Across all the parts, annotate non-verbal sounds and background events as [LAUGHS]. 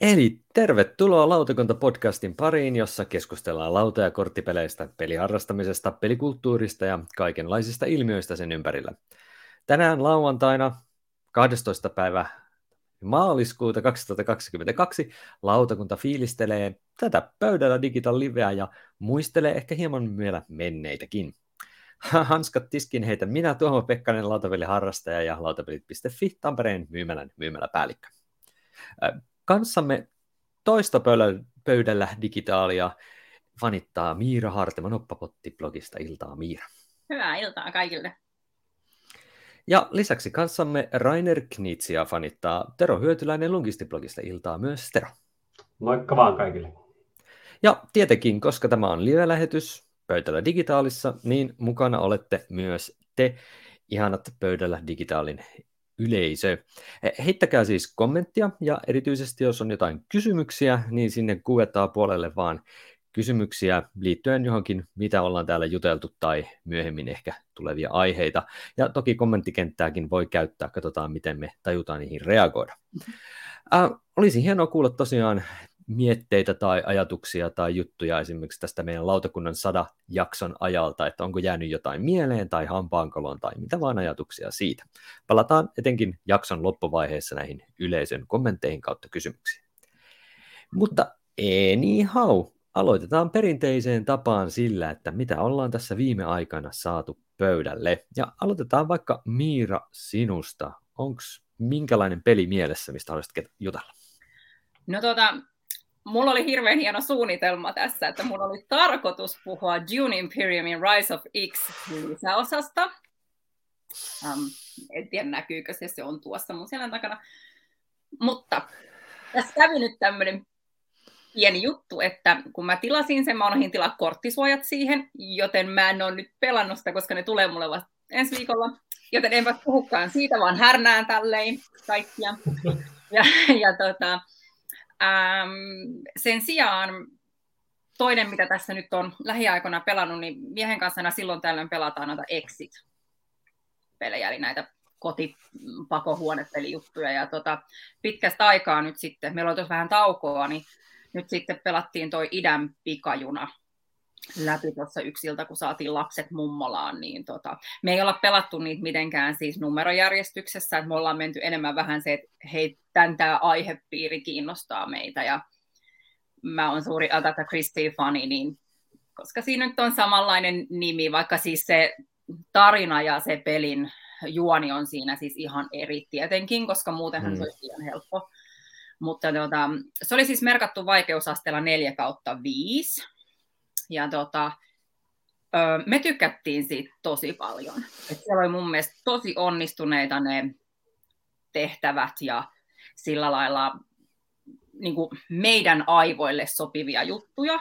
Eli tervetuloa Lautakunta-podcastin pariin, jossa keskustellaan lauta- ja korttipeleistä, peliharrastamisesta, pelikulttuurista ja kaikenlaisista ilmiöistä sen ympärillä. Tänään lauantaina 12. päivä maaliskuuta 2022 lautakunta fiilistelee tätä pöydällä Digital Liveä ja muistelee ehkä hieman vielä menneitäkin. Hanskat tiskin heitä minä, Tuomo Pekkanen, lautapeliharrastaja ja lautapelit.fi, Tampereen myymälän myymäläpäällikkö. Kanssamme toista pöydällä digitaalia fanittaa Miira Hartema Noppapotti-blogista. Iltaa Miira. Hyvää iltaa kaikille. Ja lisäksi kanssamme Rainer Knitsia fanittaa Tero Hyötyläinen Lungistiblogista. Iltaa myös Tero. Moikka vaan kaikille. Ja tietenkin, koska tämä on live-lähetys pöydällä digitaalissa, niin mukana olette myös te ihanat pöydällä digitaalin yleisö. Heittäkää siis kommenttia ja erityisesti jos on jotain kysymyksiä, niin sinne kuvettaa puolelle vaan kysymyksiä liittyen johonkin, mitä ollaan täällä juteltu tai myöhemmin ehkä tulevia aiheita. Ja toki kommenttikenttääkin voi käyttää, katsotaan miten me tajutaan niihin reagoida. Äh, olisi hienoa kuulla tosiaan mietteitä tai ajatuksia tai juttuja esimerkiksi tästä meidän lautakunnan sada jakson ajalta, että onko jäänyt jotain mieleen tai hampaankoloon tai mitä vaan ajatuksia siitä. Palataan etenkin jakson loppuvaiheessa näihin yleisön kommentteihin kautta kysymyksiin. Mutta anyhow, aloitetaan perinteiseen tapaan sillä, että mitä ollaan tässä viime aikana saatu pöydälle. Ja aloitetaan vaikka Miira sinusta. Onko minkälainen peli mielessä, mistä haluaisit jutella? No tota, mulla oli hirveän hieno suunnitelma tässä, että mulla oli tarkoitus puhua Dune Imperiumin Rise of X lisäosasta. Um, en tiedä näkyykö se, se on tuossa mun selän takana. Mutta tässä kävi nyt tämmöinen pieni juttu, että kun mä tilasin sen, mä unohdin tilaa korttisuojat siihen, joten mä en ole nyt pelannut sitä, koska ne tulee mulle vasta ensi viikolla. Joten enpä puhukaan siitä, vaan härnään tälleen kaikkia. Ja, ja tota, Ähm, sen sijaan toinen, mitä tässä nyt on lähiaikoina pelannut, niin miehen kanssa silloin tällöin pelataan näitä Exit-pelejä, eli näitä kotipakohuonepelijuttuja. Ja tota, pitkästä aikaa nyt sitten, meillä on tuossa vähän taukoa, niin nyt sitten pelattiin toi idän pikajuna läpi tuossa yksiltä, kun saatiin lapset mummolaan, niin tota, me ei olla pelattu niitä mitenkään siis numerojärjestyksessä, että me ollaan menty enemmän vähän se, että hei, tämän tämä aihepiiri kiinnostaa meitä, ja mä oon suuri Agatha Christie-fani, niin koska siinä nyt on samanlainen nimi, vaikka siis se tarina ja se pelin juoni on siinä siis ihan eri tietenkin, koska muutenhan mm. se olisi ihan helppo. Mutta tota, se oli siis merkattu vaikeusasteella 4 kautta 5, ja tota, me tykättiin siitä tosi paljon. Et siellä oli mun mielestä tosi onnistuneita ne tehtävät ja sillä lailla niin kuin meidän aivoille sopivia juttuja.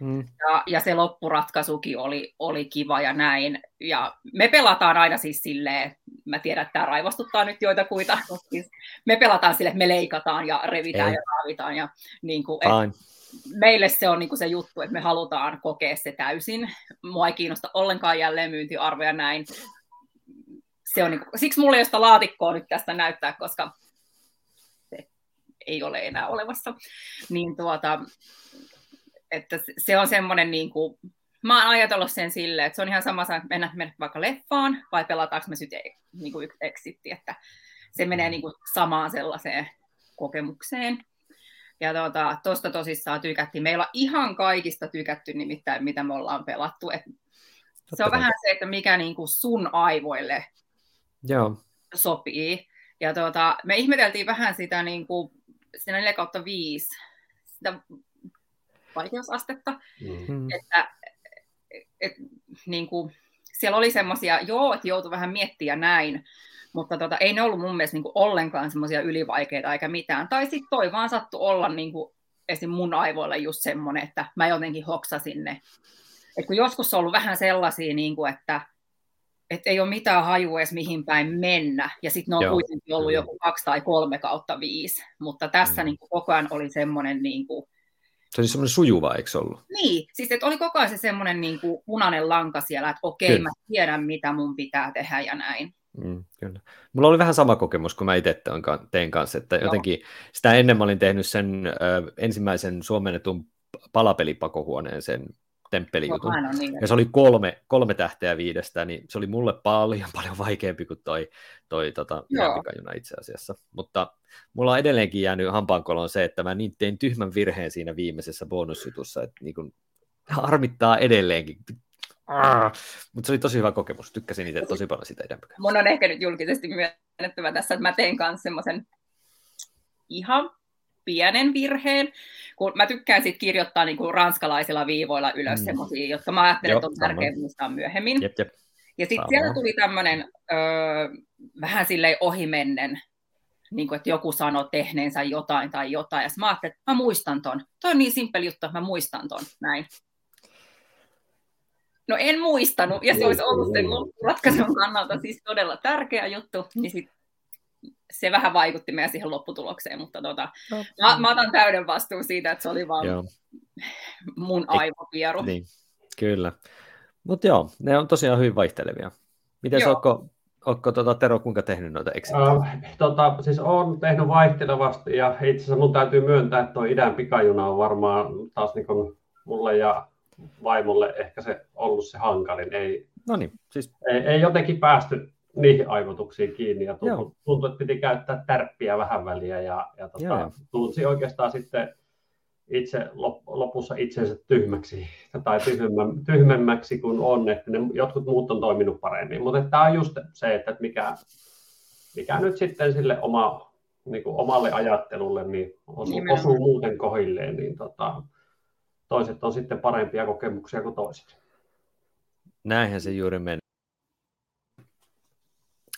Mm. Ja, ja se loppuratkaisukin oli, oli kiva ja näin. Ja me pelataan aina siis silleen, mä tiedän, että tämä raivostuttaa nyt joitakuita, mutta siis me pelataan sille, että me leikataan ja revitään Ei. ja raavitaan. Ja niin kuin, et, meille se on niin se juttu, että me halutaan kokea se täysin. Mua ei kiinnosta ollenkaan jälleen myyntiarvoja näin. Se on niin kuin, siksi mulle ei sitä laatikkoa nyt tästä näyttää, koska se ei ole enää olevassa. Niin tuota, että se on semmoinen, niin kuin, mä oon ajatellut sen silleen, että se on ihan sama, että mennä, mennä vaikka leffaan, vai pelataanko me sitten niin kuin exitti, että se menee niin kuin samaan sellaiseen kokemukseen. Ja tuota, tuosta tosissaan tykättiin. Meillä on ihan kaikista tykätty nimittäin, mitä me ollaan pelattu. Et se on vähän se, että mikä niin kuin sun aivoille Joo. sopii. Ja tuota, me ihmeteltiin vähän sitä niin kuin, siinä 4 kautta 5, sitä vaikeusastetta, mm-hmm. että et, niin kuin, siellä oli semmoisia, joo, että joutui vähän miettiä näin, mutta tota, ei ne ollut mun mielestä niin kuin ollenkaan semmoisia ylivaikeita eikä mitään. Tai sitten toi vaan sattui olla niin kuin, esim. mun aivoilla just semmoinen, että mä jotenkin hoksasin ne. Et kun joskus on ollut vähän sellaisia, niin kuin, että et ei ole mitään hajua edes mihin päin mennä, ja sitten ne on Joo. kuitenkin ollut joku kaksi tai kolme kautta viisi, mutta tässä mm. niin kuin, koko ajan oli semmoinen niin kuin, se oli semmoinen sujuva, eikö ollut? Niin, siis että oli koko ajan se semmoinen niin kuin punainen lanka siellä, että okei, Kyllä. mä tiedän, mitä mun pitää tehdä ja näin. Mm, kyllä. Mulla oli vähän sama kokemus kuin mä itse tein kanssa, että Joo. jotenkin sitä ennen mä olin tehnyt sen ö, ensimmäisen suomennetun palapelipakohuoneen, sen temppelijutun. No, niin, ja se oli kolme, kolme tähteä viidestä, niin se oli mulle paljon [LAUGHS] paljon vaikeampi kuin toi, toi tota, itse asiassa. Mutta mulla on edelleenkin jäänyt hampaankoloon se, että mä niin tein tyhmän virheen siinä viimeisessä bonusjutussa, että niin kun, harmittaa edelleenkin. Mutta se oli tosi hyvä kokemus. Tykkäsin itse tosi paljon sitä idempää. Mun on ehkä nyt julkisesti myönnettävä tässä, että mä tein kanssa semmoisen ihan pienen virheen, kun mä tykkään sit kirjoittaa niin kuin ranskalaisilla viivoilla ylös mm. semmoisia, jotka mä ajattelen, että on tärkeää muistaa myöhemmin. Jep, jep. Ja sitten siellä tuli tämmöinen vähän silleen ohimennen, niin kuin, että joku sanoi tehneensä jotain tai jotain, ja mä ajattelin, että mä muistan ton. Toi on niin simppeli juttu, että mä muistan ton, näin. No en muistanut, ja se olisi ollut sen ratkaisun kannalta siis todella tärkeä juttu, niin sit se vähän vaikutti meidän siihen lopputulokseen, mutta tota, no. mä, mä otan täyden vastuun siitä, että se oli vaan joo. mun aivopieru. Niin, kyllä. Mutta joo, ne on tosiaan hyvin vaihtelevia. Miten onko, onko tuota, Tero, kuinka tehnyt noita exitejä? Äh, tota, siis olen tehnyt vaihtelevasti ja itse asiassa mun täytyy myöntää, että tuo idän pikajuna on varmaan taas niin mulle ja vaimolle ehkä se ollut se hankalin. Ei, no niin, siis... ei, ei jotenkin päästy niihin aivotuksiin kiinni ja tuntui, tuntui, että piti käyttää tärppiä vähän väliä ja, ja tota, tunsi oikeastaan sitten itse lopussa itsensä tyhmäksi [LAUGHS] tai tyhmemmä, tyhmemmäksi kuin on, että ne, jotkut muut on toiminut paremmin. Mutta tämä on just se, että mikä, mikä nyt sitten sille oma, niin kuin omalle ajattelulle niin osuu, osuu muuten kohilleen, niin tota, toiset on sitten parempia kokemuksia kuin toiset. Näinhän se juuri menee.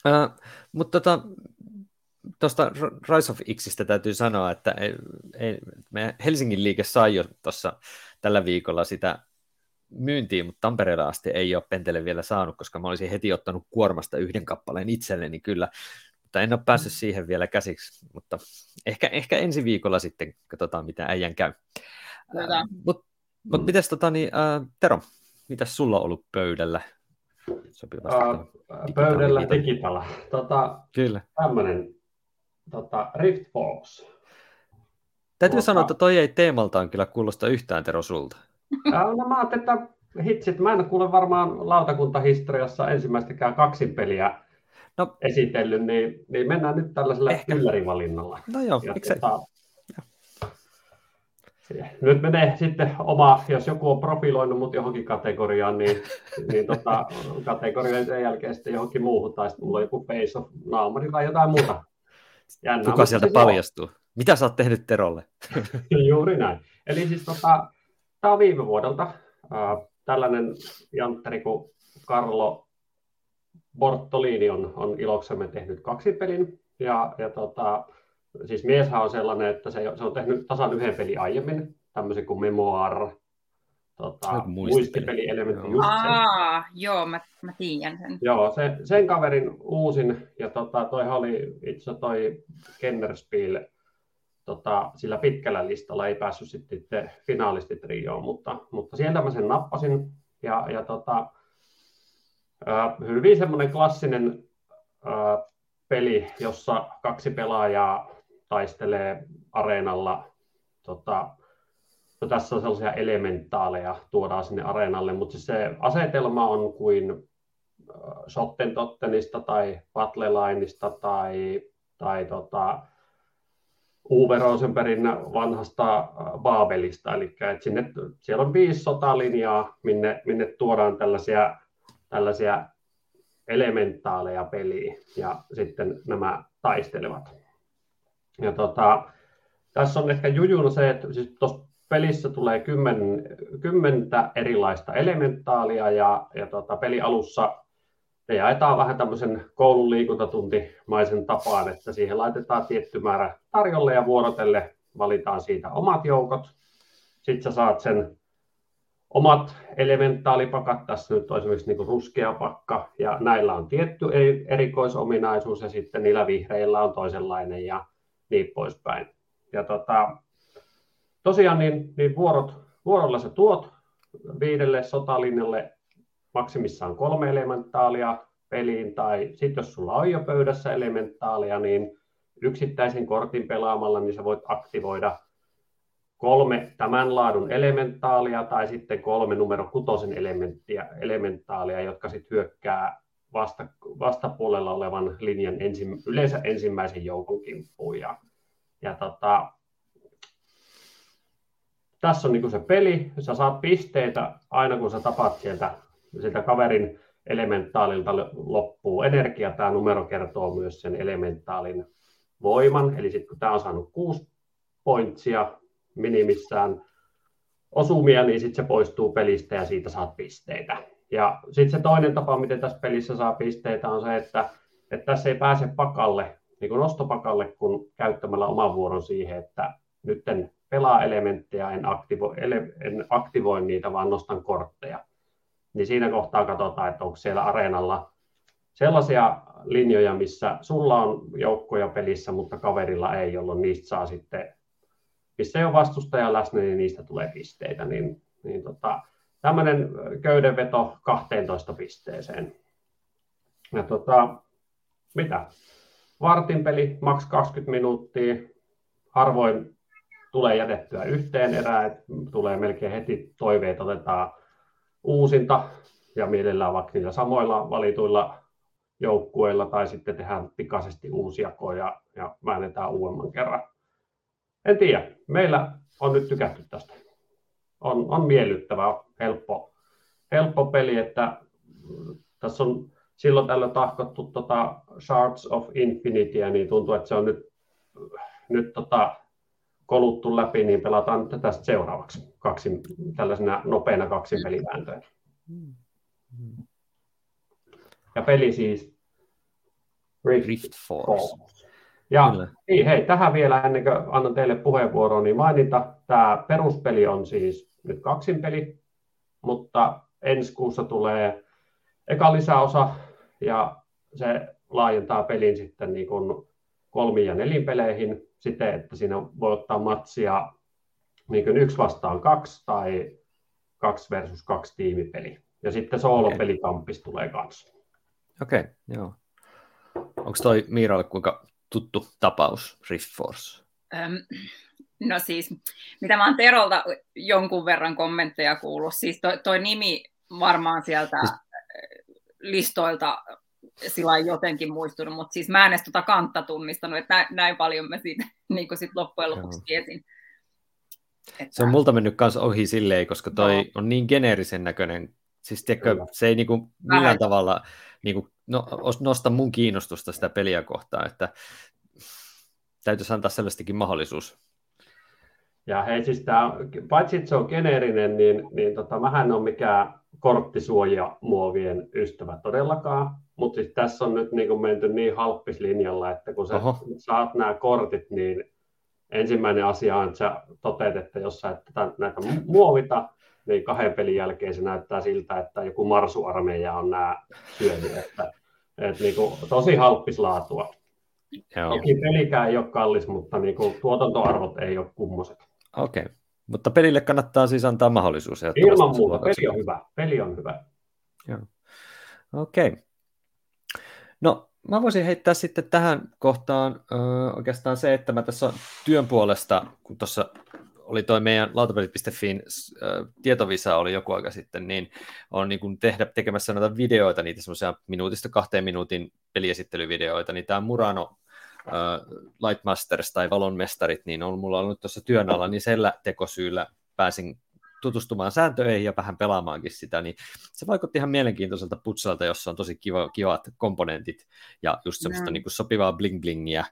Uh, mutta tota, tuosta Rise of Xistä täytyy sanoa, että ei, ei, me Helsingin liike sai jo tuossa tällä viikolla sitä myyntiin, mutta Tampereella asti ei ole Pentele vielä saanut, koska mä olisin heti ottanut kuormasta yhden kappaleen itselleni kyllä, mutta en ole päässyt siihen vielä käsiksi, mutta ehkä, ehkä ensi viikolla sitten katsotaan, mitä äijän käy. Äh, mutta mut mm. mites tota, niin, äh, Tero, mitä sulla on ollut pöydällä? Uh, pöydällä digitala. Tota, Kyllä. Tämmöinen tota, Rift Force. Täytyy Tuota... sanoa, että toi ei teemaltaan kyllä kuulosta yhtään Tero sulta. No mä ajattelin, että hitsit, mä en kuule varmaan lautakuntahistoriassa ensimmäistäkään kaksin peliä no, esitellyt, niin, niin mennään nyt tällaisella yllärinvalinnalla. No joo, ja, tota, nyt menee sitten oma, jos joku on profiloinut mut johonkin kategoriaan, niin, niin tota, kategorioiden sen jälkeen sitten johonkin muuhun, tai sitten mulla on joku face of naamari tai jotain muuta. Jännä, Kuka sieltä siis paljastuu? On. Mitä sä oot tehnyt Terolle? [LAUGHS] Juuri näin. Eli siis tota, tämä on viime vuodelta. Äh, tällainen jantteri kuin Carlo Bortolini on, on iloksemme tehnyt kaksi pelin. Ja, ja tota, siis mieshän on sellainen, että se, se on tehnyt tasan yhden pelin aiemmin, tämmöisen kuin Memoir, tota, muistipelielementti. Joo. Aa, joo, mä, mä tiedän sen. Joo, se, sen kaverin uusin, ja tota, toihan oli itse toi Kennerspiel tota, sillä pitkällä listalla, ei päässyt sitten finaalistitrioon, mutta, mutta sieltä mä sen nappasin, ja, ja tota, äh, hyvin semmoinen klassinen äh, peli, jossa kaksi pelaajaa taistelee areenalla. Tota, no tässä on sellaisia elementaaleja, tuodaan sinne areenalle, mutta siis se asetelma on kuin äh, Sottentottenista tai Battlelinesta tai, tai tota, Uwe Rosenbergin vanhasta äh, Baabelista, eli sinne, siellä on viisi sotalinjaa, minne, minne tuodaan tällaisia, tällaisia elementaaleja peliin, ja sitten nämä taistelevat. Ja tota, tässä on ehkä jujuna se, että siis tuossa pelissä tulee kymmen, kymmentä erilaista elementaalia ja, ja tota, peli alussa te jaetaan vähän tämmöisen koulun liikuntatuntimaisen tapaan, että siihen laitetaan tietty määrä tarjolle ja vuorotelle valitaan siitä omat joukot. Sitten sä saat sen omat elementaalipakat, tässä nyt on esimerkiksi niin ruskea pakka, ja näillä on tietty erikoisominaisuus, ja sitten niillä vihreillä on toisenlainen, ja niin poispäin. Ja tota, tosiaan niin, niin vuorot, vuorolla sä tuot viidelle sotalinjalle maksimissaan kolme elementaalia peliin, tai sitten jos sulla on jo pöydässä elementaalia, niin yksittäisen kortin pelaamalla, niin sä voit aktivoida kolme tämän laadun elementaalia tai sitten kolme numero kutosen elementtiä, elementaalia, jotka sitten hyökkää vasta, vastapuolella olevan linjan ensi, yleensä ensimmäisen joukon kimppuun. Ja, ja tota, tässä on niin se peli, sä saat pisteitä aina kun sä tapaat sieltä, sieltä kaverin elementaalilta loppuu energia. Tämä numero kertoo myös sen elementaalin voiman, eli sitten kun tämä on saanut kuusi pointsia minimissään osumia, niin sitten se poistuu pelistä ja siitä saat pisteitä. Ja sitten se toinen tapa, miten tässä pelissä saa pisteitä, on se, että, että tässä ei pääse pakalle, niin kuin nostopakalle, kun käyttämällä oman vuoron siihen, että nyt en pelaa elementtejä, en, aktivo, ele, en aktivoi niitä, vaan nostan kortteja. Niin siinä kohtaa katsotaan, että onko siellä areenalla sellaisia linjoja, missä sulla on joukkoja pelissä, mutta kaverilla ei, jolloin niistä saa sitten, missä ei ole vastustaja läsnä, niin niistä tulee pisteitä. Niin, niin tota, tämmöinen köydenveto 12 pisteeseen. Ja tota, mitä? Vartin peli, maks 20 minuuttia. Harvoin tulee jätettyä yhteen erään, tulee melkein heti toiveet, otetaan uusinta ja mielellään vaikka niillä samoilla valituilla joukkueilla tai sitten tehdään pikaisesti uusia koja ja väännetään uudemman kerran. En tiedä, meillä on nyt tykätty tästä. On, on miellyttävä, helppo, helppo peli, että tässä on silloin tällä tahkottu tota Shards of Infinity, niin tuntuu, että se on nyt, nyt tota, koluttu läpi, niin pelataan nyt tästä seuraavaksi kaksi, tällaisena nopeana kaksin pelivääntöinä. Ja peli siis Rift, Rift Force. Force. Ja niin, hei, tähän vielä ennen kuin annan teille puheenvuoroa, niin mainita, tämä peruspeli on siis nyt kaksin peli, mutta ensi kuussa tulee eka lisäosa ja se laajentaa pelin sitten niin kuin kolmi- ja nelinpeleihin siten, että siinä voi ottaa matsia niin kuin yksi vastaan kaksi tai kaksi versus kaksi tiimipeli. Ja sitten soolopelikampis okay. tulee kanssa. Okei, okay, joo. Onko toi Miiralle kuinka tuttu tapaus, Rift Force? Öm, no siis, mitä mä oon Terolta jonkun verran kommentteja kuullut, siis toi, toi nimi varmaan sieltä siis... listoilta sillä jotenkin muistunut, mutta siis mä en edes tota kantta tunnistanut, että näin, näin paljon mä siitä [LAUGHS] niin sit loppujen lopuksi Joo. tiesin. Että... Se on multa mennyt kanssa ohi silleen, koska toi no. on niin geneerisen näköinen, siis tiedätkö, se ei niinku millään Vähän. tavalla niinku, no, nosta mun kiinnostusta sitä peliä kohtaan, että täytyisi antaa sellaistakin mahdollisuus. Ja hei siis tää, paitsi että se on geneerinen, niin, niin tota, mähän en ole mikään korttisuojamuovien ystävä todellakaan, mutta siis tässä on nyt niin menty niin halppislinjalla, että kun sä Oho. saat nämä kortit, niin ensimmäinen asia on, että sä toteat, että jos sä et tätä, näitä muovita, niin kahden pelin jälkeen se näyttää siltä, että joku marsuarmeija on nämä syönyt. Että, että niin kuin, tosi halppislaatua. Joo. Toki pelikään ei ole kallis, mutta niin kuin, tuotantoarvot ei ole kummoset. Okei. Okay. Mutta pelille kannattaa siis antaa mahdollisuus. Ilman muuta, peli on hyvä. Peli on hyvä. Joo. Okei. Okay. No, mä voisin heittää sitten tähän kohtaan ö, oikeastaan se, että mä tässä työn puolesta, kun tuossa oli toi meidän lautapelit.fin tietovisa oli joku aika sitten, niin on niin kuin tehdä, tekemässä noita videoita, niitä semmoisia minuutista kahteen minuutin peliesittelyvideoita, niin tämä Murano Lightmasters tai Valonmestarit, niin on mulla ollut tuossa työn alla, niin sillä tekosyyllä pääsin tutustumaan sääntöihin ja vähän pelaamaankin sitä, niin se vaikutti ihan mielenkiintoiselta putsalta, jossa on tosi kiva, kivat komponentit ja just semmoista no. niin kuin sopivaa bling-blingiä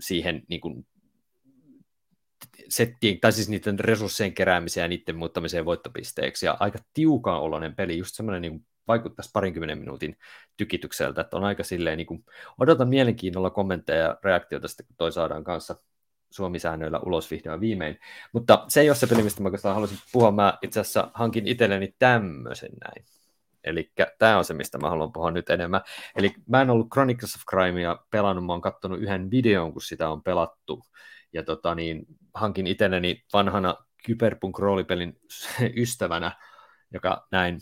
siihen niin kuin settiin, tai siis niiden resurssien keräämiseen ja niiden muuttamiseen voittopisteeksi, ja aika tiukan oloinen peli, just semmoinen niin vaikuttaisi parinkymmenen minuutin tykitykseltä, että on aika silleen, niin kuin, odotan mielenkiinnolla kommentteja ja reaktioita sitten, kun toi saadaan kanssa Suomi-säännöillä ulos vihdoin viimein. Mutta se ei ole se peli, mistä mä haluaisin puhua. Mä itse asiassa hankin itselleni tämmöisen näin. Eli tämä on se, mistä mä haluan puhua nyt enemmän. Eli mä en ollut Chronicles of Crimea pelannut, mä oon katsonut yhden videon, kun sitä on pelattu. Ja tota, niin, hankin itselleni vanhana kyberpunk roolipelin [LAUGHS] ystävänä, joka näin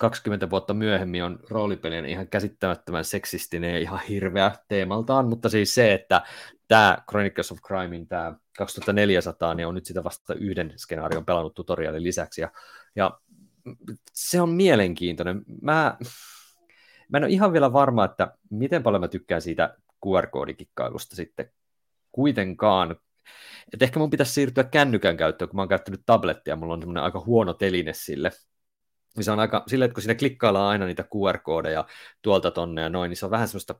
20 vuotta myöhemmin on roolipelien ihan käsittämättömän seksistinen ja ihan hirveä teemaltaan, mutta siis se, että tämä Chronicles of Crimein tämä 2400 niin on nyt sitä vasta yhden skenaarion pelannut tutoriaalin lisäksi, ja, ja se on mielenkiintoinen. Mä, mä en ole ihan vielä varma, että miten paljon mä tykkään siitä QR-koodikikkailusta sitten kuitenkaan. Et ehkä mun pitäisi siirtyä kännykän käyttöön, kun mä oon käyttänyt tablettia, mulla on semmoinen aika huono teline sille. Niin se on aika, sille, että kun siinä klikkaillaan aina niitä QR-koodeja tuolta tonne ja noin, niin se on vähän semmoista,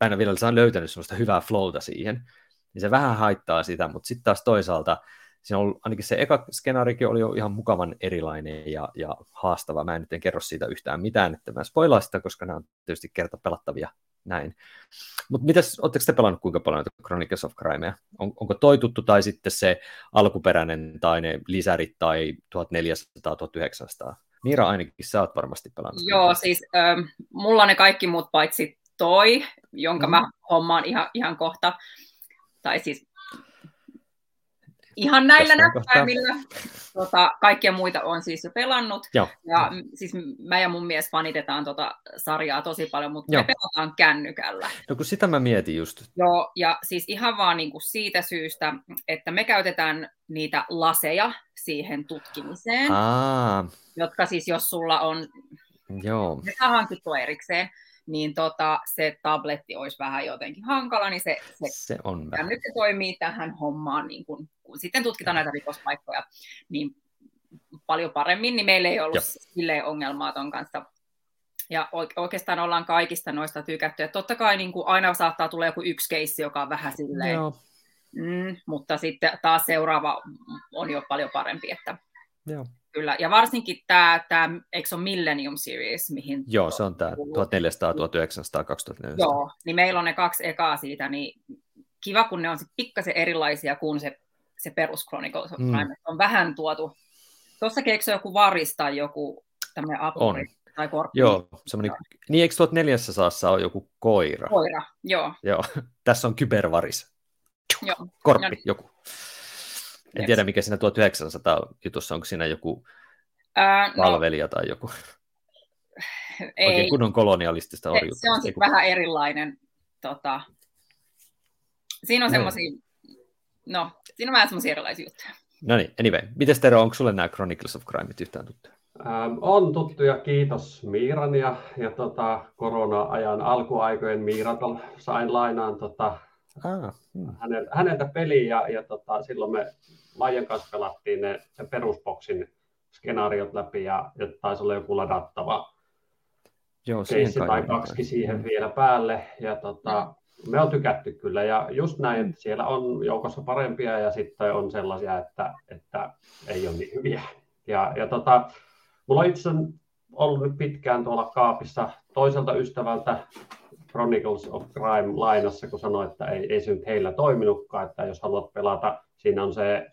aina vielä saan löytänyt semmoista hyvää flowta siihen, niin se vähän haittaa sitä, mutta sitten taas toisaalta siinä on ainakin se eka skenaarikin oli jo ihan mukavan erilainen ja, ja haastava. Mä en nyt en kerro siitä yhtään mitään, että mä spoilaan sitä, koska nämä on tietysti kerta pelattavia näin. Mutta mitäs, oletteko te pelannut kuinka paljon näitä Chronicles of Crimea? On, onko toi tuttu tai sitten se alkuperäinen tai ne lisärit tai 1400-1900? Miira ainakin, sä oot varmasti pelannut. Joo, siis ähm, mulla ne kaikki muut paitsi toi, jonka mm. mä hommaan ihan, ihan kohta. Tai siis Ihan näillä näppäimillä. Tota, kaikkia muita on siis jo pelannut. Joo. Ja siis mä ja mun mies fanitetaan tota sarjaa tosi paljon, mutta Joo. me pelataan kännykällä. No kun sitä mä mietin just. Joo, ja siis ihan vaan niinku siitä syystä, että me käytetään niitä laseja siihen tutkimiseen, Aa. jotka siis jos sulla on, Joo. ne saa hankittua erikseen, niin tota, se tabletti olisi vähän jotenkin hankala, niin se, se, se on vähän. nyt se toimii tähän hommaan, niin kun, kun sitten tutkitaan näitä rikospaikkoja, niin paljon paremmin, niin meillä ei ollut silleen ongelmaa ton kanssa. Ja oikeastaan ollaan kaikista noista tykätty. Ja totta kai niin kuin aina saattaa tulla joku yksi keissi, joka on vähän silleen, Joo. Mm, mutta sitten taas seuraava on jo paljon parempi. Että... Joo. Kyllä, ja varsinkin tämä, tämä eikö se ole Millennium Series? Mihin Joo, se on tämä 1400, 1900, 2400. Joo, niin meillä on ne kaksi ekaa siitä, niin kiva, kun ne on sitten pikkasen erilaisia kuin se, se perus Chronicles of Crime. Mm. On vähän tuotu, tuossa eikö se joku varis tai joku tämmöinen apuri? Tai korppi. Joo, semmoinen, niin eikö 1400 ole joku koira? Koira, joo. Joo, [LAUGHS] tässä on kybervaris. Joo. Korppi, no, joku. En yes. tiedä, mikä siinä 1900 jutussa, onko siinä joku palvelija no, tai joku [LAUGHS] ei, oikein kunnon kolonialistista orjuutta. Se on sitten vähän erilainen. Tota, siinä on semmoisia, no, siinä on vähän semmoisia erilaisia juttuja. No niin, anyway. Miten Tero, onko sulle nämä Chronicles of Crime yhtään tuttuja? Ähm, on tuttuja, kiitos Miiran ja, ja tota, korona-ajan alkuaikojen Miirat sain lainaan tota, ah, hmm. häneltä, häneltä peliä ja, ja tota, silloin me Maijan kanssa pelattiin ne, se perusboksin skenaariot läpi ja, ja taisi olla joku ladattava Joo, keissi tai kaksi siihen vielä päälle. Ja tota, mm. Me on tykätty kyllä ja just näin, että siellä on joukossa parempia ja sitten on sellaisia, että, että ei ole niin hyviä. Ja, ja tota, mulla on itse ollut nyt pitkään tuolla kaapissa toiselta ystävältä Chronicles of Crime lainassa, kun sanoi, että ei, ei se nyt heillä toiminutkaan, että jos haluat pelata siinä on se,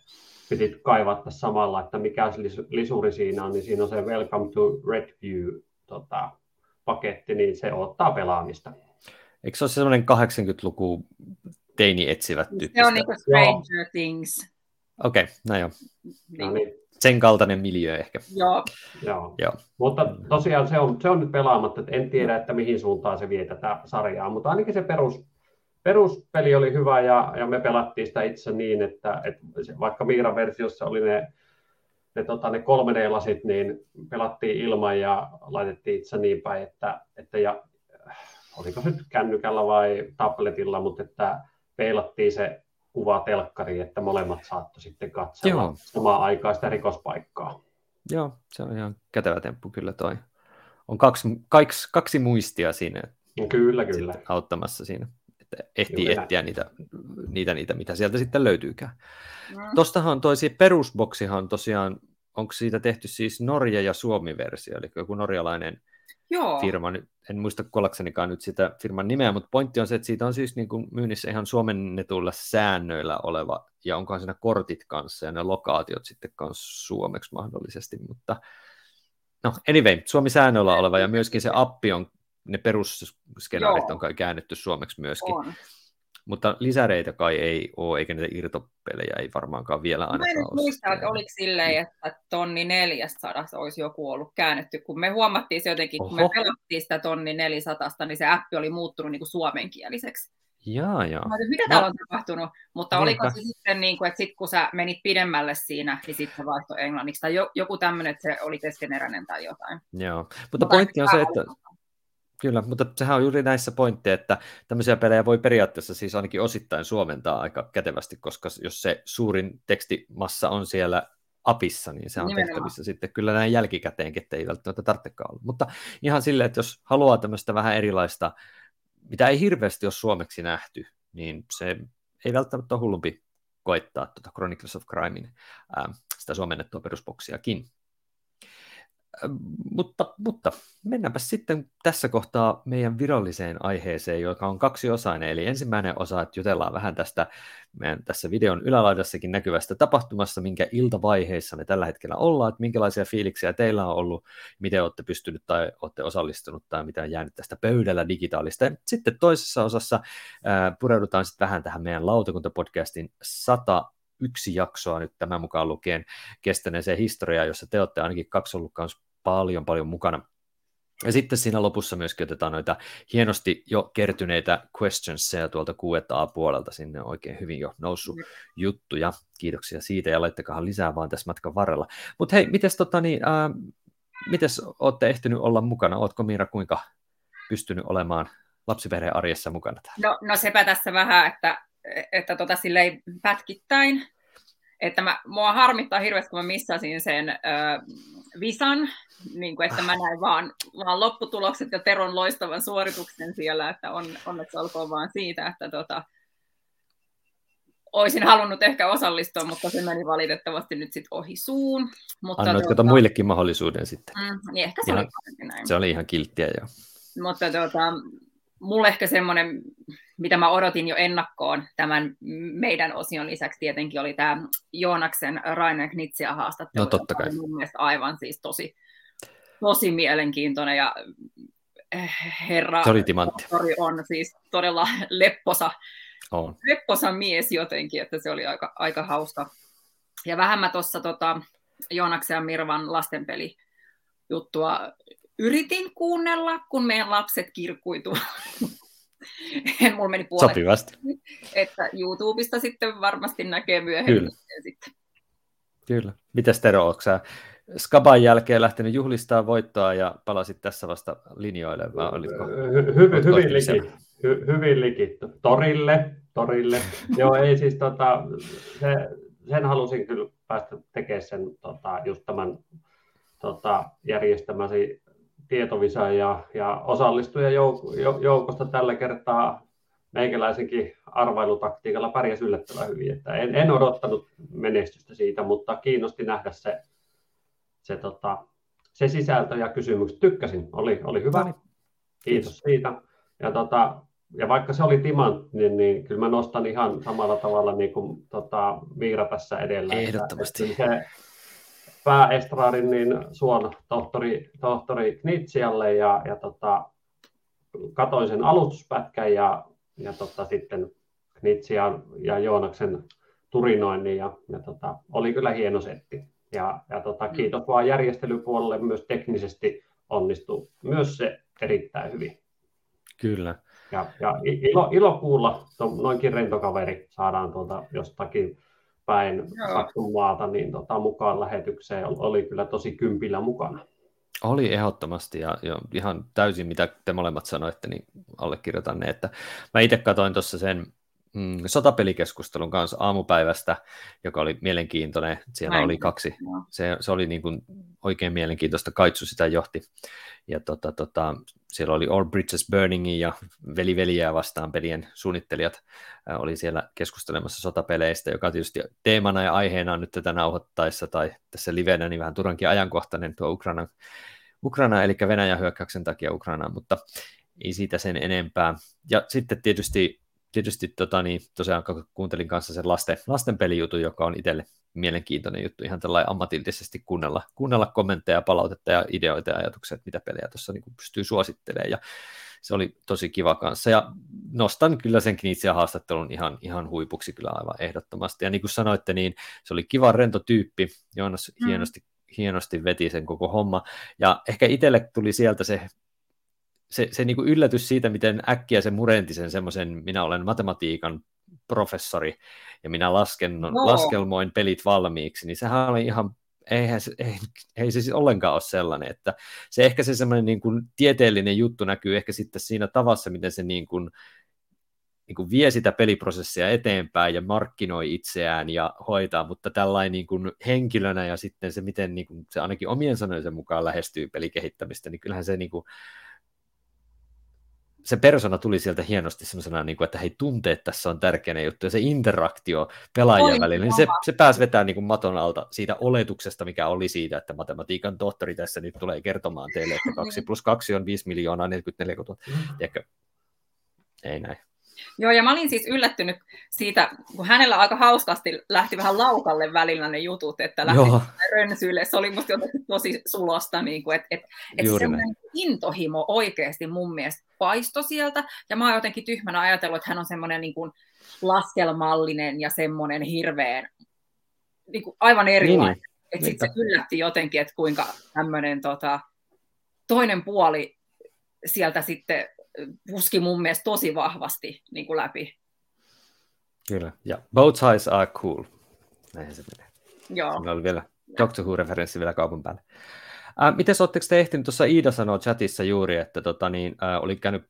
pitit kaivaa tässä samalla, että mikä se lisuri siinä on, niin siinä on se Welcome to Redview tota, paketti, niin se ottaa pelaamista. Eikö se ole sellainen 80-luku teini etsivät tyyppistä? Se on niin kuin Stranger joo. Things. Okei, okay, no joo. No niin. Sen kaltainen miljö ehkä. Joo. joo. joo. Mutta tosiaan se on, se on nyt pelaamatta, että en tiedä, että mihin suuntaan se vie tätä sarjaa, mutta ainakin se perus, peruspeli oli hyvä ja, ja me pelattiin sitä itse niin, että, että vaikka Miiran versiossa oli ne, ne, tota, ne 3D-lasit, niin pelattiin ilman ja laitettiin itse niin päin, että, että ja, oliko se nyt kännykällä vai tabletilla, mutta että peilattiin se kuva telkkariin, että molemmat saattoi sitten katsella Joo. samaan aikaan sitä rikospaikkaa. Joo, se on ihan kätevä temppu kyllä toi. On kaksi, kaksi, kaksi muistia siinä. Kyllä, kyllä. Auttamassa siinä että ehtii Kyllä. etsiä niitä, niitä, niitä, mitä sieltä sitten löytyykään. Mm. Tuostahan toisi perusboksihan tosiaan, onko siitä tehty siis Norja- ja Suomi-versio, eli joku norjalainen Joo. firma, en muista kuollaksenikaan nyt sitä firman nimeä, mutta pointti on se, että siitä on siis niin kuin myynnissä ihan suomennetuilla säännöillä oleva, ja onkohan siinä kortit kanssa, ja ne lokaatiot sitten kanssa suomeksi mahdollisesti, mutta no anyway, Suomi-säännöillä oleva, ja myöskin se appi on ne perusskenaarit on kai käännetty suomeksi myöskin. Mutta lisäreitä kai ei ole, eikä niitä irtopelejä ei varmaankaan vielä ainakaan Mä en muista, että oliko silleen, että tonni 400 olisi joku ollut käännetty, kun me huomattiin se jotenkin, Oho. kun me pelattiin sitä tonni 400, niin se appi oli muuttunut niin kuin suomenkieliseksi. Jaa, jaa. Mä mitä täällä on tapahtunut? Mutta Niinpä. oliko se sitten niin kuin, että sit kun sä menit pidemmälle siinä, niin sitten vaihtoi englanniksi tai joku tämmöinen, että se oli keskeneräinen tai jotain. Joo, mutta, mutta pointti on se, että Kyllä, mutta sehän on juuri näissä pointteja, että tämmöisiä pelejä voi periaatteessa siis ainakin osittain suomentaa aika kätevästi, koska jos se suurin tekstimassa on siellä apissa, niin se on Nimenomaan. tehtävissä sitten kyllä näin jälkikäteenkin, että ei välttämättä tarvitsekaan olla. Mutta ihan silleen, että jos haluaa tämmöistä vähän erilaista, mitä ei hirveästi ole suomeksi nähty, niin se ei välttämättä ole hullumpi koittaa tuota Chronicles of Crimein ää, sitä suomennettua perusboksiakin mutta, mutta mennäänpä sitten tässä kohtaa meidän viralliseen aiheeseen, joka on kaksiosainen. Eli ensimmäinen osa, että jutellaan vähän tästä meidän tässä videon ylälaidassakin näkyvästä tapahtumassa, minkä iltavaiheissa me tällä hetkellä ollaan, että minkälaisia fiiliksiä teillä on ollut, miten olette pystynyt tai olette osallistunut tai mitä on jäänyt tästä pöydällä digitaalista. Ja sitten toisessa osassa ää, pureudutaan sitten vähän tähän meidän lautakuntapodcastin 100 yksi jaksoa nyt tämän mukaan lukien kestäneeseen historiaan, jossa te olette ainakin kaksi ollut paljon paljon mukana. Ja sitten siinä lopussa myös otetaan noita hienosti jo kertyneitä questionsseja tuolta Q&A-puolelta. Sinne on oikein hyvin jo noussut mm. juttuja. Kiitoksia siitä ja laittakaa lisää vaan tässä matkan varrella. Mutta hei, mites, tota, niin, äh, mites olette ehtinyt olla mukana? Ootko Miira kuinka pystynyt olemaan lapsiperheen arjessa mukana täällä? No, no sepä tässä vähän, että, että tota, silleen pätkittäin. Että mä, mua harmittaa hirveästi, kun mä missasin sen äh, visan, niin kuin, että mä näin vaan, vaan lopputulokset ja Teron loistavan suorituksen siellä, että on, onneksi olkoon vaan siitä, että tota, olisin halunnut ehkä osallistua, mutta se meni valitettavasti nyt sitten ohi suun. Mutta Annoitko tuota, muillekin mahdollisuuden sitten? Mm, niin ehkä se ihan, oli näin. Se oli ihan kilttiä jo. Mutta tuota, mulle ehkä semmoinen, mitä mä odotin jo ennakkoon tämän meidän osion lisäksi tietenkin oli tämä Joonaksen Rainer Knitsia haastattelu. No totta kai. Mun mielestä aivan siis tosi, tosi mielenkiintoinen ja eh, herra se oli timantti. on siis todella lepposa, on. lepposa mies jotenkin, että se oli aika, aika hauska. Ja vähän mä tuossa tota, Joonaksen ja Mirvan lastenpeli juttua yritin kuunnella, kun meidän lapset kirkkuitu. [LAUGHS] Mulla meni puolet. Sopivasti. Että YouTubesta sitten varmasti näkee myöhemmin. Kyllä. Sitten. Kyllä. Mitäs Tero, sä Skaban jälkeen lähtenyt juhlistaa voittoa ja palasit tässä vasta linjoille, vai olitko? Hy- hy- hyvin, liki, hy- hyvin likitty. Torille, torille. [LAUGHS] Joo, ei siis tota, se, sen halusin kyllä päästä tekemään sen tota, just tämän tota, järjestämäsi tietovisa ja, ja osallistuja joukosta tällä kertaa meikäläisenkin arvailutaktiikalla pärjäsi yllättävän hyvin. Että en, en odottanut menestystä siitä, mutta kiinnosti nähdä se, se, tota, se sisältö ja kysymykset. Tykkäsin, oli, oli hyvä. Kiitos, Kiitos siitä. Ja, tota, ja vaikka se oli timantti, niin, niin kyllä mä nostan ihan samalla tavalla niin kuin tota, Miira tässä edellä. Ehdottomasti. Että, että se, pääestradin niin suon tohtori, tohtori Knitsialle ja, ja tota, katoin sen aloituspätkän ja, ja tota, sitten Knitsian ja Joonaksen turinoinnin ja, ja tota, oli kyllä hieno setti. Ja, ja tota, mm. kiitos vaan järjestelypuolelle myös teknisesti onnistui myös se erittäin hyvin. Kyllä. Ja, ja ilo, ilo kuulla, noinkin rentokaveri saadaan tuolta jostakin päin Saksun maata niin tota, mukaan lähetykseen. Oli kyllä tosi kympillä mukana. Oli ehdottomasti ja, ja ihan täysin mitä te molemmat sanoitte, niin allekirjoitan ne, että mä itse katsoin tuossa sen mm, sotapelikeskustelun kanssa aamupäivästä, joka oli mielenkiintoinen. Siellä Näin. oli kaksi. Se, se oli niin kuin oikein mielenkiintoista. Kaitsu sitä johti. Ja tota, tota, siellä oli All Bridges Burningin ja Veli Veliää vastaan pelien suunnittelijat oli siellä keskustelemassa sotapeleistä, joka tietysti teemana ja aiheena on nyt tätä nauhoittaessa tai tässä livenä niin vähän turhankin ajankohtainen tuo Ukraina, Ukraina eli Venäjän hyökkäyksen takia Ukrainaan, mutta ei siitä sen enempää. Ja sitten tietysti tietysti tota, niin, tosiaan kuuntelin kanssa sen lasten, lasten pelijutun, joka on itselle mielenkiintoinen juttu, ihan tällainen ammatillisesti kuunnella, kuunnella kommentteja, palautetta ja ideoita ja ajatuksia, että mitä pelejä tuossa niin pystyy suosittelemaan. Ja se oli tosi kiva kanssa. Ja nostan kyllä sen Knitsian haastattelun ihan, ihan huipuksi kyllä aivan ehdottomasti. Ja niin kuin sanoitte, niin se oli kiva rento tyyppi. Joonas mm. hienosti, hienosti veti sen koko homma. Ja ehkä itselle tuli sieltä se se, se niin kuin yllätys siitä, miten äkkiä se murenti sen semmoisen, minä olen matematiikan professori ja minä lasken, no. laskelmoin pelit valmiiksi, niin sehän oli ihan, eihän se, ei, ei se siis ollenkaan ole sellainen, että se ehkä se semmoinen niin kuin tieteellinen juttu näkyy ehkä sitten siinä tavassa, miten se niin kuin, niin kuin vie sitä peliprosessia eteenpäin ja markkinoi itseään ja hoitaa, mutta tällainen niin kuin henkilönä ja sitten se, miten niin kuin se ainakin omien sanojensa mukaan lähestyy pelikehittämistä, niin kyllähän se niin kuin, se persona tuli sieltä hienosti semmoisena, niin kuin, että hei, tunteet tässä on tärkeä juttu, ja se interaktio pelaajien Oi, välillä, niin se, se pääsi vetämään niin kuin maton alta siitä oletuksesta, mikä oli siitä, että matematiikan tohtori tässä nyt tulee kertomaan teille, että 2 [LAUGHS] plus 2 on 5 miljoonaa 44 000. Tiedätkö? Ei näin. Joo, ja mä olin siis yllättynyt siitä, kun hänellä aika hauskasti lähti vähän laukalle välillä ne jutut, että lähti rönsyille. Se oli musta jotenkin tosi sulosta, niin kuin, että, että, että semmoinen intohimo oikeasti mun mielestä paisto sieltä. Ja mä oon jotenkin tyhmänä ajatellut, että hän on semmoinen niin kuin laskelmallinen ja semmoinen hirveän, niin kuin aivan erilainen. Niin, että sitten se yllätti jotenkin, että kuinka tämmöinen tota, toinen puoli sieltä sitten puski mun mielestä tosi vahvasti niin kuin läpi. Kyllä, ja both sides are cool. Näinhän se menee. Joo. Siinä oli vielä Doctor Who-referenssi vielä kaupan päälle. Äh, miten oletteko te ehtinyt, tuossa Iida sanoi chatissa juuri, että tota, niin, äh, oli käynyt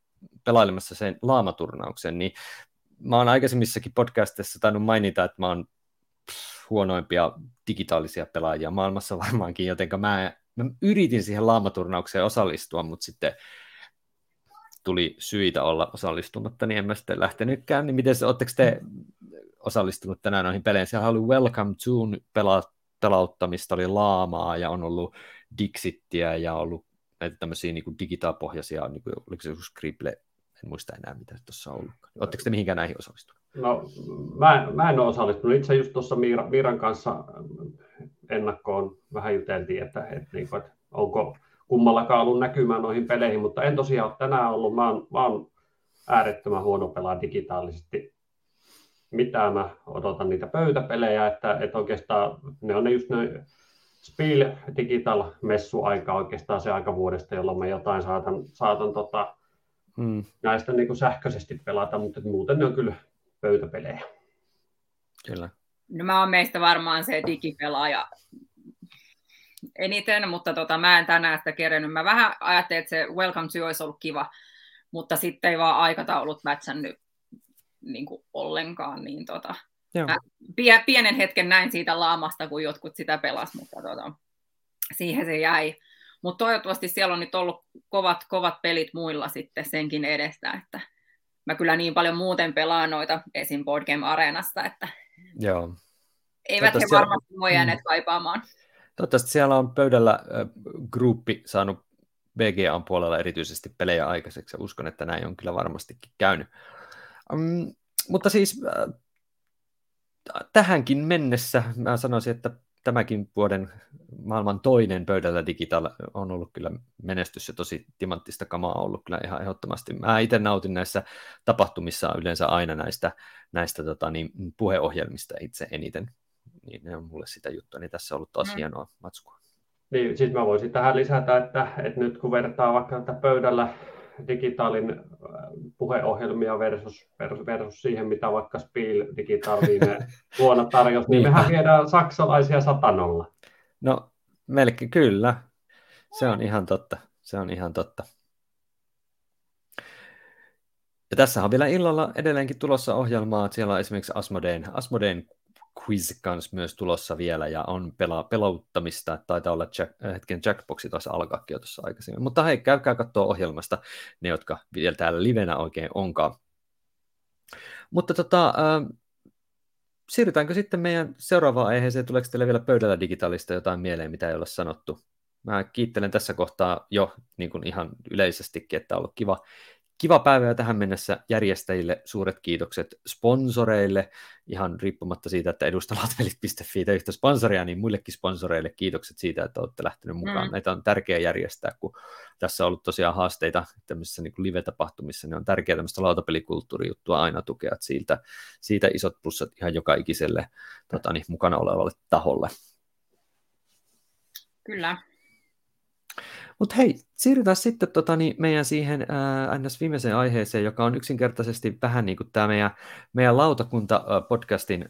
pelailemassa sen laamaturnauksen, niin mä oon aikaisemmissakin podcastissa tainnut mainita, että mä oon huonoimpia digitaalisia pelaajia maailmassa varmaankin, joten mä, mä yritin siihen laamaturnaukseen osallistua, mutta sitten tuli syitä olla osallistumatta, niin en mä sitten lähtenytkään. Niin miten oletteko te osallistunut tänään noihin peleihin? Siellä oli Welcome to pela- pelauttamista, oli laamaa ja on ollut Dixittiä ja ollut näitä tämmöisiä niin digitaalipohjaisia, niin kuin, oliko se joku Scribble, en muista enää mitä tuossa on ollut. Oletteko te mihinkään näihin osallistunut? No, mä, mä en ole osallistunut. Itse just tuossa Miira, Miiran kanssa ennakkoon vähän juteltiin, että, että, niin kuin, että onko kummallakaan ollut näkymään noihin peleihin, mutta en tosiaan ole tänään ollut. Mä oon, mä oon äärettömän huono pelaa digitaalisesti. Mitä mä odotan niitä pöytäpelejä, että, että oikeastaan ne on ne just ne Spiel Digital messuaika oikeastaan se aika vuodesta, jolloin mä jotain saatan, saatan tota, hmm. näistä niin kuin sähköisesti pelata, mutta muuten ne on kyllä pöytäpelejä. Kyllä. No mä oon meistä varmaan se digipelaaja eniten, mutta tota, mä en tänään sitä kerennyt. Mä vähän ajattelin, että se Welcome to olisi ollut kiva, mutta sitten ei vaan aikataulut mätsännyt niin kuin ollenkaan. Niin tota, Mä pienen hetken näin siitä laamasta, kun jotkut sitä pelas, mutta tota, siihen se jäi. Mutta toivottavasti siellä on nyt ollut kovat, kovat pelit muilla sitten senkin edestä, että mä kyllä niin paljon muuten pelaan noita esim. Board Game Areenassa, että Joo. eivät he varmasti siellä... voi jääneet mm. kaipaamaan. Toivottavasti siellä on pöydällä äh, gruppi saanut BGAn puolella erityisesti pelejä aikaiseksi ja uskon, että näin on kyllä varmastikin käynyt. Um, mutta siis äh, tähänkin mennessä mä sanoisin, että tämäkin vuoden maailman toinen pöydällä digital on ollut kyllä menestys ja tosi timanttista kamaa ollut kyllä ihan ehdottomasti. Mä itse nautin näissä tapahtumissa yleensä aina näistä, näistä tota, niin, puheohjelmista itse eniten niin ne on mulle sitä juttua, niin tässä on ollut tosi mm. hienoa matskua. Niin, siis mä voisin tähän lisätä, että, että nyt kun vertaa vaikka tätä pöydällä digitaalin äh, puheohjelmia versus, versus, versus siihen, mitä vaikka Spiel Digital viime [LAUGHS] vuonna tarjosi, niin mehän viedään saksalaisia satanolla. No, melkein kyllä. Se on ihan totta. Se on ihan totta. Ja tässä on vielä illalla edelleenkin tulossa ohjelmaa. Siellä on esimerkiksi Asmodeen, Asmodeen quiz kanssa myös tulossa vielä ja on pela, pelauttamista, taitaa olla jack, äh, hetken Jackboxi taas alkaakin jo tuossa aikaisemmin. Mutta hei, käykää katsoa ohjelmasta ne, jotka vielä täällä livenä oikein onkaan. Mutta tota, äh, siirrytäänkö sitten meidän seuraavaan aiheeseen? Tuleeko teille vielä pöydällä digitaalista jotain mieleen, mitä ei ole sanottu? Mä kiittelen tässä kohtaa jo niin kuin ihan yleisestikin, että on ollut kiva kiva päivä tähän mennessä järjestäjille suuret kiitokset sponsoreille, ihan riippumatta siitä, että edustalatvelit.fi yhtä sponsoria, niin muillekin sponsoreille kiitokset siitä, että olette lähteneet mukaan. Mm. Näitä on tärkeää järjestää, kun tässä on ollut tosiaan haasteita tämmöisissä niin live-tapahtumissa, niin on tärkeää tämmöistä lautapelikulttuurijuttua aina tukea, että siitä, siitä isot plussat ihan joka ikiselle tota, niin, mukana olevalle taholle. Kyllä, mutta hei, siirrytään sitten tota, niin meidän siihen ää, ns. viimeiseen aiheeseen, joka on yksinkertaisesti vähän niin kuin tämä meidän, meidän lautakunta-podcastin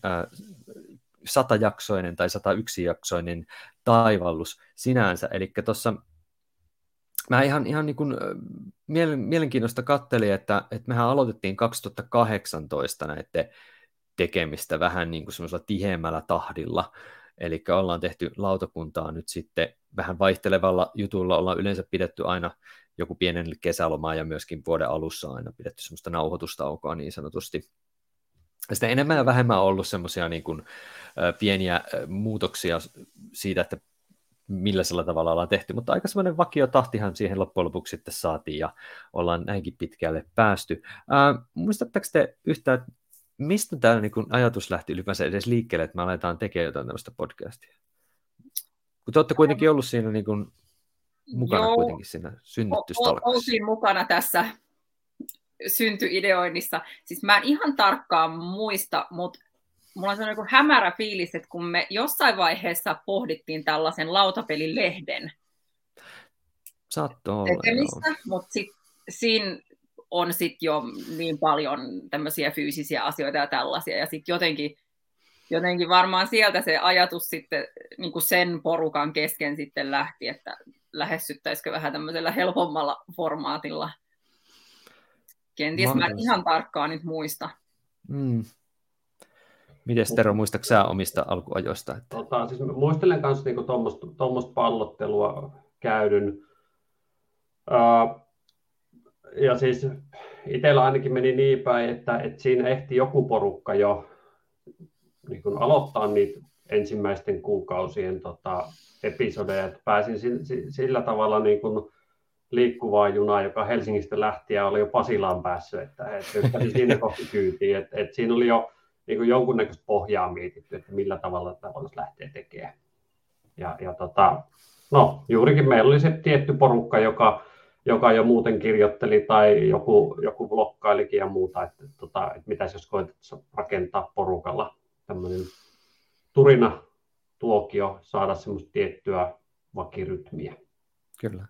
satajaksoinen tai 101-jaksoinen taivallus sinänsä. Eli tuossa mä ihan, ihan niin kuin, mielenkiinnosta kattelin, että, että mehän aloitettiin 2018 näiden tekemistä vähän niin kuin semmoisella tiheämmällä tahdilla, Eli ollaan tehty lautakuntaa nyt sitten vähän vaihtelevalla jutulla, ollaan yleensä pidetty aina joku pienen kesälomaa ja myöskin vuoden alussa aina pidetty semmoista nauhoitustaukoa niin sanotusti. Sitten enemmän ja vähemmän on ollut semmoisia niin kuin, pieniä muutoksia siitä, että millaisella tavalla ollaan tehty, mutta aika semmoinen vakio tahtihan siihen loppujen lopuksi sitten saatiin ja ollaan näinkin pitkälle päästy. Ää, muistatteko te yhtään, mistä tämä niin ajatus lähti ylipäänsä edes liikkeelle, että me aletaan tekemään jotain tämmöistä podcastia? Kun te olette kuitenkin ollut siinä niin kun mukana Joo, kuitenkin siinä synnytystalkossa. Oltiin mukana tässä syntyideoinnissa. Siis mä en ihan tarkkaan muista, mutta mulla on sellainen hämärä fiilis, että kun me jossain vaiheessa pohdittiin tällaisen lautapelilehden. Saattoi tekemistä, mutta sitten siinä on sitten jo niin paljon tämmöisiä fyysisiä asioita ja tällaisia, ja sitten jotenkin, jotenkin varmaan sieltä se ajatus sitten niin kuin sen porukan kesken sitten lähti, että lähestyttäisikö vähän tämmöisellä helpommalla formaatilla. Kenties mä en ihan tarkkaan nyt muista. Mm. Miten Tero, muistatko sä omista alkuajoista? Että... Tota, siis muistelen myös niinku tuommoista pallottelua käydyn. Uh, ja siis itsellä ainakin meni niin päin, että, että siinä ehti joku porukka jo niin kuin aloittaa niitä ensimmäisten kuukausien tota, episodeja, että pääsin sillä tavalla niin kuin liikkuvaa junaa, joka Helsingistä lähti ja oli jo Pasilaan päässyt, että, että siinä kohti kyytiin, että, että siinä oli jo niin kuin jonkunnäköistä pohjaa mietitty, että millä tavalla tätä voisi lähteä tekemään. Ja, ja tota, no, juurikin meillä oli se tietty porukka, joka joka jo muuten kirjoitteli tai joku, joku blokkailikin ja muuta, että, tota, että mitä jos koetat rakentaa porukalla tämmöinen turina tuokio, saada semmoista tiettyä vakirytmiä. Kyllä.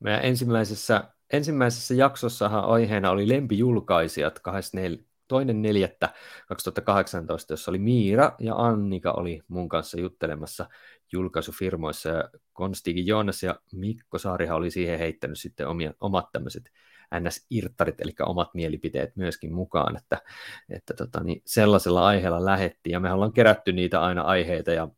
Meidän ensimmäisessä, ensimmäisessä jaksossahan aiheena oli lempijulkaisijat 24, toinen neljättä 2018, jossa oli Miira ja Annika oli mun kanssa juttelemassa julkaisufirmoissa ja Konstikin Joonas ja Mikko Saarihan oli siihen heittänyt sitten omia, omat tämmöiset NS-irttarit, eli omat mielipiteet myöskin mukaan, että, että tota, niin sellaisella aiheella lähettiin, ja me ollaan kerätty niitä aina aiheita ja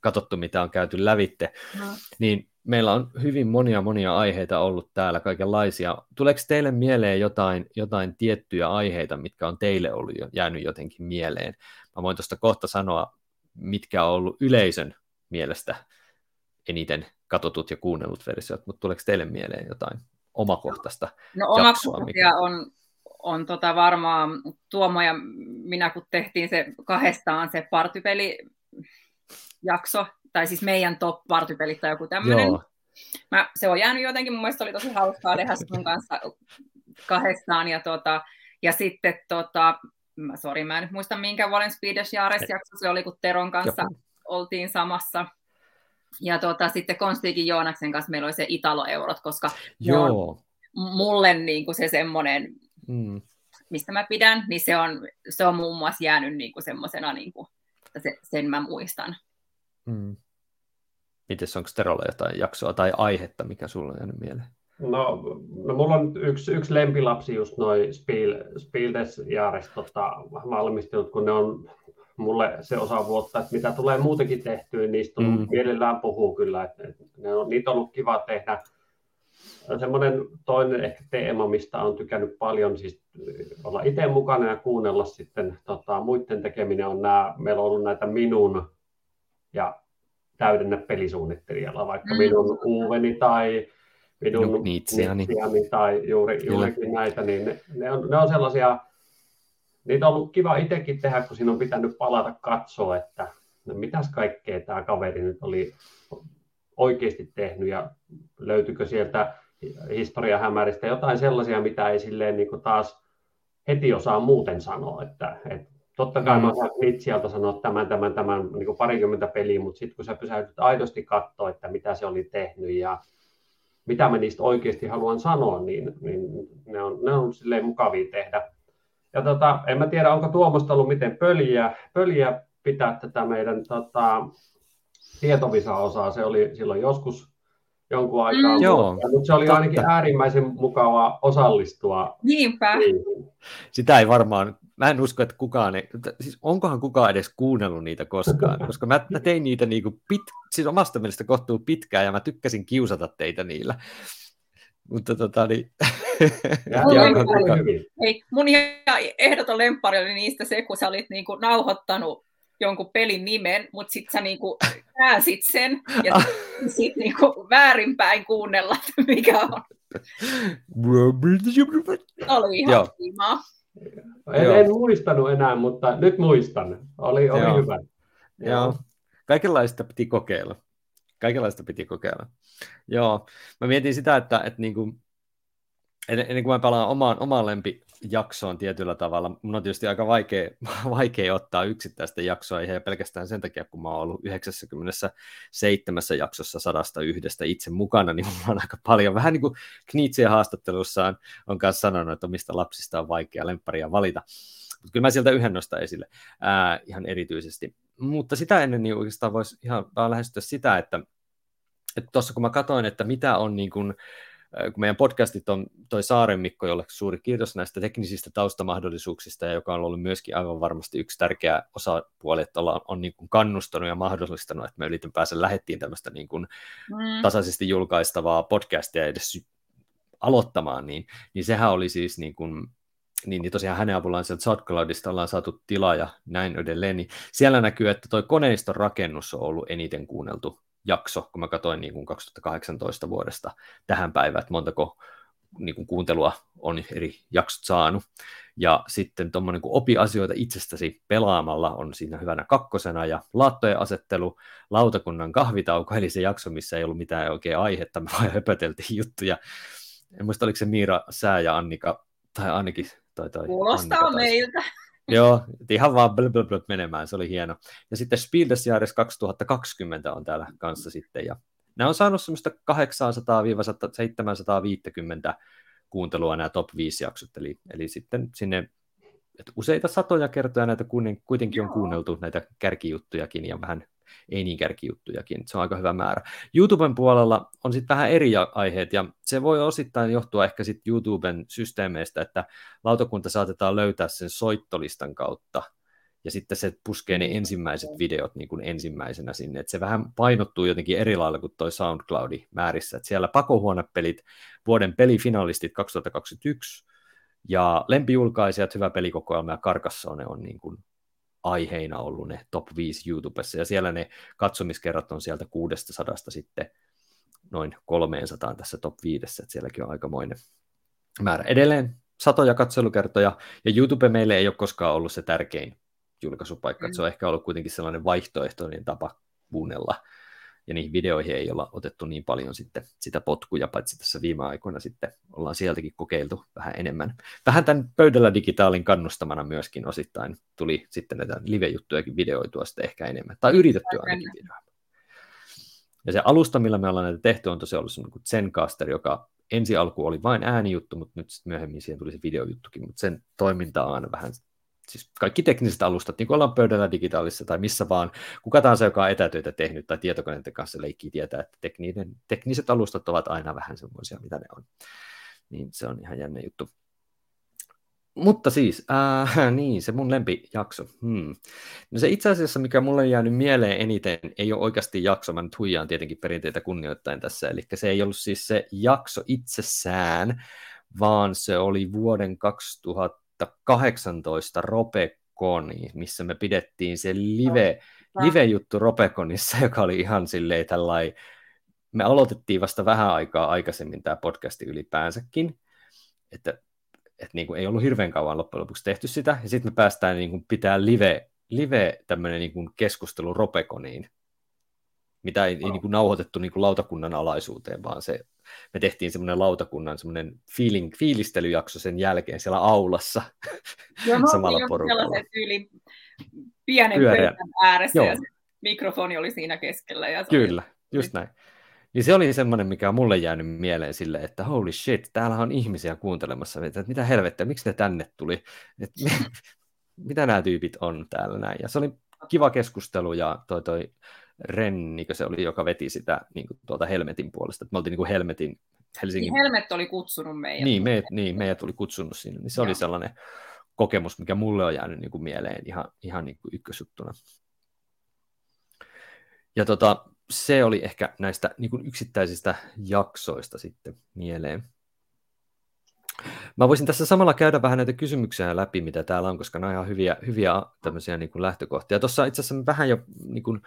katsottu, mitä on käyty lävitte, no. niin meillä on hyvin monia monia aiheita ollut täällä, kaikenlaisia. Tuleeko teille mieleen jotain, jotain tiettyjä aiheita, mitkä on teille ollut jo, jäänyt jotenkin mieleen? Mä voin tuosta kohta sanoa, mitkä on ollut yleisön mielestä eniten katotut ja kuunnellut versiot, mutta tuleeko teille mieleen jotain omakohtaista No omakohtaisia mikä... on, on tota varmaan Tuomo ja minä, kun tehtiin se kahdestaan se partypeli jakso, tai siis meidän top partypelit tai joku tämmöinen. Mä, se on jäänyt jotenkin, mun mielestä oli tosi hauskaa tehdä sun kanssa kahdestaan. Ja, tota, ja sitten, tota, sori, mä en nyt muista minkä vuoden Speedish Jaares jakso se oli, kun Teron kanssa Joku. oltiin samassa. Ja tota, sitten Konstiikin Joonaksen kanssa meillä oli se Italo-eurot, koska Joo. mulle niin kuin se semmoinen, mm. mistä mä pidän, niin se on, se on muun muassa jäänyt niin kuin semmoisena, niin kuin, se, sen mä muistan. Mm. Mites onko Terolla jotain jaksoa tai aihetta, mikä sulla on jäänyt mieleen? No, no mulla on yksi, yksi lempilapsi just noin Spiel, Spieldes tota, valmistelut, kun ne on mulle se osa vuotta, että mitä tulee muutenkin tehtyä, niin niistä on mm. mielellään puhuu kyllä, että, että ne on, niitä on ollut kiva tehdä. Semmoinen toinen ehkä teema, mistä on tykännyt paljon, siis olla itse mukana ja kuunnella sitten tota, muiden tekeminen on nämä, meillä on ollut näitä minun ja täydennä pelisuunnittelijalla, vaikka mm. minun Uuveni tai Vidun Niitsiani. tai juuri, juurikin näitä, niin ne, ne, on, ne on sellaisia, niitä on ollut kiva itsekin tehdä, kun siinä on pitänyt palata katsoa, että no mitäs kaikkea tämä kaveri nyt oli oikeasti tehnyt ja löytyykö sieltä historiahämäristä jotain sellaisia, mitä ei silleen niin kuin taas heti osaa muuten sanoa, että, että totta kai mm. mä osaan sieltä sanoa tämän, tämän, tämän niin kuin parikymmentä peliä, mutta sitten kun sä pysäytyt aidosti katsoa, että mitä se oli tehnyt ja mitä mä niistä oikeasti haluan sanoa, niin, niin ne on, ne on silleen mukavia tehdä. Ja tota, en mä tiedä, onko Tuomosta ollut miten pöliä, pöliä pitää tätä meidän tota, tietovisa-osaa. Se oli silloin joskus jonkun aikaa, mm, joo, mutta se oli totta. ainakin äärimmäisen mukava osallistua. Niinpä. Niin. Sitä ei varmaan, mä en usko, että kukaan ei, siis onkohan kukaan edes kuunnellut niitä koskaan, [LAUGHS] koska mä, mä tein niitä niin kuin pit, siis omasta mielestä kohtuu pitkään ja mä tykkäsin kiusata teitä niillä. Mutta tota niin... [LAUGHS] Ja, kuka... Ei, mun ehdoton lemppari oli niistä se, kun sä olit niinku nauhoittanut jonkun pelin nimen, mutta sitten sä niinku käänsit sen ja sitten niinku väärinpäin kuunnella, mikä on. Oli ihan Joo. En, en muistanut enää, mutta nyt muistan. Oli, oli Joo. hyvä. Joo. Kaikenlaista piti kokeilla. Kaikenlaista piti kokeilla. Joo. Mä mietin sitä, että, että niin kuin, ennen kuin mä palaan omaan, omaan lempijaksoon tietyllä tavalla, mun on tietysti aika vaikea, [LAUGHS] vaikea ottaa yksittäistä jaksoa ihan pelkästään sen takia, kun mä oon ollut 97 jaksossa sadasta yhdestä itse mukana, niin mulla on aika paljon, vähän niin kuin Knitsien haastattelussaan on kanssa sanonut, että mistä lapsista on vaikea lempparia valita. Mutta kyllä mä sieltä yhden nostan esille ää, ihan erityisesti. Mutta sitä ennen niin oikeastaan voisi ihan vaan lähestyä sitä, että tuossa kun mä katsoin, että mitä on niin kuin, kun meidän podcastit on toi Saaren Mikko, jolle suuri kiitos näistä teknisistä taustamahdollisuuksista, ja joka on ollut myöskin aivan varmasti yksi tärkeä osapuoli, että ollaan, on niin kuin kannustanut ja mahdollistanut, että me ylipäänsä lähdettiin tämmöistä niin kuin mm. tasaisesti julkaistavaa podcastia edes aloittamaan, niin, niin sehän oli siis niin kuin, niin, niin tosiaan hänen avullaan sieltä SoundCloudista ollaan saatu tila ja näin edelleen, niin siellä näkyy, että toi koneiston rakennus on ollut eniten kuunneltu jakso, kun mä katsoin niin kuin 2018 vuodesta tähän päivään, että montako niin kuin kuuntelua on eri jaksot saanut. Ja sitten tuommoinen kuin opi asioita itsestäsi pelaamalla on siinä hyvänä kakkosena, ja laattojen asettelu, lautakunnan kahvitauko, eli se jakso, missä ei ollut mitään oikein aihetta, me vain [LAUGHS] höpöteltiin juttuja. En muista, oliko se Miira Sää ja Annika, tai ainakin toi toi. Kuulostaa meiltä. [LAUGHS] Joo, ihan vaan blö, blö, blö menemään, se oli hieno. Ja sitten Spiel des Jahres 2020 on täällä kanssa sitten, ja nämä on saanut semmoista 800-750 kuuntelua nämä top 5 jaksot, eli, eli sitten sinne että useita satoja kertoja näitä kuitenkin on kuunneltu, näitä kärkijuttujakin ja vähän ei niin kärkijuttujakin. Se on aika hyvä määrä. YouTuben puolella on sitten vähän eri aiheet, ja se voi osittain johtua ehkä sitten YouTuben systeemeistä, että lautakunta saatetaan löytää sen soittolistan kautta, ja sitten se puskee ne ensimmäiset videot niin kuin ensimmäisenä sinne, että se vähän painottuu jotenkin eri lailla kuin toi SoundCloudi määrissä, että siellä pakohuonepelit, vuoden pelifinalistit 2021, ja lempijulkaisijat, hyvä pelikokoelma ja Karkassone on niin kuin aiheina ollut ne top 5 YouTubessa, ja siellä ne katsomiskerrat on sieltä 600 sitten noin 300 tässä top 5, että sielläkin on aikamoinen määrä. Edelleen satoja katselukertoja, ja YouTube meille ei ole koskaan ollut se tärkein julkaisupaikka, mm. se on ehkä ollut kuitenkin sellainen vaihtoehtoinen tapa kuunnella ja niihin videoihin ei olla otettu niin paljon sitten sitä potkuja, paitsi tässä viime aikoina sitten ollaan sieltäkin kokeiltu vähän enemmän. Vähän tämän pöydällä digitaalin kannustamana myöskin osittain tuli sitten näitä live-juttujakin videoitua sitten ehkä enemmän, tai yritetty ainakin videoida. Ja se alusta, millä me ollaan näitä tehty, on tosiaan ollut semmoinen kuin Zencaster, joka ensi alku oli vain äänijuttu, mutta nyt sitten myöhemmin siihen tuli se videojuttukin, mutta sen toiminta on aina vähän siis kaikki tekniset alustat, niin kuin ollaan pöydällä digitaalisessa tai missä vaan, kuka tahansa, joka on etätöitä tehnyt tai tietokoneiden kanssa leikkii tietää, että tekninen, tekniset alustat ovat aina vähän semmoisia, mitä ne on. Niin se on ihan jännä juttu. Mutta siis, äh, [LAUGHS] niin, se mun lempijakso. Hmm. No se itse asiassa, mikä mulle on jäänyt mieleen eniten, ei ole oikeasti jakso, mä nyt huijaan tietenkin perinteitä kunnioittain tässä, eli se ei ollut siis se jakso itsessään, vaan se oli vuoden 2000 2018 Ropekoni, missä me pidettiin se live, live-juttu Ropekonissa, joka oli ihan silleen tällainen me aloitettiin vasta vähän aikaa aikaisemmin tämä podcasti ylipäänsäkin, että, että niin kuin ei ollut hirveän kauan loppujen lopuksi tehty sitä, ja sitten me päästään niin kuin pitää live, live tämmöinen niin kuin keskustelu Ropekoniin, mitä ei, ei niin kuin nauhoitettu niin kuin lautakunnan alaisuuteen, vaan se, me tehtiin semmoinen lautakunnan semmoinen feeling, fiilistelyjakso sen jälkeen siellä aulassa Joo, samalla porukalla. Tyyli pienen pöydän ääressä Joo. ja se mikrofoni oli siinä keskellä. Ja Kyllä, oli... just näin. Niin se oli semmoinen, mikä on mulle jäänyt mieleen sille, että holy shit, täällä on ihmisiä kuuntelemassa, että mitä helvettiä, miksi ne tänne tuli, että [LAUGHS] mitä nämä tyypit on täällä näin. Ja se oli kiva keskustelu ja toi, toi Renni, se oli, joka veti sitä niin kuin tuolta Helmetin puolesta. Me oltiin niin kuin Helmetin, Helsingin... Niin Helmet oli kutsunut meidät. Niin, meidät, niin, meidät oli kutsunut sinne. Niin se Joo. oli sellainen kokemus, mikä mulle on jäänyt niin kuin mieleen ihan, ihan niin kuin ykkösjuttuna. Ja tota, se oli ehkä näistä niin kuin yksittäisistä jaksoista sitten mieleen. Mä voisin tässä samalla käydä vähän näitä kysymyksiä läpi, mitä täällä on, koska nämä on ihan hyviä, hyviä tämmöisiä niin kuin lähtökohtia. Tuossa itse asiassa vähän jo niin kuin,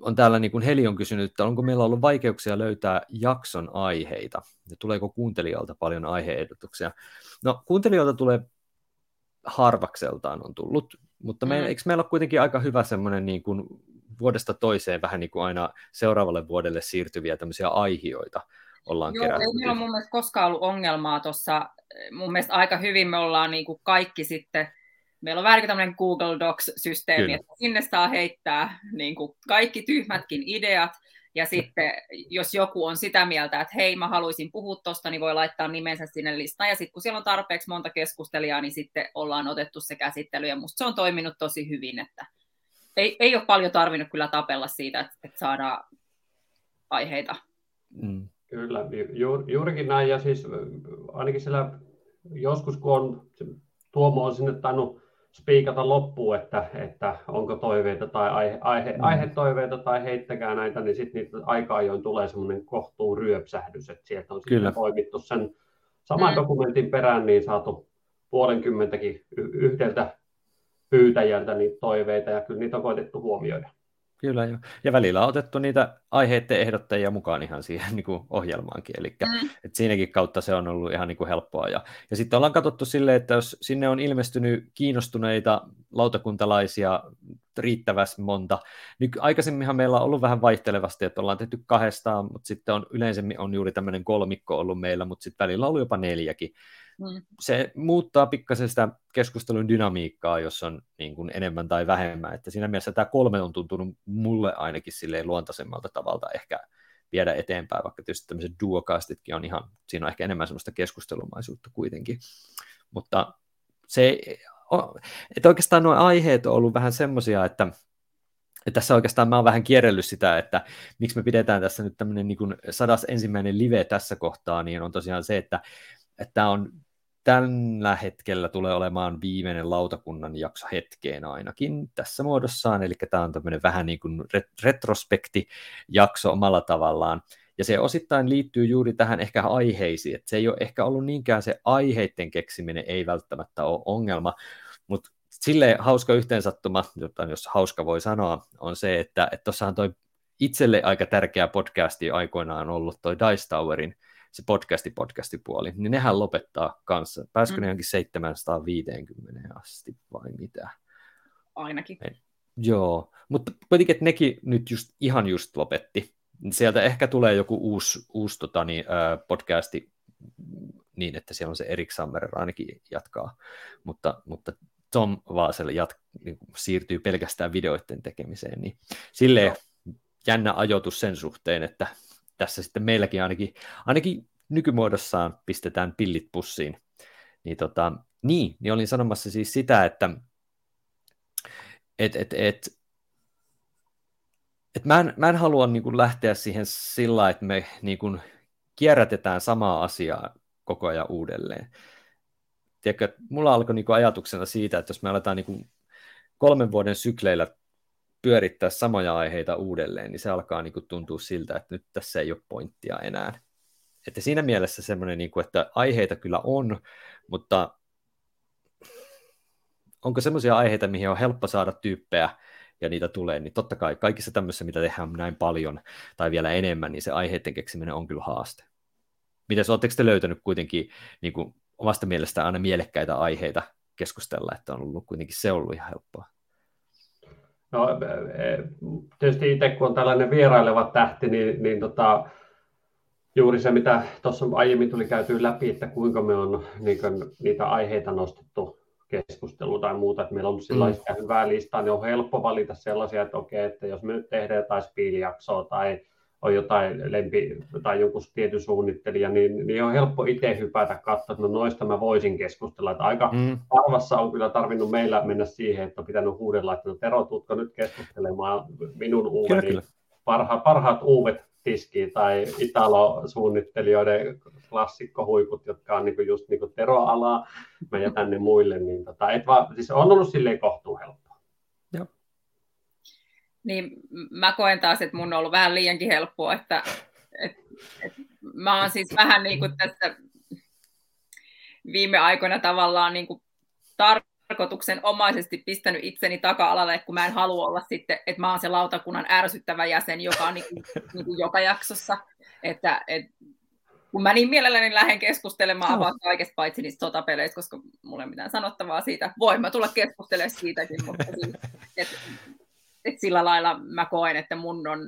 on täällä niin kuin Heli on kysynyt, että onko meillä ollut vaikeuksia löytää jakson aiheita ja tuleeko kuuntelijoilta paljon aiheehdotuksia. No kuuntelijoilta tulee harvakseltaan on tullut, mutta me, mm. eikö meillä ole kuitenkin aika hyvä semmoinen niin kuin vuodesta toiseen vähän niin kuin aina seuraavalle vuodelle siirtyviä tämmöisiä aihioita ollaan Joo, kerätty. ei meillä ole mun mielestä koskaan ollut ongelmaa tuossa. Mun mielestä aika hyvin me ollaan niin kuin kaikki sitten meillä on vähän niin tämmöinen Google Docs-systeemi, Kyllä. että sinne saa heittää niin kuin kaikki tyhmätkin ideat, ja sitten jos joku on sitä mieltä, että hei, mä haluaisin puhua tuosta, niin voi laittaa nimensä sinne listaan. Ja sitten kun siellä on tarpeeksi monta keskustelijaa, niin sitten ollaan otettu se käsittely. Ja musta se on toiminut tosi hyvin, että ei, ei ole paljon tarvinnut kyllä tapella siitä, että, että saadaan aiheita. Mm. Kyllä, ju, juurikin näin. Ja siis ainakin siellä joskus, kun on, Tuomo on sinne tainnut spiikata loppuun, että, että onko toiveita tai aihe, aihe, mm. aihetoiveita tai heittäkää näitä, niin sitten niitä aika ajoin tulee semmoinen kohtuu ryöpsähdys, että sieltä on Kyllä. toimittu sen saman mm. dokumentin perään niin saatu puolenkymmentäkin yhdeltä pyytäjältä niitä toiveita ja kyllä niitä on koitettu huomioida. Kyllä jo. Ja välillä on otettu niitä aiheiden ehdottajia mukaan ihan siihen niin kuin ohjelmaankin. Eli mm. et siinäkin kautta se on ollut ihan niin kuin helppoa. Ja, ja sitten ollaan katsottu silleen, että jos sinne on ilmestynyt kiinnostuneita lautakuntalaisia riittävästi monta. Nyt aikaisemminhan meillä on ollut vähän vaihtelevasti, että ollaan tehty kahdestaan, mutta sitten on yleisemmin on juuri tämmöinen kolmikko ollut meillä, mutta sitten välillä on ollut jopa neljäkin. Mm. Se muuttaa pikkasen sitä keskustelun dynamiikkaa, jos on niin kuin enemmän tai vähemmän. Että siinä mielessä tämä kolme on tuntunut mulle ainakin silleen luontaisemmalta tavalta ehkä viedä eteenpäin, vaikka tietysti tämmöiset duokastitkin on ihan, siinä on ehkä enemmän semmoista keskustelumaisuutta kuitenkin. Mutta se, että oikeastaan nuo aiheet on ollut vähän semmoisia, että, että tässä oikeastaan mä oon vähän kierrellyt sitä, että miksi me pidetään tässä nyt tämmöinen niin sadas ensimmäinen live tässä kohtaa, niin on tosiaan se, että, että on tällä hetkellä tulee olemaan viimeinen lautakunnan jakso hetkeen ainakin tässä muodossaan, eli tämä on tämmöinen vähän niin kuin retrospekti-jakso omalla tavallaan, ja se osittain liittyy juuri tähän ehkä aiheisiin, että se ei ole ehkä ollut niinkään se aiheiden keksiminen ei välttämättä ole ongelma, mutta sille hauska yhteensattuma, jos hauska voi sanoa, on se, että tuossahan toi itselle aika tärkeä podcasti aikoinaan ollut toi Dice Towerin se podcasti podcasti puoli, niin nehän lopettaa kanssa. Pääskö mm. ne johonkin 750 asti vai mitä? Ainakin. Ei. Joo, mutta kuitenkin, että nekin nyt just, ihan just lopetti. Sieltä ehkä tulee joku uusi, uusi tota, niin, äh, podcasti niin, että siellä on se Erik Sammerer ainakin jatkaa, mutta, mutta Tom Vaaselle jat, niin siirtyy pelkästään videoiden tekemiseen, niin silleen no. jännä ajoitus sen suhteen, että tässä sitten meilläkin ainakin, ainakin nykymuodossaan pistetään pillit pussiin. Niin, tota, niin, niin olin sanomassa siis sitä, että et, et, et, et mä, en, mä en halua niin kuin lähteä siihen sillä, että me niin kuin kierrätetään samaa asiaa koko ajan uudelleen. Tiedätkö, mulla alkoi niin kuin ajatuksena siitä, että jos me aletaan niin kuin kolmen vuoden sykleillä pyörittää samoja aiheita uudelleen, niin se alkaa niin kuin tuntua siltä, että nyt tässä ei ole pointtia enää. Että siinä mielessä semmoinen, niin kuin, että aiheita kyllä on, mutta onko semmoisia aiheita, mihin on helppo saada tyyppejä ja niitä tulee, niin totta kai kaikissa tämmöisissä, mitä tehdään näin paljon tai vielä enemmän, niin se aiheiden keksiminen on kyllä haaste. Miten oletteko te löytänyt kuitenkin niin kuin omasta mielestä aina mielekkäitä aiheita keskustella, että on ollut kuitenkin se ollut ihan helppoa? No, e, e, tietysti itse kun on tällainen vieraileva tähti, niin, niin tota, juuri se, mitä tuossa aiemmin tuli käyty läpi, että kuinka me on niin kuin, niitä aiheita nostettu keskusteluun tai muuta, että meillä on sellaista mm. hyvää listaa, niin on helppo valita sellaisia, että okei, että jos me nyt tehdään jotain spiilijaksoa tai on jotain lempi tai joku tietyn suunnittelija, niin, niin on helppo itse hypätä katsoa, että no noista mä voisin keskustella. Että aika mm. harvassa on kyllä tarvinnut meillä mennä siihen, että on pitänyt huudella, että no Tero, tuutko nyt keskustelemaan minun uuveni, parha, parhaat uuvet tiskiin tai Italo-suunnittelijoiden klassikkohuiput, jotka on niinku just niinku Tero-alaa, mä jätän ne muille, niin tota, et vaan, siis on ollut silleen kohtuu helppoa. Joo. Niin mä koen taas, että mun on ollut vähän liiankin helppoa, että et, et, mä oon siis vähän niin kuin tässä viime aikoina tavallaan niin kuin tar- omaisesti pistänyt itseni taka-alalle, kun mä en halua olla sitten, että mä oon se lautakunnan ärsyttävä jäsen, joka on niin kuin, niin kuin joka jaksossa. Että, et, kun mä niin mielelläni lähden keskustelemaan no. kaikesta paitsi niistä sotapeleistä, koska mulla ei mitään sanottavaa siitä. Voin mä tulla keskustelemaan siitäkin, mutta siis, et, et sillä lailla mä koen, että mun on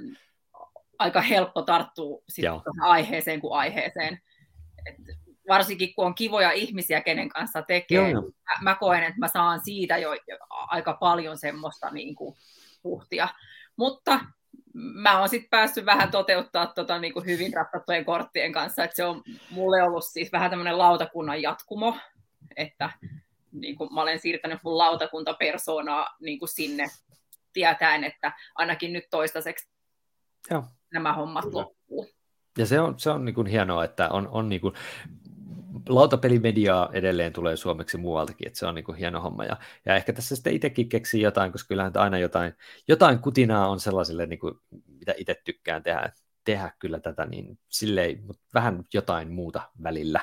aika helppo tarttua aiheeseen kuin aiheeseen. Et varsinkin kun on kivoja ihmisiä, kenen kanssa tekee, joo, joo. Mä, mä koen, että mä saan siitä jo, jo aika paljon semmoista niin kuin, puhtia. Mutta mä oon sitten päässyt vähän toteuttaa tota, niin kuin hyvin rattattujen korttien kanssa, että se on mulle ollut siis vähän tämmöinen lautakunnan jatkumo, että niin kuin, mä olen siirtänyt mun lautakuntapersoonaa niin kuin sinne tietäen, että ainakin nyt toistaiseksi Joo. nämä hommat loppuu. Ja se on, se on niin kuin hienoa, että on, on niin kuin, lautapelimediaa edelleen tulee suomeksi muualtakin, että se on niin kuin hieno homma. Ja, ja ehkä tässä sitten itsekin keksii jotain, koska kyllähän aina jotain, jotain kutinaa on sellaisille, niin kuin, mitä itse tykkään tehdä, tehdä kyllä tätä, niin silleen, mutta vähän jotain muuta välillä.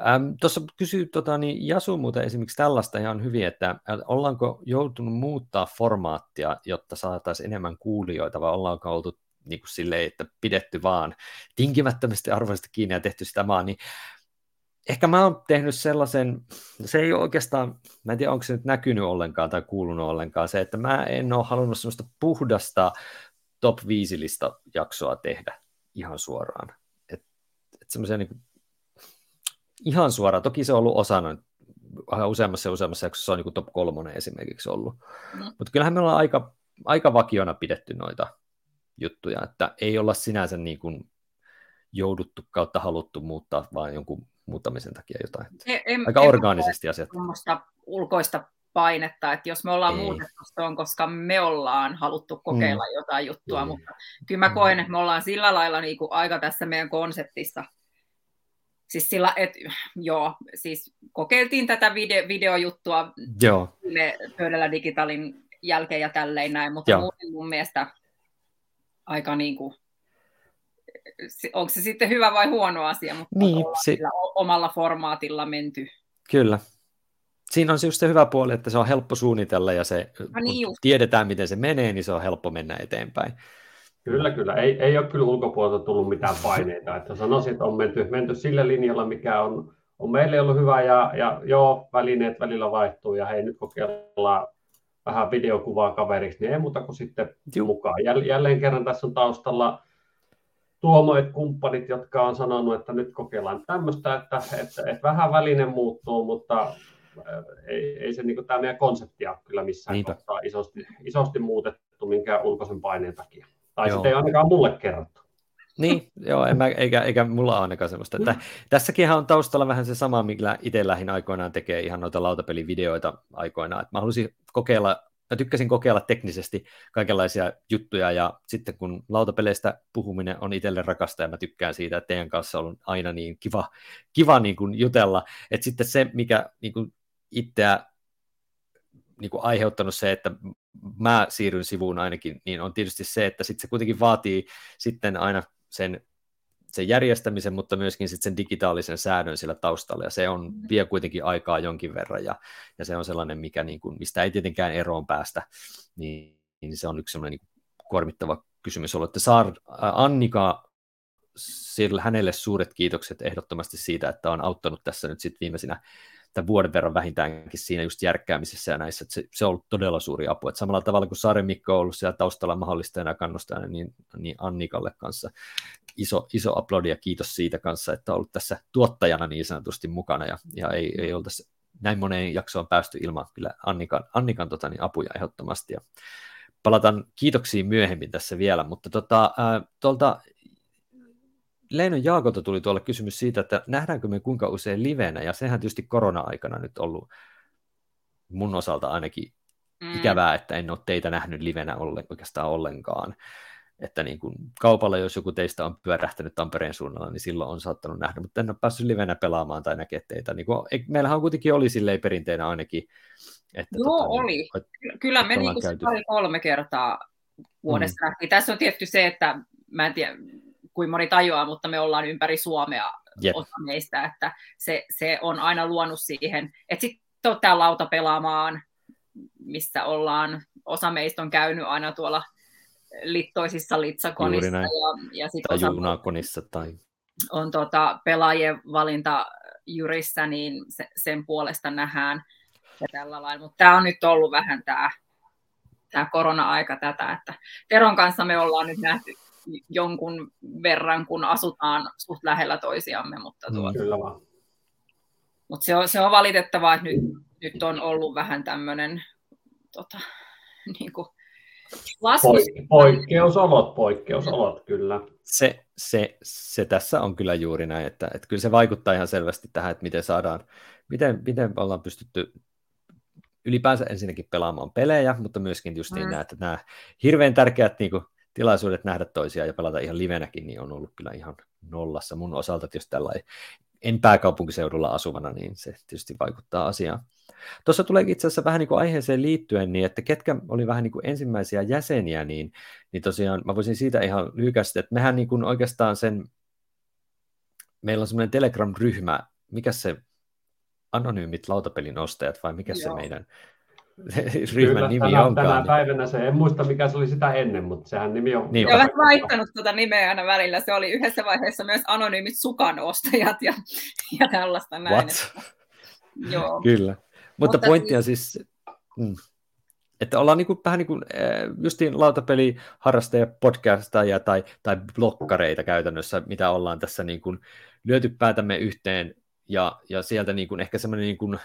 Ähm, Tuossa kysyy tota, niin Jasu muuten esimerkiksi tällaista ihan hyvin, että ollaanko joutunut muuttaa formaattia, jotta saataisiin enemmän kuulijoita, vai ollaanko oltu niin kuin silleen, että pidetty vaan tinkimättömästi arvoista kiinni ja tehty sitä vaan, niin ehkä mä oon tehnyt sellaisen, se ei oikeastaan, mä en tiedä onko se nyt näkynyt ollenkaan tai kuulunut ollenkaan, se, että mä en ole halunnut sellaista puhdasta top 5 lista jaksoa tehdä ihan suoraan. Et, et semmoisia niin ihan suoraan, toki se on ollut osana, useammassa ja useammassa jaksossa on niin top kolmonen esimerkiksi ollut. Mm. Mutta kyllähän me ollaan aika, aika vakiona pidetty noita juttuja, että ei olla sinänsä niin kuin jouduttu kautta haluttu muuttaa vaan jonkun muuttamisen takia jotain. En, en, Aika en orgaanisesti asiat. ulkoista painetta, että jos me ollaan Ei. muutettu, se on, koska me ollaan haluttu kokeilla mm. jotain juttua, mm. mutta kyllä mä koen, että me ollaan sillä lailla niin kuin aika tässä meidän konseptissa. Siis sillä, että joo, siis kokeiltiin tätä video, videojuttua joo. me pöydällä digitaalin jälkeen ja tälleen näin, mutta joo. muuten mun mielestä aika niin kuin onko se sitten hyvä vai huono asia, mutta niin, se... omalla formaatilla menty. Kyllä. Siinä on just se hyvä puoli, että se on helppo suunnitella ja se, no niin kun tiedetään, miten se menee, niin se on helppo mennä eteenpäin. Kyllä, kyllä. Ei, ei ole kyllä ulkopuolelta tullut mitään [LAUGHS] paineita. Että sanoisin, että on menty, menty sillä linjalla, mikä on, on meille ollut hyvä ja, ja joo, välineet välillä vaihtuu ja hei, nyt kokeillaan vähän videokuvaa kaveriksi, niin ei muuta kuin sitten Juh. mukaan. Jälleen kerran tässä on taustalla tuomoit kumppanit, jotka on sanonut, että nyt kokeillaan tämmöistä, että, että, että vähän väline muuttuu, mutta äh, ei, ei se niin tämä meidän konsepti ole kyllä missään Niinpä. kohtaa isosti, isosti muutettu minkään ulkoisen paineen takia. Tai sitten ei ainakaan mulle kerrottu. Niin, joo, en mä, eikä, eikä mulla ole ainakaan semmoista. Että, tässäkin on taustalla vähän se sama, millä itse lähdin aikoinaan tekee ihan noita lautapelivideoita aikoinaan. Että mä halusin kokeilla mä tykkäsin kokeilla teknisesti kaikenlaisia juttuja, ja sitten kun lautapeleistä puhuminen on itselle rakasta, ja mä tykkään siitä, että teidän kanssa on aina niin kiva, kiva niin kuin jutella, että sitten se, mikä niin kuin itseä niin kuin aiheuttanut se, että mä siirryn sivuun ainakin, niin on tietysti se, että sitten se kuitenkin vaatii sitten aina sen sen järjestämisen, mutta myöskin sitten sen digitaalisen säädön sillä taustalla, ja se on, mm. vie kuitenkin aikaa jonkin verran, ja, ja se on sellainen, mikä, niin kuin, mistä ei tietenkään eroon päästä, niin, niin se on yksi sellainen niin kuormittava kysymys ollut. Että Saar, Annika, sillä hänelle suuret kiitokset ehdottomasti siitä, että on auttanut tässä nyt sitten viimeisinä tämän vuoden verran vähintäänkin siinä just järkkäämisessä ja näissä, että se, se on ollut todella suuri apu. Että samalla tavalla kuin Saaren Mikko on ollut siellä taustalla mahdollistajana ja kannustajana, niin, niin Annikalle kanssa iso, iso aplodi ja kiitos siitä kanssa, että on ollut tässä tuottajana niin sanotusti mukana ja, ja ei, ei oltaisi näin moneen jaksoon päästy ilman kyllä Annikan, Annikan tota, niin apuja ehdottomasti. Ja palataan kiitoksiin myöhemmin tässä vielä, mutta tota, ää, tuolta Leinon Jaakolta tuli tuolle kysymys siitä, että nähdäänkö me kuinka usein livenä, ja sehän tietysti korona-aikana nyt ollut mun osalta ainakin mm. ikävää, että en ole teitä nähnyt livenä ollen, oikeastaan ollenkaan. Että niin kuin kaupalla, jos joku teistä on pyörähtänyt Tampereen suunnalla, niin silloin on saattanut nähdä, mutta en ole päässyt livenä pelaamaan tai näkee teitä. Niin kuin, meillähän kuitenkin oli silleen perinteenä ainakin. Että Joo, tota, oli. Niin, Kyllä me niin kuin pari kolme kertaa vuodessa mm. Tässä on tietty se, että mä en tiedä, kuin moni tajuaa, mutta me ollaan ympäri Suomea yep. osa meistä, että se, se on aina luonut siihen, että sitten ottaa lauta pelaamaan, missä ollaan, osa meistä on käynyt aina tuolla littoisissa litsakonissa. Ja, ja sit tai junakonissa. Tai... On tota, pelaajien valinta jurissä, niin se, sen puolesta nähdään ja tällä lailla. Mutta tämä on nyt ollut vähän tämä tämä korona-aika tätä, että Teron kanssa me ollaan nyt nähty jonkun verran, kun asutaan suht lähellä toisiamme, mutta, tuo, mm, Kyllä vaan. mutta se, on, se on valitettavaa, että nyt, nyt on ollut vähän tämmöinen tota, [LAUGHS] niin kuin Poik- poikkeusolot, poikkeusolot, kyllä. Se, se, se tässä on kyllä juuri näin, että, että kyllä se vaikuttaa ihan selvästi tähän, että miten saadaan, miten, miten ollaan pystytty ylipäänsä ensinnäkin pelaamaan pelejä, mutta myöskin just niin mm. nämä, että nämä hirveän tärkeät niin kuin, tilaisuudet nähdä toisiaan ja pelata ihan livenäkin, niin on ollut kyllä ihan nollassa mun osalta, jos tällä en pääkaupunkiseudulla asuvana, niin se tietysti vaikuttaa asiaan. Tuossa tulee itse asiassa vähän niin kuin aiheeseen liittyen, niin että ketkä oli vähän niin kuin ensimmäisiä jäseniä, niin, niin tosiaan mä voisin siitä ihan lyhykästi, että mehän niin kuin oikeastaan sen, meillä on semmoinen Telegram-ryhmä, mikä se anonyymit lautapelin ostajat vai mikä Joo. se meidän [LAUGHS] ryhmän Kyllä, nimi tänä, onkaan. Tänä päivänä se, en muista mikä se oli sitä ennen, mutta sehän nimi on... Niin, olen vaihtanut tuota nimeä aina välillä. Se oli yhdessä vaiheessa myös anonyymit sukanostajat ja, ja tällaista näin. What? Että, [LAUGHS] joo. Kyllä. Mutta, mutta pointti on siis... Mm että ollaan niin kuin, vähän niin kuin justiin lautapeliharrastajia, podcastajia tai, tai blokkareita käytännössä, mitä ollaan tässä niin kuin lyöty päätämme yhteen ja, ja sieltä niin kuin ehkä semmoinen niin kuin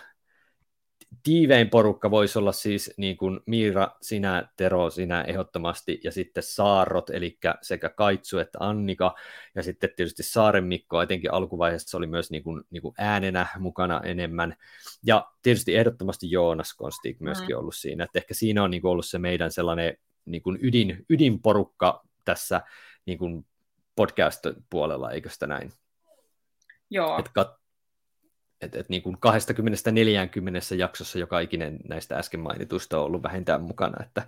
tiivein porukka voisi olla siis niin kuin Miira, sinä, Tero, sinä ehdottomasti, ja sitten Saarrot, eli sekä Kaitsu että Annika, ja sitten tietysti Saaren Mikko, etenkin alkuvaiheessa oli myös niin kuin, niin kuin äänenä mukana enemmän, ja tietysti ehdottomasti Joonas Konstig myöskin mm. ollut siinä, että ehkä siinä on niin kuin ollut se meidän sellainen niin kuin ydin, ydinporukka tässä niin kuin podcast-puolella, eikö sitä näin? Joo. Et kat- että et niin 20-40 jaksossa joka ikinen näistä äsken mainituista on ollut vähintään mukana, että,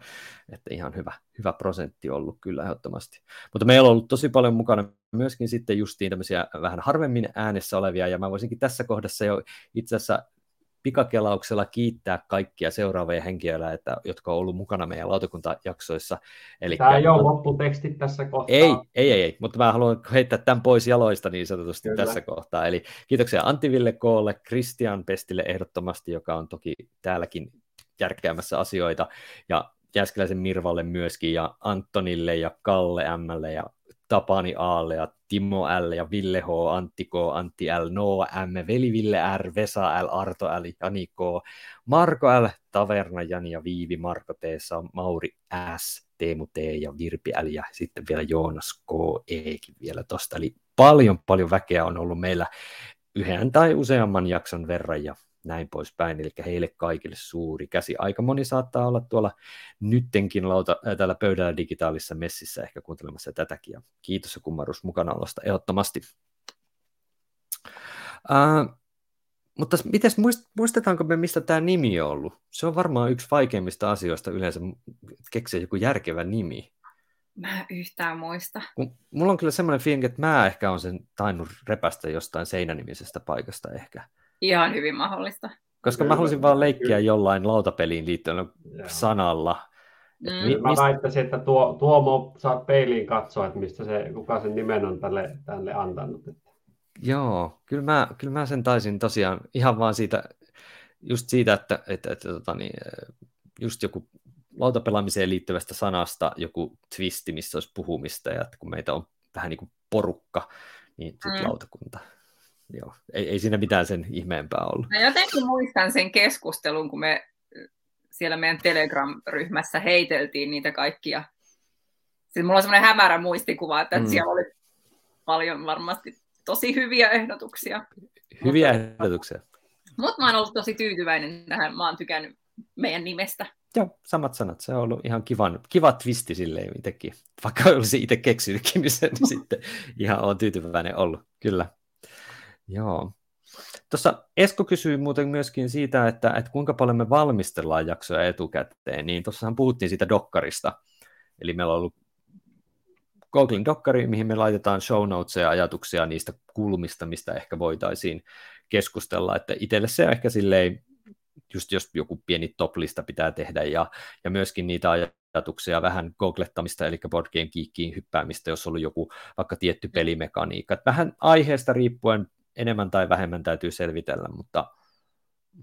että ihan hyvä, hyvä prosentti ollut kyllä ehdottomasti. Mutta meillä on ollut tosi paljon mukana myöskin sitten justiin tämmöisiä vähän harvemmin äänessä olevia, ja mä voisinkin tässä kohdassa jo itse asiassa pikakelauksella kiittää kaikkia seuraavia henkilöitä, että, jotka on ollut mukana meidän lautakuntajaksoissa. Eli Tämä ei ole lopputekstit tässä kohtaa. Ei, ei, ei, ei, mutta mä haluan heittää tämän pois jaloista niin sanotusti Kyllä. tässä kohtaa. Eli kiitoksia Antiville Koolle, Christian Pestille ehdottomasti, joka on toki täälläkin järkkäämässä asioita, ja Jääskeläisen Mirvalle myöskin, ja Antonille ja Kalle Mlle ja Tapani Aalle ja Timo L ja Ville H, Antti K, Antti L, Noa M, Veli Ville R, Vesa L, Arto L, Jani K, Marko L, Taverna Jani ja Viivi, Marko T, Mauri S, Teemu T ja Virpi L ja sitten vielä Joonas K, Ekin vielä tosta. Eli paljon paljon väkeä on ollut meillä yhden tai useamman jakson verran ja näin poispäin. Eli heille kaikille suuri käsi. Aika moni saattaa olla tuolla nyttenkin lauta, äh, täällä pöydällä digitaalisessa messissä ehkä kuuntelemassa tätäkin. Ja kiitos ja kummarus mukanaolosta ehdottomasti. Äh, mutta miten muistetaanko me, mistä tämä nimi on ollut? Se on varmaan yksi vaikeimmista asioista yleensä keksiä joku järkevä nimi. Mä en yhtään muista. Mulla on kyllä semmoinen fiilinki, että mä ehkä on sen tainnut repästä jostain seinänimisestä paikasta ehkä. Ihan hyvin mahdollista. Koska kyllä, mä halusin vaan leikkiä kyllä. jollain lautapeliin liittyen sanalla, Mm. Mä väittäisin, että tuo, Tuomo saat peiliin katsoa, että mistä se, kuka sen nimen on tälle, tälle antanut. Joo, kyllä mä, kyllä mä sen taisin tosiaan ihan vaan siitä, just siitä, että, että, että, että tota niin, just joku lautapelaamiseen liittyvästä sanasta joku twisti, missä olisi puhumista, ja että kun meitä on vähän niin kuin porukka, niin sitten mm. lautakunta. Joo, ei, ei siinä mitään sen ihmeempää ollut. Mä jotenkin muistan sen keskustelun, kun me siellä meidän Telegram-ryhmässä heiteltiin niitä kaikkia. Siis mulla on semmoinen hämärä muistikuva, että mm. siellä oli paljon varmasti tosi hyviä ehdotuksia. Hyviä mutta, ehdotuksia. Mutta mä oon ollut tosi tyytyväinen tähän. Mä oon tykännyt meidän nimestä. Joo, samat sanat. Se on ollut ihan kivan, kiva twisti silleen itsekin. Vaikka olisi itse keksinytkin, niin sen niin [LAUGHS] sitten ihan on tyytyväinen ollut. Kyllä. Joo. Tuossa Esko kysyi muuten myöskin siitä, että, että kuinka paljon me valmistellaan jaksoja etukäteen, niin tuossahan puhuttiin siitä dokkarista. Eli meillä on ollut Googlen dokkari, mihin me laitetaan show notesia ja ajatuksia niistä kulmista, mistä ehkä voitaisiin keskustella, että itselle se ehkä silleen, just jos joku pieni toplista pitää tehdä, ja, ja myöskin niitä ajatuksia vähän googlettamista, eli Board Game hyppäämistä, jos on ollut joku vaikka tietty pelimekaniikka. Vähän aiheesta riippuen enemmän tai vähemmän täytyy selvitellä, mutta,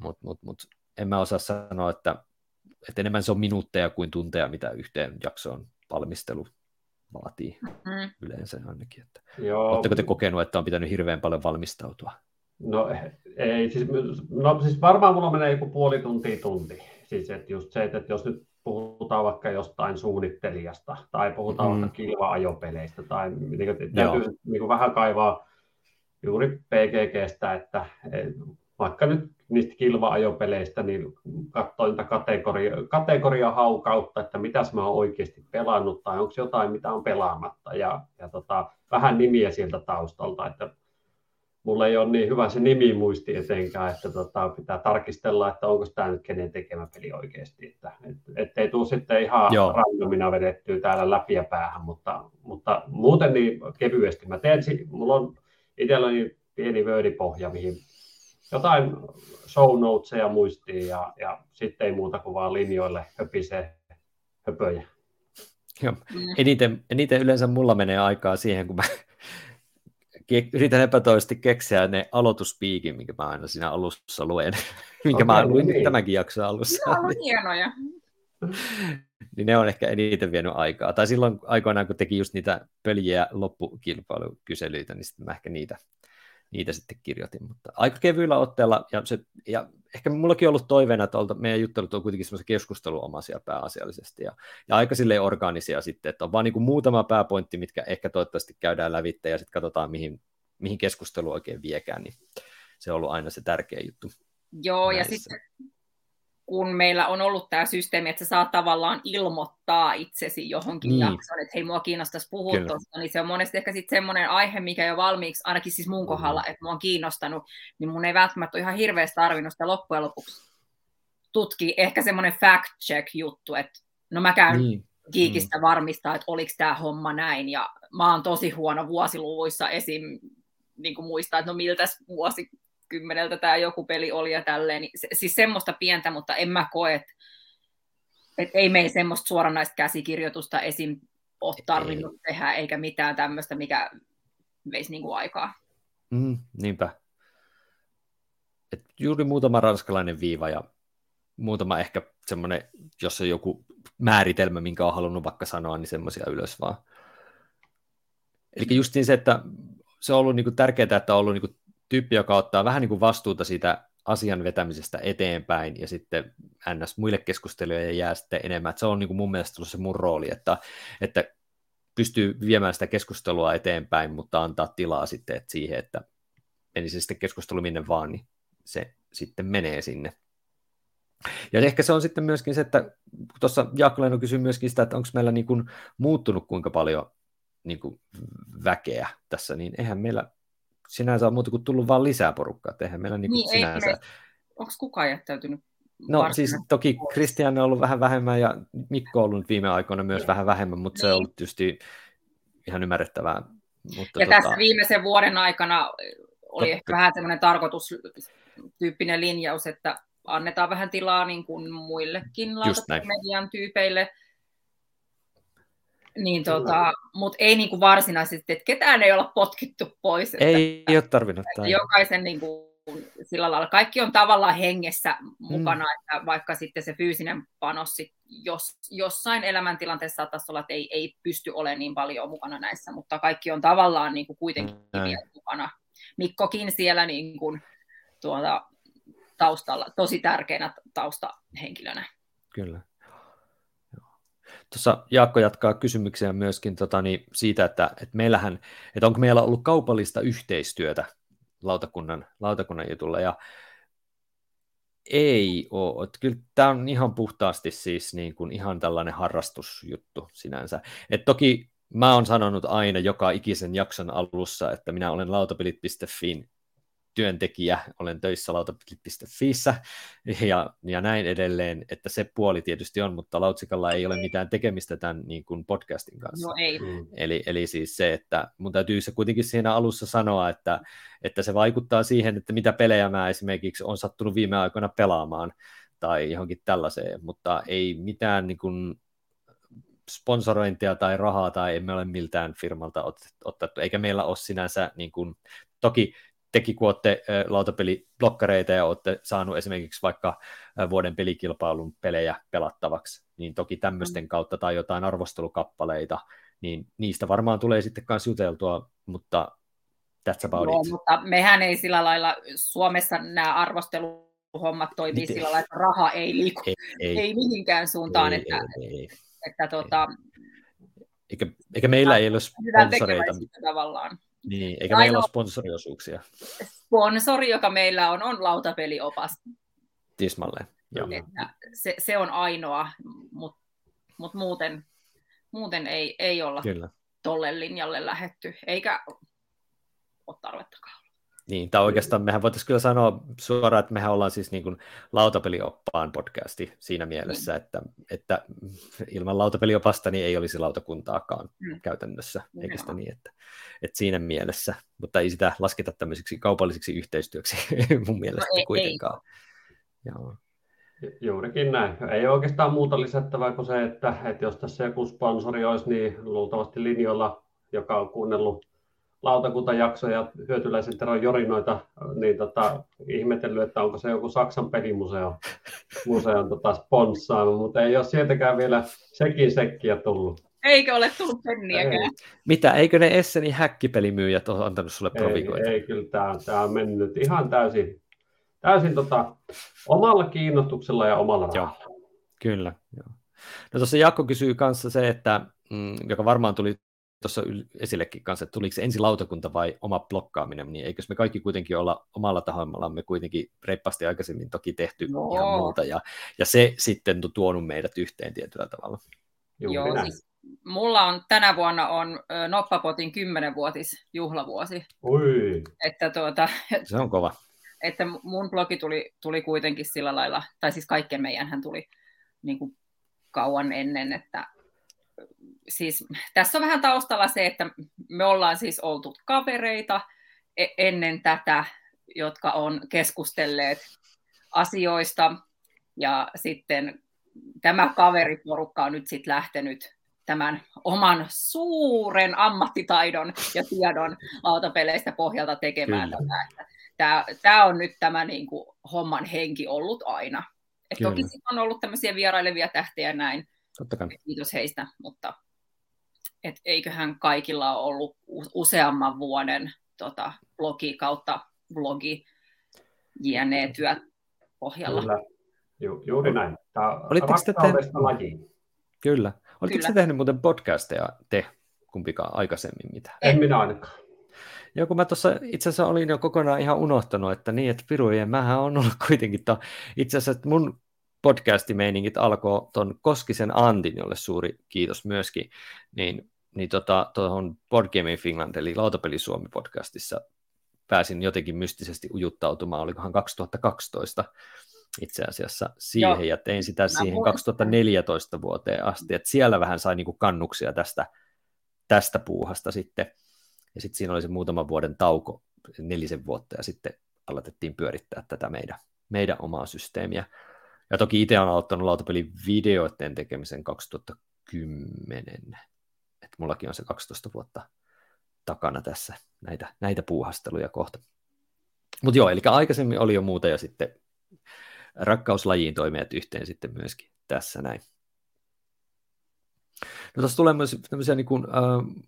mutta, mutta, mutta en mä osaa sanoa, että, että enemmän se on minuutteja kuin tunteja, mitä yhteen jaksoon valmistelu vaatii mm. yleensä ainakin. Että. Joo. Oletteko te kokenut, että on pitänyt hirveän paljon valmistautua? No ei, siis, no, siis varmaan mulla menee joku puoli tuntia tunti. Siis että just se, että jos nyt puhutaan vaikka jostain suunnittelijasta tai puhutaan mm. vaikka kilva-ajopeleistä tai niin kuin, täytyy niin kuin vähän kaivaa juuri PGGstä, että vaikka nyt niistä kilva-ajopeleistä, niin katsoin kategoria, kategoria haukautta, että mitä mä oon oikeasti pelannut tai onko jotain, mitä on pelaamatta ja, ja tota, vähän nimiä sieltä taustalta, että mulla ei ole niin hyvä se nimi muisti etenkään, että tota, pitää tarkistella, että onko tämä nyt kenen tekemä peli oikeasti, että et, ettei tule sitten ihan Joo. randomina vedettyä täällä läpi ja päähän, mutta, mutta muuten niin kevyesti. Mä teen, mulla on itselläni pieni Word-pohja, mihin jotain show notesia muistiin ja, ja sitten ei muuta kuin vaan linjoille höpisee höpöjä. Joo. Mm. Eniten, eniten yleensä mulla menee aikaa siihen, kun mä yritän epätoisesti keksiä ne aloituspiikin, minkä mä aina siinä alussa luen, [LAUGHS] minkä okay, mä luin niin. tämänkin jakson alussa. On hienoja. Niin ne on ehkä eniten vienyt aikaa. Tai silloin aikoinaan, kun teki just niitä pöliä loppukilpailukyselyitä, niin sitten mä ehkä niitä, niitä sitten kirjoitin. Mutta aika kevyillä otteella, ja, se, ja ehkä mullakin on ollut toiveena, että olta, meidän juttelut on kuitenkin semmoisia keskusteluomaisia pääasiallisesti, ja, ja aika silleen orgaanisia sitten, että on vaan niin kuin muutama pääpointti, mitkä ehkä toivottavasti käydään lävitte, ja sitten katsotaan, mihin, mihin keskustelu oikein viekään, niin se on ollut aina se tärkeä juttu. Joo, näissä. ja sitten kun meillä on ollut tämä systeemi, että sä saat tavallaan ilmoittaa itsesi johonkin niin. jaksoon, että hei, mua kiinnostaisi puhua tuosta, niin se on monesti ehkä sitten semmoinen aihe, mikä jo valmiiksi, ainakin siis mun kohdalla, että mua on kiinnostanut, niin mun ei välttämättä ole ihan hirveästi tarvinnut sitä loppujen lopuksi tutkia. Ehkä semmoinen fact-check-juttu, että no mä käyn niin. Geekistä mm. varmistaa, että oliko tämä homma näin, ja mä oon tosi huono vuosiluvuissa esim. Niin kuin muistaa, että no miltä vuosi kymmeneltä tämä joku peli oli ja tälleen. Niin, siis semmoista pientä, mutta en mä koe, että et ei mei semmoista suoranaista käsikirjoitusta esim. ole tarvinnut ei. tehdä, eikä mitään tämmöistä, mikä veisi niinku aikaa. Mm, niinpä. Et juuri muutama ranskalainen viiva ja muutama ehkä semmoinen, jos on joku määritelmä, minkä on halunnut vaikka sanoa, niin semmoisia ylös vaan. Eli just niin se, että se on ollut niin kuin tärkeää, että on ollut niin kuin tyyppi, joka ottaa vähän niin kuin vastuuta siitä asian vetämisestä eteenpäin ja sitten ns. muille keskustelijoille jää sitten enemmän. Että se on niin kuin mun mielestä se mun rooli, että, että pystyy viemään sitä keskustelua eteenpäin, mutta antaa tilaa sitten että siihen, että menisi sitten keskustelu minne vaan, niin se sitten menee sinne. Ja ehkä se on sitten myöskin se, että tuossa Jaakko kysyi myöskin sitä, että onko meillä niin kuin muuttunut kuinka paljon niin kuin väkeä tässä, niin eihän meillä sinänsä on muuta kuin tullut vaan lisää porukkaa. Eihän meillä niin, niin sinänsä... Me... Onko kukaan jättäytynyt? No siis toki Kristian on ollut vähän vähemmän ja Mikko on ollut viime aikoina myös vähän vähemmän, mutta niin. se on niin. ollut tietysti ihan ymmärrettävää. Mutta ja tota... tässä viimeisen vuoden aikana oli Totta. ehkä vähän semmoinen tarkoitustyyppinen linjaus, että annetaan vähän tilaa niin kuin muillekin median tyypeille, Niin tota, mutta ei niinku varsinaisesti, että ketään ei olla potkittu pois. Että, ei ole tarvinnut. Että jokaisen niinku, sillä lailla, kaikki on tavallaan hengessä mukana, mm. että vaikka sitten se fyysinen panos sit, jos, jossain elämäntilanteessa saattaisi olla, että ei, ei pysty olemaan niin paljon mukana näissä, mutta kaikki on tavallaan niinku kuitenkin mm. vielä mukana. Mikkokin siellä niinku, tuota, taustalla, tosi tärkeänä taustahenkilönä. Kyllä. Tuossa Jaakko jatkaa kysymyksiä myöskin tota, niin siitä, että, että meillähän, että onko meillä ollut kaupallista yhteistyötä lautakunnan, lautakunnan jutulla, ja ei ole. Että kyllä tämä on ihan puhtaasti siis niin kuin ihan tällainen harrastusjuttu sinänsä. Et toki mä oon sanonut aina joka ikisen jakson alussa, että minä olen lautapelit.fin työntekijä, olen töissä lautapelit.fiissä ja, ja näin edelleen, että se puoli tietysti on, mutta Lautsikalla ei ole mitään tekemistä tämän niin kuin podcastin kanssa. No ei. Mm. Eli, eli siis se, että mun täytyy se kuitenkin siinä alussa sanoa, että, että se vaikuttaa siihen, että mitä pelejä mä esimerkiksi on sattunut viime aikoina pelaamaan tai johonkin tällaiseen, mutta ei mitään niin kuin, sponsorointia tai rahaa tai emme ole miltään firmalta otettu, eikä meillä ole sinänsä, niin kuin, toki teki, kun olette lautapeliblokkareita ja olette saanut esimerkiksi vaikka vuoden pelikilpailun pelejä pelattavaksi, niin toki tämmöisten mm. kautta tai jotain arvostelukappaleita, niin niistä varmaan tulee sitten myös juteltua, mutta that's about Joo, it. mutta mehän ei sillä lailla, Suomessa nämä arvosteluhommat toimii Miten? sillä lailla, että raha ei liiku, ei, ei, ei mihinkään suuntaan, ei, että, ei, ei, että tuota, eikä, eikä meillä ei ole sponsoreita. Tavallaan. Niin, eikä Ainoa meillä ole sponsoriosuuksia. Sponsori, joka meillä on, on lautapeliopas. Tismalleen. se, se, on ainoa, mutta mut muuten, muuten ei, ei olla Kyllä. tolle linjalle lähetty, eikä ole tarvettakaan. Niin, tai oikeastaan mehän voitaisiin kyllä sanoa suoraan, että mehän ollaan siis niin kuin lautapelioppaan podcasti siinä mielessä, mm. että, että ilman lautapeliopasta niin ei olisi lautakuntaakaan mm. käytännössä, eikä sitä niin, että, että siinä mielessä, mutta ei sitä lasketa tämmöisiksi kaupallisiksi yhteistyöksi [LAUGHS] mun mielestä no, ei, kuitenkaan. Ei. Joo. Juurikin näin. Ei oikeastaan muuta lisättävää kuin se, että, että jos tässä joku sponsori olisi, niin luultavasti linjoilla, joka on kuunnellut lautakuntajaksoja ja hyötyläisen Teron jorinoita, niin tota, ihmetellyt, että onko se joku Saksan pelimuseo museon tota, sponssaama, mutta ei ole sieltäkään vielä sekin sekkiä tullut. Eikö ole tullut penniäkään? Ei. Mitä, eikö ne Essenin häkkipelimyyjät ole antanut sulle provikoita? Ei, ei kyllä tämä, tämä on mennyt ihan täysin, täysin tota, omalla kiinnostuksella ja omalla rahalla. Joo, kyllä. Joo. No tuossa Jakko kysyy kanssa se, että, mm, joka varmaan tuli tuossa esillekin kanssa, että tuliko se ensi lautakunta vai oma blokkaaminen, niin eikös me kaikki kuitenkin olla omalla tahoillamme kuitenkin reippaasti aikaisemmin toki tehty no. ihan muuta, ja, ja se sitten on tuonut meidät yhteen tietyllä tavalla. Joo, Joo siis mulla on tänä vuonna on Noppapotin 10-vuotis juhlavuosi. Ui. Että tuota, se on kova. Että mun blogi tuli, tuli kuitenkin sillä lailla, tai siis kaikkien meidän hän tuli niin kuin kauan ennen, että siis tässä on vähän taustalla se, että me ollaan siis oltu kavereita e-, ennen tätä, jotka on keskustelleet asioista, ja sitten tämä kaveriporukka on nyt sitten lähtenyt tämän oman suuren ammattitaidon ja tiedon lautapeleistä pohjalta tekemään Kyllä. tätä. Tämä, tämä on nyt tämä niin kuin, homman henki ollut aina. Et toki on ollut tämmöisiä vierailevia tähtejä näin, Totta kai. kiitos heistä, mutta et eiköhän kaikilla ole ollut useamman vuoden tota, blogi kautta vlogi jne. työt pohjalla. Kyllä, Ju, juuri näin. Tämä Olitteko te te... Kyllä. Oletteko te tehnyt muuten podcasteja te kumpikaan aikaisemmin mitä? En minä ainakaan. Joo, kun mä tuossa itse asiassa olin jo kokonaan ihan unohtanut, että niin, että pirujen, mähän on ollut kuitenkin, to, itse asiassa että mun podcastimeiningit alkoi tuon Koskisen Antin, jolle suuri kiitos myöskin, niin, niin tota, tuohon Board Game Finland, eli Lautapeli Suomi podcastissa pääsin jotenkin mystisesti ujuttautumaan, olikohan 2012 itse asiassa siihen, Joo. ja tein sitä siihen muistan. 2014 vuoteen asti, että siellä vähän sai niinku kannuksia tästä, tästä puuhasta sitten, ja sitten siinä oli se muutaman vuoden tauko, nelisen vuotta, ja sitten aloitettiin pyörittää tätä meidän, meidän omaa systeemiä. Ja toki itse olen aloittanut lautapelin videoiden tekemisen 2010. että mullakin on se 12 vuotta takana tässä näitä, näitä puuhasteluja kohta. Mutta joo, eli aikaisemmin oli jo muuta ja sitten rakkauslajiin toimijat yhteen sitten myöskin tässä näin. No tuossa tulee myös tämmöisiä, niin kuin, äh,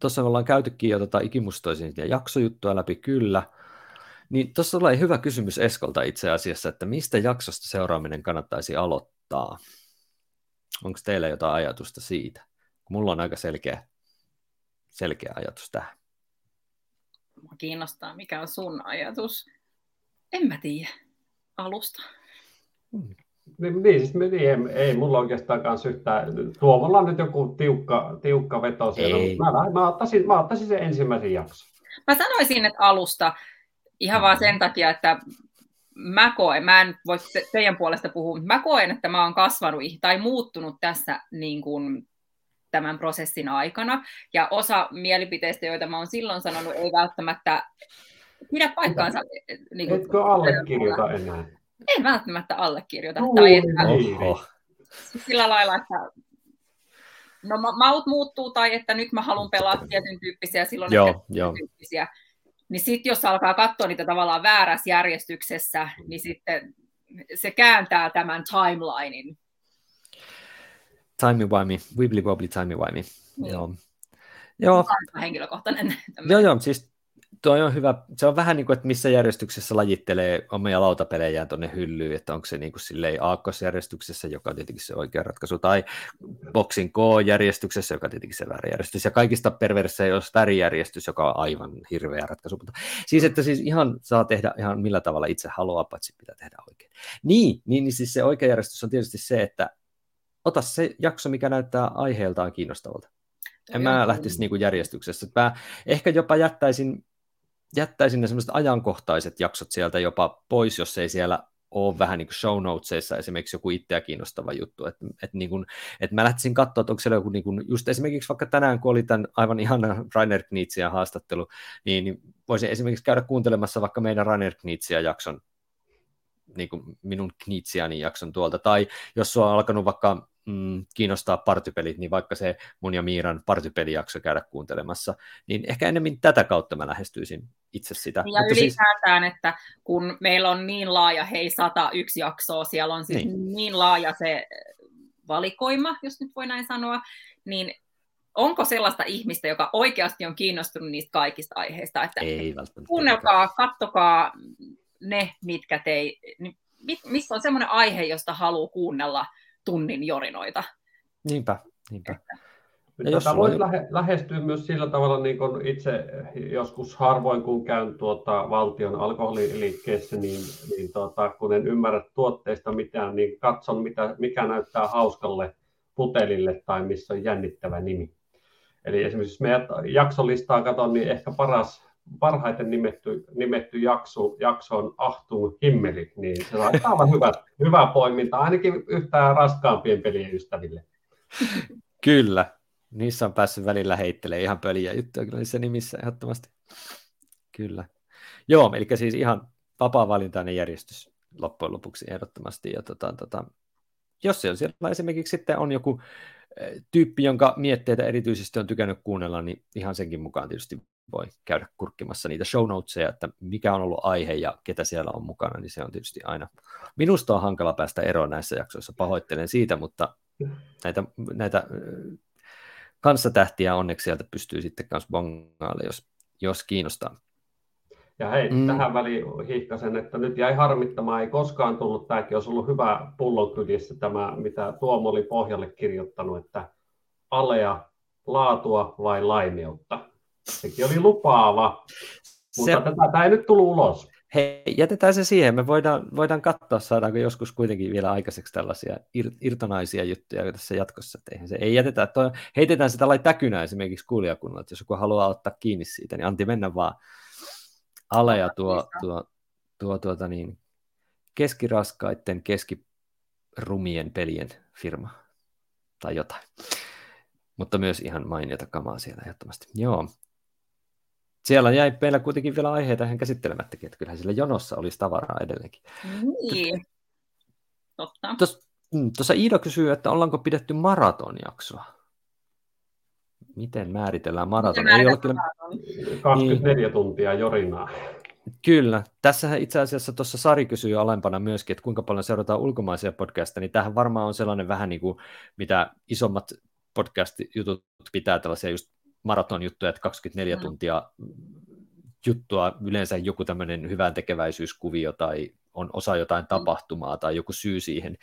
tuossa me ollaan käytykin jo tota ikimustoisin ja jaksojuttua läpi, kyllä. Niin tuossa tulee hyvä kysymys Eskolta itse asiassa, että mistä jaksosta seuraaminen kannattaisi aloittaa? Onko teillä jotain ajatusta siitä? Mulla on aika selkeä, selkeä ajatus tähän. Mua kiinnostaa, mikä on sun ajatus. En mä tiedä. Alusta. Hmm. Niin, niin, siis me, niin, ei, ei mulla oikeastaan kanssa yhtään. Tuomolla on nyt joku tiukka, tiukka veto siellä, ei. mutta mä, mä, ottaisin, mä ottaisin sen ensimmäisen jakson. Mä sanoisin, että alusta ihan vaan sen takia, että mä koen, mä en voi teidän puolesta puhua, mutta mä koen, että mä oon kasvanut tai muuttunut tässä niin kuin, tämän prosessin aikana. Ja osa mielipiteistä, joita mä oon silloin sanonut, ei välttämättä pidä paikkaansa. Niin kuin, Etkö allekirjoita enää? En välttämättä allekirjoita. Ui, tai että, oho. sillä lailla, että no maut muuttuu tai että nyt mä haluan pelaa tietyn tyyppisiä, silloin joo, joo. tyyppisiä. Niin sitten jos alkaa katsoa niitä tavallaan väärässä järjestyksessä, niin sitten se kääntää tämän timelinein. Timey wimey, wibbly wobbly timey wimey. Niin. Joo. Joo. Henkilökohtainen. Joo, joo, siis toi on hyvä. Se on vähän niin kuin, että missä järjestyksessä lajittelee omia lautapelejään tuonne hyllyyn, että onko se niin kuin silleen aakkosjärjestyksessä, joka on tietenkin se oikea ratkaisu, tai boxin K-järjestyksessä, joka on tietenkin se väärä järjestys, ja kaikista perverse jos värijärjestys, joka on aivan hirveä ratkaisu. Mutta siis, että siis ihan saa tehdä ihan millä tavalla itse haluaa, paitsi pitää tehdä oikein. Niin, niin, niin siis se oikea järjestys on tietysti se, että ota se jakso, mikä näyttää aiheeltaan kiinnostavalta. En mä lähtisi niin kuin järjestyksessä. Mä ehkä jopa jättäisin jättäisin ne semmoiset ajankohtaiset jaksot sieltä jopa pois, jos ei siellä ole vähän niin kuin show notesissa esimerkiksi joku itseä kiinnostava juttu, että et niin et mä lähtisin katsoa, että onko siellä joku, niin kuin, just esimerkiksi vaikka tänään, kun oli tämän aivan ihana Rainer Knitsia haastattelu, niin, voisin esimerkiksi käydä kuuntelemassa vaikka meidän Rainer Knitsia jakson, niin kuin minun Knitsiani jakson tuolta, tai jos sua on alkanut vaikka mm, kiinnostaa partypelit, niin vaikka se mun ja Miiran partypelijakso käydä kuuntelemassa, niin ehkä enemmän tätä kautta mä lähestyisin itse sitä. Ja Mutta siis- ylipäätään, siis... että kun meillä on niin laaja, hei 101 jaksoa, siellä on siis niin, niin laaja se valikoima, jos nyt voi näin sanoa, niin onko sellaista ihmistä, joka oikeasti on kiinnostunut niistä kaikista aiheista, että ei välttämättä. kuunnelkaa, kattokaa ne, mitkä tei, missä on semmoinen aihe, josta haluaa kuunnella tunnin jorinoita. Niinpä, niinpä. Ja jos Tätä voisi lähe, lähestyä myös sillä tavalla, niin kuin itse joskus harvoin, kun käyn tuota, valtion alkoholiliikkeessä, niin, niin tuota, kun en ymmärrä tuotteista mitään, niin katson, mitä, mikä näyttää hauskalle putelille tai missä on jännittävä nimi. Eli esimerkiksi jos meidän jaksolistaa katson, niin ehkä paras parhaiten nimetty, nimetty jakso, jakso on Ahtuu himmeli, niin se on aivan hyvä, hyvä poiminta, ainakin yhtään raskaampien pelien ystäville. Kyllä, niissä on päässyt välillä heittelemään ihan pöliä juttuja kyllä niissä nimissä ehdottomasti. Kyllä. Joo, eli siis ihan vapaa-valintainen järjestys loppujen lopuksi ehdottomasti. Ja tota, tota, jos siellä, siellä esimerkiksi sitten on joku eh, tyyppi, jonka mietteitä erityisesti on tykännyt kuunnella, niin ihan senkin mukaan tietysti voi käydä kurkkimassa niitä show notesia, että mikä on ollut aihe ja ketä siellä on mukana, niin se on tietysti aina. Minusta on hankala päästä eroon näissä jaksoissa, pahoittelen siitä, mutta näitä, näitä kanssatähtiä onneksi sieltä pystyy sitten myös bongaalle, jos, jos kiinnostaa. Ja hei, mm. tähän väliin hihkasen, että nyt jäi harmittamaan, ei koskaan tullut, tämäkin olisi ollut hyvä pullonkyljessä tämä, mitä Tuomo oli pohjalle kirjoittanut, että alea, laatua vai laimeutta. Sekin oli lupaava, mutta se... tätä ei nyt tullut ulos. Hei, jätetään se siihen. Me voidaan, voidaan katsoa, saadaanko joskus kuitenkin vielä aikaiseksi tällaisia ir, irtonaisia juttuja tässä jatkossa. Eihän se, ei jätetä, toi, heitetään sitä tällainen täkynä esimerkiksi kuulijakunnalla, että jos joku haluaa ottaa kiinni siitä, niin Antti mennä vaan alle ja tuo, tuo, tuo tuota niin, keskiraskaiden, keskirumien pelien firma tai jotain. Mutta myös ihan mainiota kamaa siellä ehdottomasti. Joo, siellä jäi meillä kuitenkin vielä aiheita ihan käsittelemättäkin, että kyllähän sillä jonossa olisi tavaraa edelleenkin. Niin, totta. Tuossa mm, Iida kysyy, että ollaanko pidetty maratonjaksoa? miten määritellään maraton? Miten Ei ole kyllä... 24 niin. tuntia jorinaa. Kyllä. Tässähän itse asiassa tuossa Sari kysyy alempana myöskin, että kuinka paljon seurataan ulkomaisia podcasteja, niin tämähän varmaan on sellainen vähän niin kuin, mitä isommat podcast-jutut pitää tällaisia just maratonjuttuja, että 24 mm. tuntia juttua, yleensä joku tämmöinen hyvän tekeväisyyskuvio tai on osa jotain mm. tapahtumaa tai joku syy siihen,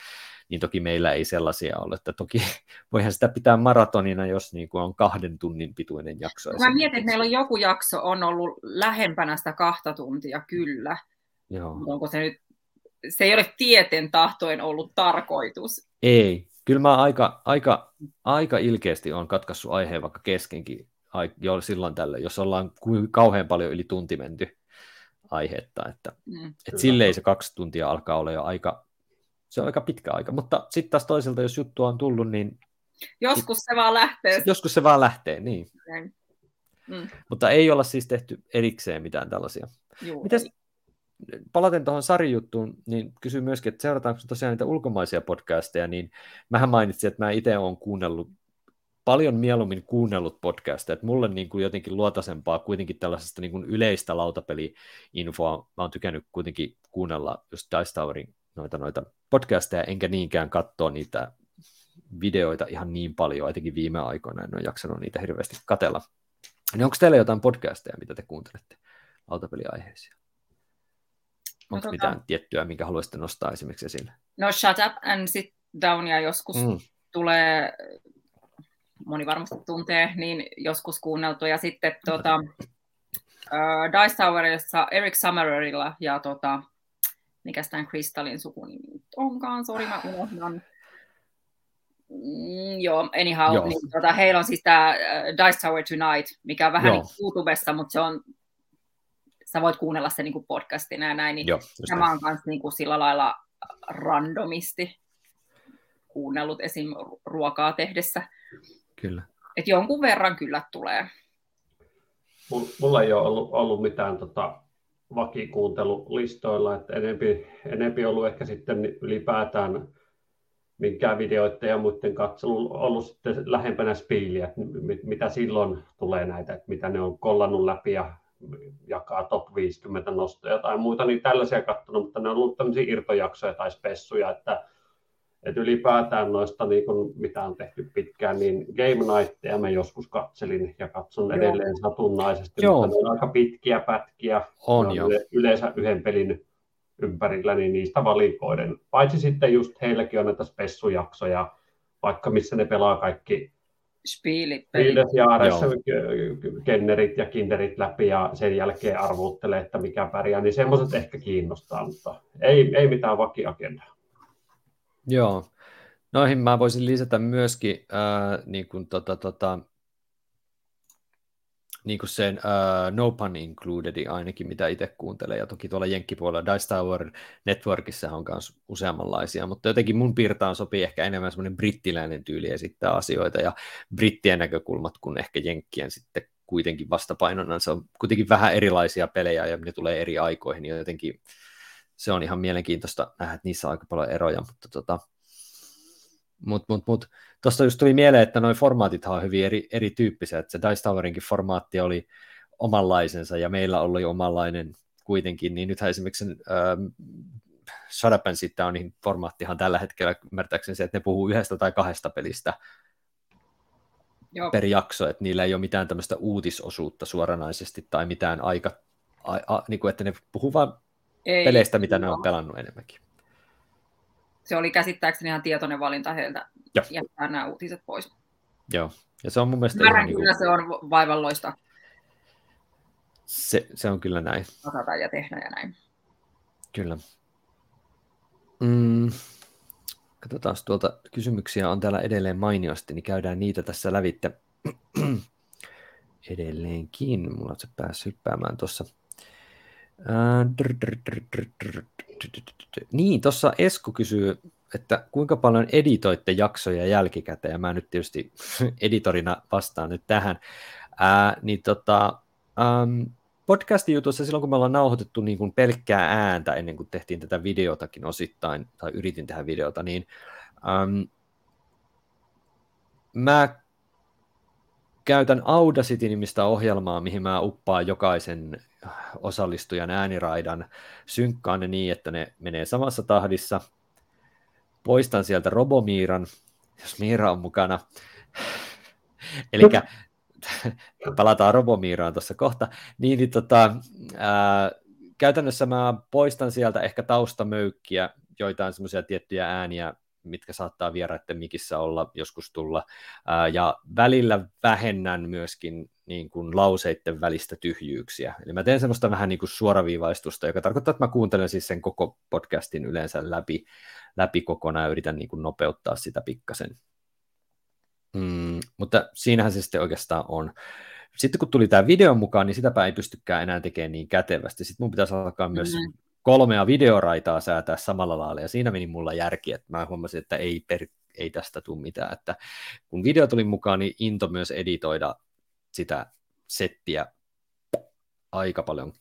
niin toki meillä ei sellaisia ole. Että toki [LAUGHS] voihan sitä pitää maratonina, jos niin kuin on kahden tunnin pituinen jakso. Mä mietin, että meillä on joku jakso on ollut lähempänä sitä kahta tuntia, kyllä. Joo. Onko se nyt, se ei ole tieten tahtoen ollut tarkoitus. Ei, kyllä mä aika, aika, aika ilkeästi on katkaissut aiheen vaikka keskenkin jo silloin tällä, jos ollaan kauhean paljon yli tunti menty aihetta, että mm, et silleen se kaksi tuntia alkaa olla jo aika, se on aika pitkä aika, mutta sitten taas toiselta, jos juttu on tullut, niin... Joskus se vaan lähtee. Joskus se vaan lähtee, niin. Mm. Mutta ei olla siis tehty erikseen mitään tällaisia. Juu, Mites, palaten tuohon Sari-juttuun, niin kysyn myöskin, että seurataanko tosiaan niitä ulkomaisia podcasteja, niin mähän mainitsin, että mä itse olen kuunnellut paljon mieluummin kuunnellut podcasteja, että mulle niin kuin jotenkin luotaisempaa kuitenkin tällaisesta niin kuin yleistä lautapeli-infoa, mä oon tykännyt kuitenkin kuunnella just Dice Towerin noita, noita podcasteja, enkä niinkään katsoa niitä videoita ihan niin paljon, etenkin viime aikoina en ole jaksanut niitä hirveästi katella. Niin onko teillä jotain podcasteja, mitä te kuuntelette lautapeliaiheisia? Onko no, tota... mitään tiettyä, minkä haluaisitte nostaa esimerkiksi esille? No Shut Up and Sit Down ja joskus mm. tulee moni varmasti tuntee, niin joskus kuunneltu. Ja sitten tuota, uh, Dice Towerissa Eric Summererilla ja tota, mikä tämän Crystalin sukunimi onkaan, sori mä unohdan. Mm, joo, anyhow, joo. Niin, tota, heillä on siis tämä uh, Dice Tower Tonight, mikä on vähän niin YouTubessa, mutta se on, sä voit kuunnella se niin kuin podcastina ja näin, niin joo, tämä on myös niin kuin sillä lailla randomisti kuunnellut esim. ruokaa tehdessä. Kyllä. Et jonkun verran kyllä tulee. Mulla ei ole ollut, ollut mitään tota, vakikuuntelulistoilla, että enempi, enempi ollut ehkä sitten ylipäätään minkään videoiden ja muiden katselu ollut sitten lähempänä spiiliä, että mitä silloin tulee näitä, että mitä ne on kollannut läpi ja jakaa top 50 nostoja tai muuta, niin tällaisia katsonut, mutta ne on ollut tämmöisiä irtojaksoja tai spessuja, että että ylipäätään noista, niin kun, mitä on tehty pitkään, niin Game Nightteja mä joskus katselin ja katson Joo. edelleen satunnaisesti, Joo. mutta ne on aika pitkiä pätkiä. On jo. Yleensä yhden pelin ympärillä, niin niistä valikoiden. Paitsi sitten just heilläkin on näitä spessujaksoja, vaikka missä ne pelaa kaikki Spiilit, ja kennerit ja kinderit läpi ja sen jälkeen arvuttelee, että mikä pärjää, niin semmoiset ehkä kiinnostaa, mutta ei, ei mitään vakiagendaa. Joo, noihin mä voisin lisätä myöskin äh, niin kuin, tota, tota, niin kuin sen uh, No Pun Included ainakin, mitä itse kuuntelen, ja toki tuolla Jenkkipuolella Dice Tower Networkissa on myös useammanlaisia, mutta jotenkin mun piirtaan sopii ehkä enemmän semmoinen brittiläinen tyyli esittää asioita, ja brittien näkökulmat kuin ehkä Jenkkien sitten kuitenkin vastapainona, se on kuitenkin vähän erilaisia pelejä, ja ne tulee eri aikoihin, ja jotenkin se on ihan mielenkiintoista nähdä, että niissä on aika paljon eroja, mutta tota, mut, mut, mut. Tuosta just tuli mieleen, että noin formaatit on hyvin eri, erityyppisiä, että se Dice Towerinkin formaatti oli omanlaisensa ja meillä oli omanlainen kuitenkin, niin nythän esimerkiksi ähm, Shut Up and Sit Downin formaattihan tällä hetkellä ymmärtääkseni se, että ne puhuu yhdestä tai kahdesta pelistä Joo. per jakso, että niillä ei ole mitään tämmöistä uutisosuutta suoranaisesti tai mitään aika, a, a, niin kuin, että ne puhuu vain ei, peleistä, mitä ne on pelannut enemmänkin. Se oli käsittääkseni ihan tietoinen valinta heiltä Joo. jättää nämä uutiset pois. Joo, ja se on mun mielestä... Ihan kyllä niin kuin... se on vaivalloista. Se, se on kyllä näin. Osata ja tehdä ja näin. Kyllä. Mm. Katsotaan, tuolta kysymyksiä on täällä edelleen mainiosti, niin käydään niitä tässä lävitte [CLEARS THROAT] edelleenkin. Mulla on se päässyt hyppäämään tuossa niin, tuossa Esko kysyy, että kuinka paljon editoitte jaksoja jälkikäteen, ja mä nyt tietysti [LAUGHS] editorina vastaan nyt tähän, Ää, niin tota, ähm, podcastin jutussa silloin, kun me ollaan nauhoitettu niin kuin pelkkää ääntä ennen kuin tehtiin tätä videotakin osittain, tai yritin tehdä videota, niin ähm, mä käytän Audacity-nimistä ohjelmaa, mihin mä uppaan jokaisen osallistujan ääniraidan, synkkaan ne niin, että ne menee samassa tahdissa. Poistan sieltä Robomiiran, jos Miira on mukana. Eli palataan Robomiiraan tuossa kohta. Niin, niin tota, ää, käytännössä mä poistan sieltä ehkä taustamöykkiä, joitain semmoisia tiettyjä ääniä, mitkä saattaa vieraiden mikissä olla, joskus tulla, ja välillä vähennän myöskin niin kuin lauseiden välistä tyhjyyksiä. Eli mä teen semmoista vähän niin kuin suoraviivaistusta, joka tarkoittaa, että mä kuuntelen siis sen koko podcastin yleensä läpi, läpi kokonaan ja yritän niin kuin nopeuttaa sitä pikkasen. Mm, mutta siinähän se sitten oikeastaan on. Sitten kun tuli tämä video mukaan, niin sitäpä ei pystykään enää tekemään niin kätevästi. Sitten mun pitäisi alkaa myös mm-hmm. Kolmea videoraitaa säätää samalla lailla, ja siinä meni mulla järki, että mä huomasin, että ei, per, ei tästä tule mitään. Että kun video tuli mukaan, niin into myös editoida sitä settiä aika paljon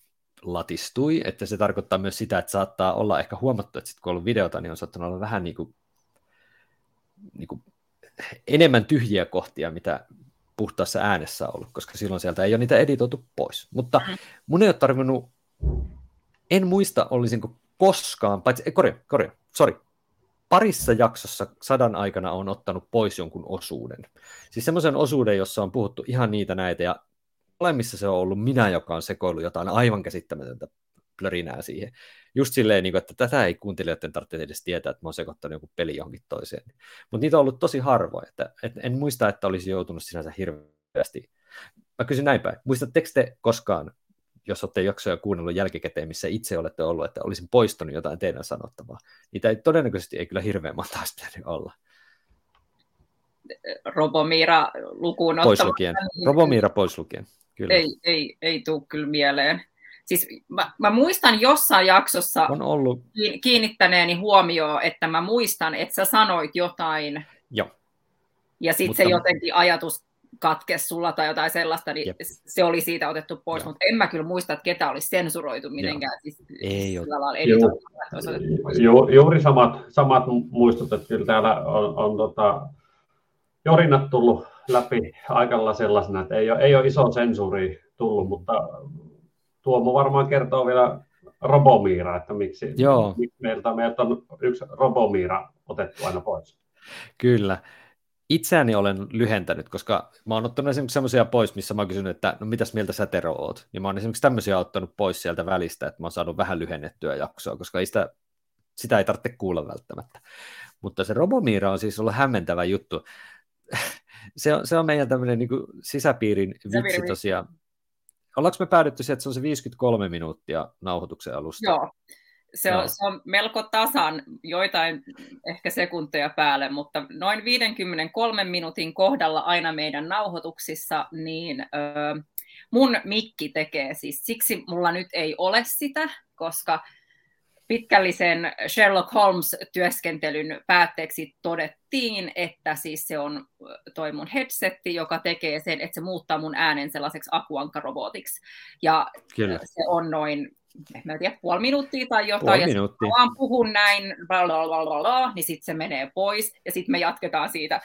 latistui, että se tarkoittaa myös sitä, että saattaa olla ehkä huomattu, että sitten kun on ollut videota, niin on saattanut olla vähän niin kuin, niin kuin enemmän tyhjiä kohtia, mitä puhtaassa äänessä on ollut, koska silloin sieltä ei ole niitä editoitu pois. Mutta mm. mun ei ole tarvinnut, en muista olisinko koskaan, paitsi, korja, korja, sorry, parissa jaksossa sadan aikana on ottanut pois jonkun osuuden. Siis semmoisen osuuden, jossa on puhuttu ihan niitä näitä, ja molemmissa se on ollut minä, joka on sekoillut jotain aivan käsittämätöntä plörinää siihen. Just silleen, niin että tätä ei kuuntelijoiden tarvitse edes tietää, että mä oon sekoittanut joku peli johonkin toiseen. Mutta niitä on ollut tosi harvoin, että en muista, että olisi joutunut sinänsä hirveästi. Mä kysyn näin päin, muistatteko te koskaan, jos olette jaksoja kuunnellut jälkikäteen, missä itse olette ollut, että olisin poistunut jotain teidän sanottavaa. Niitä ei todennäköisesti ei kyllä hirveän monta olisi pitänyt olla. Robomira lukuun Pois lukien. Niin Robomira pois lukien. Kyllä. Ei, ei, ei tule kyllä mieleen. Siis mä, mä muistan jossain jaksossa on ollut. kiinnittäneeni huomioon, että mä muistan, että sä sanoit jotain. Joo. Ja sitten se jotenkin ajatus katkesi sulla tai jotain sellaista, niin Jep. se oli siitä otettu pois, mutta en mä kyllä muista, että ketä olisi sensuroitu mitenkään. Siis, ei ole. Ju, ju, juuri samat, samat muistut, että kyllä täällä on, on tota, jorinat tullut läpi aikalla sellaisena, että ei ole, ei ole iso sensuuri tullut, mutta Tuomo varmaan kertoo vielä Robomiira, että miksi, Joo. miksi meiltä, meiltä on yksi Robomiira otettu aina pois. Kyllä. Itseäni olen lyhentänyt, koska mä oon ottanut esimerkiksi semmoisia pois, missä mä oon kysynyt, että no mitäs mieltä sä Tero oot? Niin mä oon esimerkiksi tämmöisiä ottanut pois sieltä välistä, että mä oon saanut vähän lyhennettyä jaksoa, koska ei sitä, sitä ei tarvitse kuulla välttämättä. Mutta se Robomiira on siis ollut hämmentävä juttu. [LAUGHS] se, on, se on meidän tämmöinen niin sisäpiirin vitsi tosiaan Ollaanko me päädytty siihen, että se on se 53 minuuttia nauhoituksen alusta? Joo, se on, se on melko tasan, joitain ehkä sekunteja päälle, mutta noin 53 minuutin kohdalla aina meidän nauhoituksissa, niin ö, mun mikki tekee siis, siksi mulla nyt ei ole sitä, koska pitkällisen Sherlock Holmes-työskentelyn päätteeksi todettiin, että siis se on toi mun headsetti, joka tekee sen, että se muuttaa mun äänen sellaiseksi akuankarobotiksi. Ja Kyllä. se on noin, en tiedä, puoli minuuttia tai jotain, puoli ja sitten vaan puhun näin, bla, bla, bla, bla, niin sitten se menee pois, ja sitten me jatketaan siitä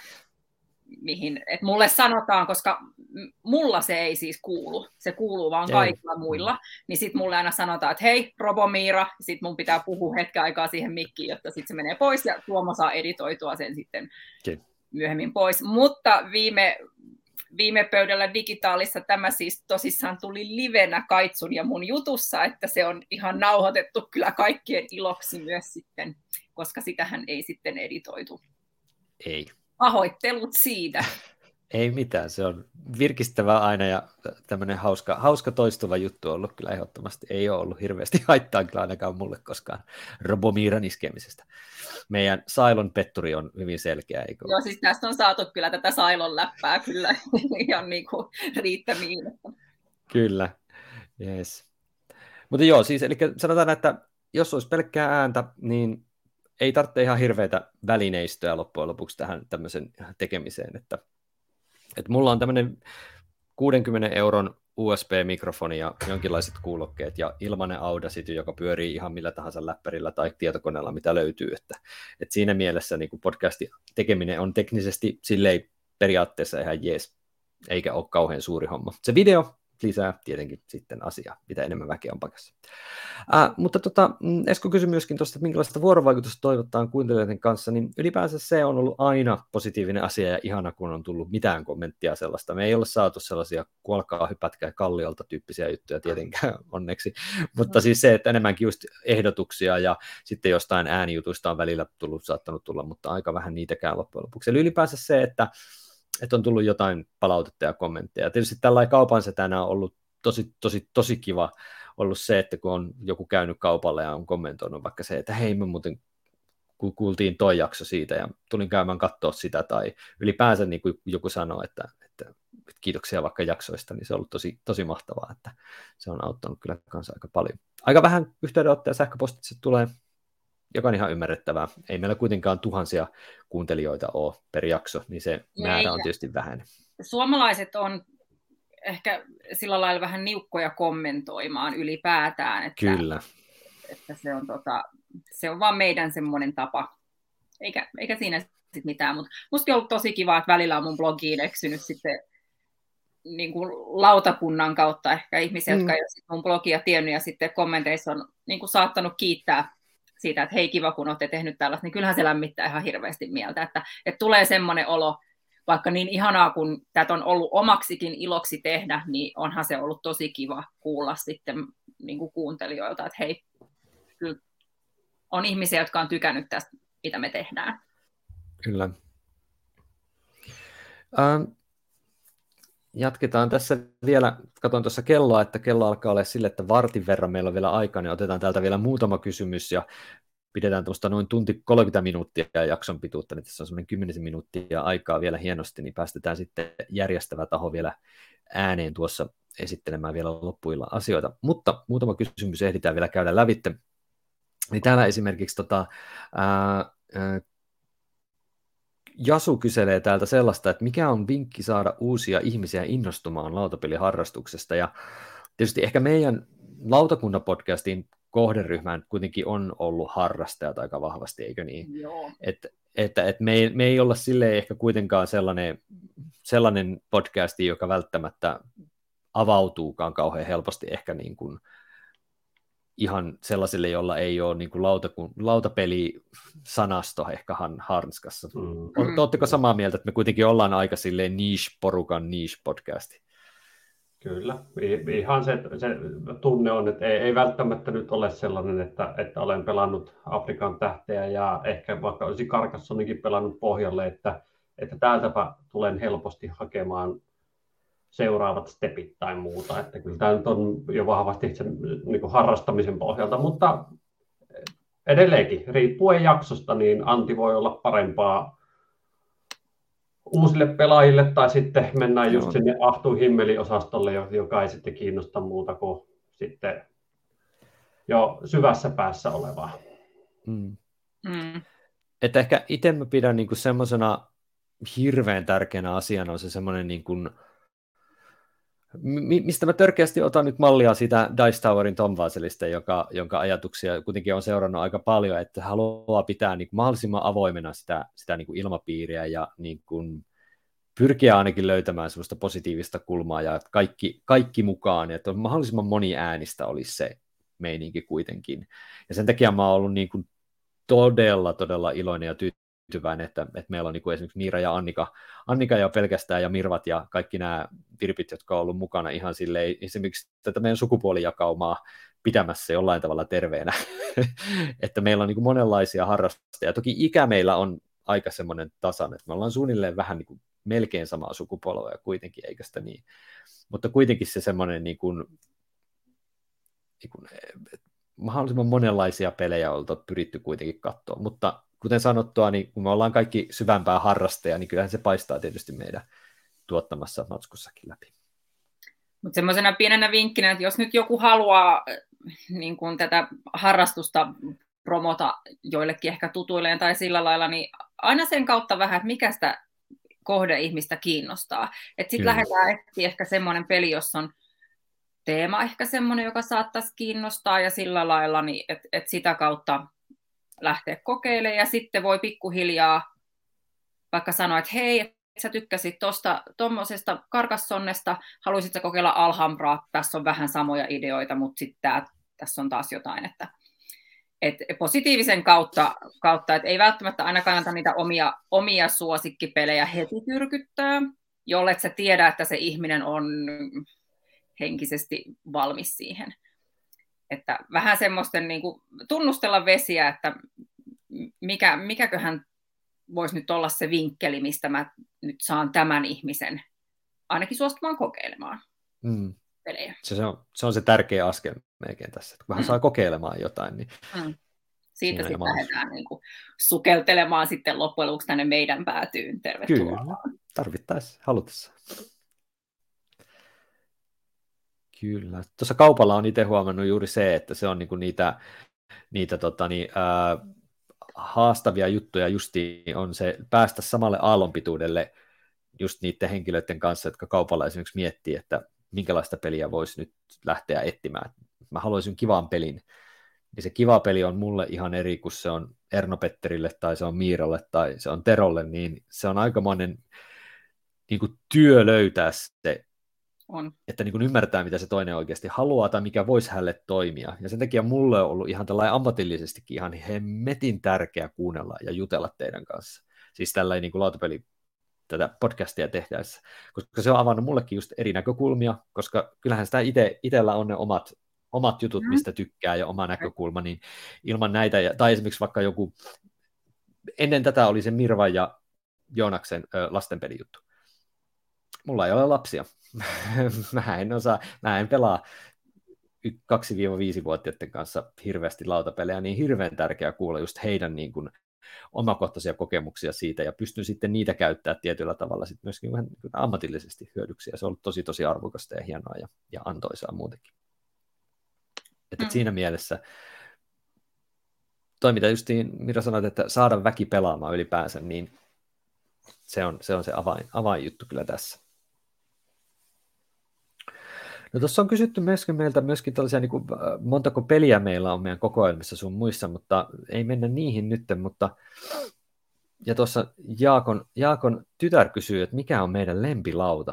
mihin, että mulle sanotaan, koska mulla se ei siis kuulu, se kuuluu vaan kaikilla muilla, niin sitten mulle aina sanotaan, että hei, Robomiira, sitten mun pitää puhua hetken aikaa siihen mikkiin, jotta sitten se menee pois, ja Tuomo saa editoitua sen sitten okay. myöhemmin pois. Mutta viime, viime pöydällä digitaalissa tämä siis tosissaan tuli livenä Kaitsun ja mun jutussa, että se on ihan nauhoitettu kyllä kaikkien iloksi myös sitten, koska sitähän ei sitten editoitu. Ei. Pahoittelut siitä. Ei mitään, se on virkistävää aina ja tämmöinen hauska, hauska toistuva juttu on ollut kyllä ehdottomasti. Ei ole ollut hirveästi haittaa kyllä ainakaan mulle koskaan Robomiiran iskemisestä. Meidän Sailon petturi on hyvin selkeä, eikö? Joo, siis tästä on saatu kyllä tätä Sailon läppää kyllä [LAUGHS] ihan niin kuin riittämiin. Kyllä, yes. Mutta joo, siis eli sanotaan, että jos olisi pelkkää ääntä, niin ei tarvitse ihan hirveitä välineistöä loppujen lopuksi tähän tämmöisen tekemiseen, että, että mulla on tämmöinen 60 euron USB-mikrofoni ja jonkinlaiset kuulokkeet ja ilmainen Audacity, joka pyörii ihan millä tahansa läppärillä tai tietokoneella, mitä löytyy. Että, että siinä mielessä niin podcastin tekeminen on teknisesti silleen periaatteessa ihan jees. eikä ole kauhean suuri homma. Se video lisää tietenkin sitten asiaa, mitä enemmän väkeä on pakassa. Äh, mutta tota, mm, Esko kysyi myöskin tuosta, että minkälaista vuorovaikutusta toivottaan kuuntelijoiden kanssa, niin ylipäänsä se on ollut aina positiivinen asia ja ihana, kun on tullut mitään kommenttia sellaista. Me ei ole saatu sellaisia kuolkaa hypätkää kalliolta tyyppisiä juttuja tietenkään [LAUGHS] onneksi, mutta siis se, että enemmänkin just ehdotuksia ja sitten jostain äänijutuista on välillä tullut, saattanut tulla, mutta aika vähän niitäkään loppujen lopuksi. Eli ylipäänsä se, että että on tullut jotain palautetta ja kommentteja. Tietysti tällainen kaupan tänään on ollut tosi, tosi, tosi kiva ollut se, että kun on joku käynyt kaupalle ja on kommentoinut vaikka se, että hei, me muuten kuultiin toi jakso siitä ja tulin käymään katsoa sitä, tai ylipäänsä niin kuin joku sanoo, että, että kiitoksia vaikka jaksoista, niin se on ollut tosi, tosi mahtavaa, että se on auttanut kyllä kanssa aika paljon. Aika vähän yhteydenottoja sähköpostitse tulee, joka on ihan ymmärrettävää. Ei meillä kuitenkaan tuhansia kuuntelijoita ole per jakso, niin se määrä on tietysti vähän. Suomalaiset on ehkä sillä lailla vähän niukkoja kommentoimaan ylipäätään. Että, Kyllä. Että se, on tota, se on vaan meidän semmoinen tapa. Eikä, eikä siinä sitten mitään, mutta musta on ollut tosi kiva, että välillä on mun blogiin eksynyt sitten niin kuin lautakunnan kautta ehkä ihmisiä, mm. jotka ei ole mun blogia tiennyt ja sitten kommenteissa on niin kuin saattanut kiittää siitä, että hei kiva kun olette tehnyt tällaista, niin kyllähän se lämmittää ihan hirveästi mieltä, että, että tulee semmoinen olo, vaikka niin ihanaa kun tätä on ollut omaksikin iloksi tehdä, niin onhan se ollut tosi kiva kuulla sitten niin kuin kuuntelijoilta, että hei, kyllä on ihmisiä, jotka on tykännyt tästä, mitä me tehdään. Kyllä. Ähm, jatketaan tässä vielä, katson tuossa kelloa, että kello alkaa olla sille, että vartin verran meillä on vielä aikaa, niin otetaan täältä vielä muutama kysymys ja pidetään tuosta noin tunti 30 minuuttia jakson pituutta, niin tässä on semmoinen 10 minuuttia aikaa vielä hienosti, niin päästetään sitten järjestävä taho vielä ääneen tuossa esittelemään vielä loppuilla asioita. Mutta muutama kysymys ehditään vielä käydä lävitte. Niin täällä esimerkiksi tota, ää, Jasu kyselee täältä sellaista, että mikä on vinkki saada uusia ihmisiä innostumaan lautapeliharrastuksesta. Ja tietysti ehkä meidän lautakunnan podcastin kohderyhmään kuitenkin on ollut harrastajat aika vahvasti, eikö niin? Joo. Et, että et me, ei, me ei olla sille ehkä kuitenkaan sellainen, sellainen podcasti, joka välttämättä avautuukaan kauhean helposti ehkä niin kuin ihan sellaisille, jolla ei ole niin kuin lautakun, lautapeli-sanasto ehkä hanskassa. Mm. Oletteko samaa mieltä, että me kuitenkin ollaan aika silleen niche-porukan niche-podcasti? Kyllä, ihan se, se tunne on, että ei, ei välttämättä nyt ole sellainen, että, että olen pelannut Afrikan tähteä ja ehkä vaikka olisi Carcassoninkin pelannut pohjalle, että, että täältäpä tulen helposti hakemaan seuraavat stepit tai muuta. Että kyllä tämä nyt on jo vahvasti sen niin kuin harrastamisen pohjalta, mutta edelleenkin, riippuen jaksosta, niin anti voi olla parempaa uusille pelaajille tai sitten mennään just sinne Ahtu Himmeli-osastolle, joka ei sitten kiinnosta muuta kuin sitten jo syvässä päässä olevaa. Mm. Mm. Että ehkä itse mä pidän niin semmoisena hirveän tärkeänä asiana on se semmoinen niin kuin, mistä mä törkeästi otan nyt mallia siitä Dice Towerin Tom Vaselista, joka, jonka ajatuksia kuitenkin on seurannut aika paljon, että haluaa pitää niin mahdollisimman avoimena sitä, sitä niin kuin ilmapiiriä ja niin kuin pyrkiä ainakin löytämään sellaista positiivista kulmaa ja että kaikki, kaikki mukaan, että on mahdollisimman moni äänistä olisi se meininki kuitenkin. Ja sen takia mä oon ollut niin kuin todella, todella iloinen ja tyytyväinen, että, että meillä on niin kuin esimerkiksi Miira ja Annika, Annika ja pelkästään ja Mirvat ja kaikki nämä virpit, jotka on ollut mukana ihan silleen, esimerkiksi tätä meidän sukupuolijakaumaa pitämässä jollain tavalla terveenä, [LAUGHS] että meillä on niin kuin monenlaisia harrastajia. Toki ikä meillä on aika semmoinen tasan, että me ollaan suunnilleen vähän niin kuin melkein samaa sukupolvea kuitenkin, eikä sitä niin. Mutta kuitenkin se semmoinen niin kuin, niin kuin, mahdollisimman monenlaisia pelejä on pyritty kuitenkin katsoa, mutta kuten sanottua, niin kun me ollaan kaikki syvämpää harrasteja, niin kyllähän se paistaa tietysti meidän tuottamassa matskussakin läpi. Mutta semmoisena pienenä vinkkinä, että jos nyt joku haluaa äh, niin kun tätä harrastusta promota joillekin ehkä tutuilleen tai sillä lailla, niin aina sen kautta vähän, että mikä sitä kohdeihmistä kiinnostaa. Sitten lähdetään etsiä ehkä semmoinen peli, jossa on teema ehkä semmoinen, joka saattaisi kiinnostaa ja sillä lailla, niin että et sitä kautta lähteä kokeilemaan ja sitten voi pikkuhiljaa vaikka sanoa, että hei, sä tykkäsit tuosta tuommoisesta karkassonnesta, haluaisitko kokeilla Alhambraa, tässä on vähän samoja ideoita, mutta sitten tässä on taas jotain, että et positiivisen kautta, kautta että ei välttämättä aina kannata niitä omia, omia suosikkipelejä heti tyrkyttää, jolle sä tiedä, että se ihminen on henkisesti valmis siihen. Että vähän semmoisten niin kuin, tunnustella vesiä, että mikä, mikäköhän voisi nyt olla se vinkkeli, mistä mä nyt saan tämän ihmisen ainakin suostumaan kokeilemaan mm. pelejä. Se, on, se on se tärkeä askel melkein tässä, että kun hän mm. saa kokeilemaan jotain, niin mm. Siitä sitten lähdetään niin kuin, sukeltelemaan sitten loppujen lopuksi tänne meidän päätyyn. Tervetuloa. Kyllä, tarvittaessa, halutessa. Kyllä. Tuossa kaupalla on itse huomannut juuri se, että se on niinku niitä, niitä tota, niin, ää, haastavia juttuja justi on se päästä samalle aallonpituudelle just niiden henkilöiden kanssa, jotka kaupalla esimerkiksi miettii, että minkälaista peliä voisi nyt lähteä etsimään. Mä haluaisin kivan pelin, niin se kiva peli on mulle ihan eri kuin se on Erno Petterille tai se on Miiralle tai se on Terolle, niin se on aikamoinen niin kuin työ löytää se on. Että niin kuin ymmärtää, mitä se toinen oikeasti haluaa tai mikä voisi hänelle toimia. Ja sen takia mulle on ollut ihan tällainen ammatillisestikin ihan hemmetin tärkeä kuunnella ja jutella teidän kanssa. Siis tällainen niin kuin lautapeli tätä podcastia tehtäessä, koska se on avannut mullekin just eri näkökulmia, koska kyllähän sitä ite, itsellä on ne omat, omat jutut, mm. mistä tykkää ja oma näkökulma, niin ilman näitä, tai esimerkiksi vaikka joku, ennen tätä oli se Mirva ja Joonaksen lastenpelijuttu. Mulla ei ole lapsia, [LAUGHS] mä en osaa, mä en pelaa 2-5-vuotiaiden kanssa hirveästi lautapelejä, niin hirveän tärkeää kuulla just heidän niin kuin omakohtaisia kokemuksia siitä, ja pystyn sitten niitä käyttämään tietyllä tavalla sitten myöskin vähän niin ammatillisesti hyödyksi, ja se on ollut tosi tosi arvokasta ja hienoa ja, ja antoisaa muutenkin. Että mm. siinä mielessä toi, mitä justiin Mira sanoit, että saada väki pelaamaan ylipäänsä, niin se on se, on se avain, avainjuttu kyllä tässä. No tuossa on kysytty myöskin meiltä myöskin tällaisia, niin kuin, äh, montako peliä meillä on meidän kokoelmissa sun muissa, mutta ei mennä niihin nyt, mutta ja tuossa Jaakon, Jaakon tytär kysyy, että mikä on meidän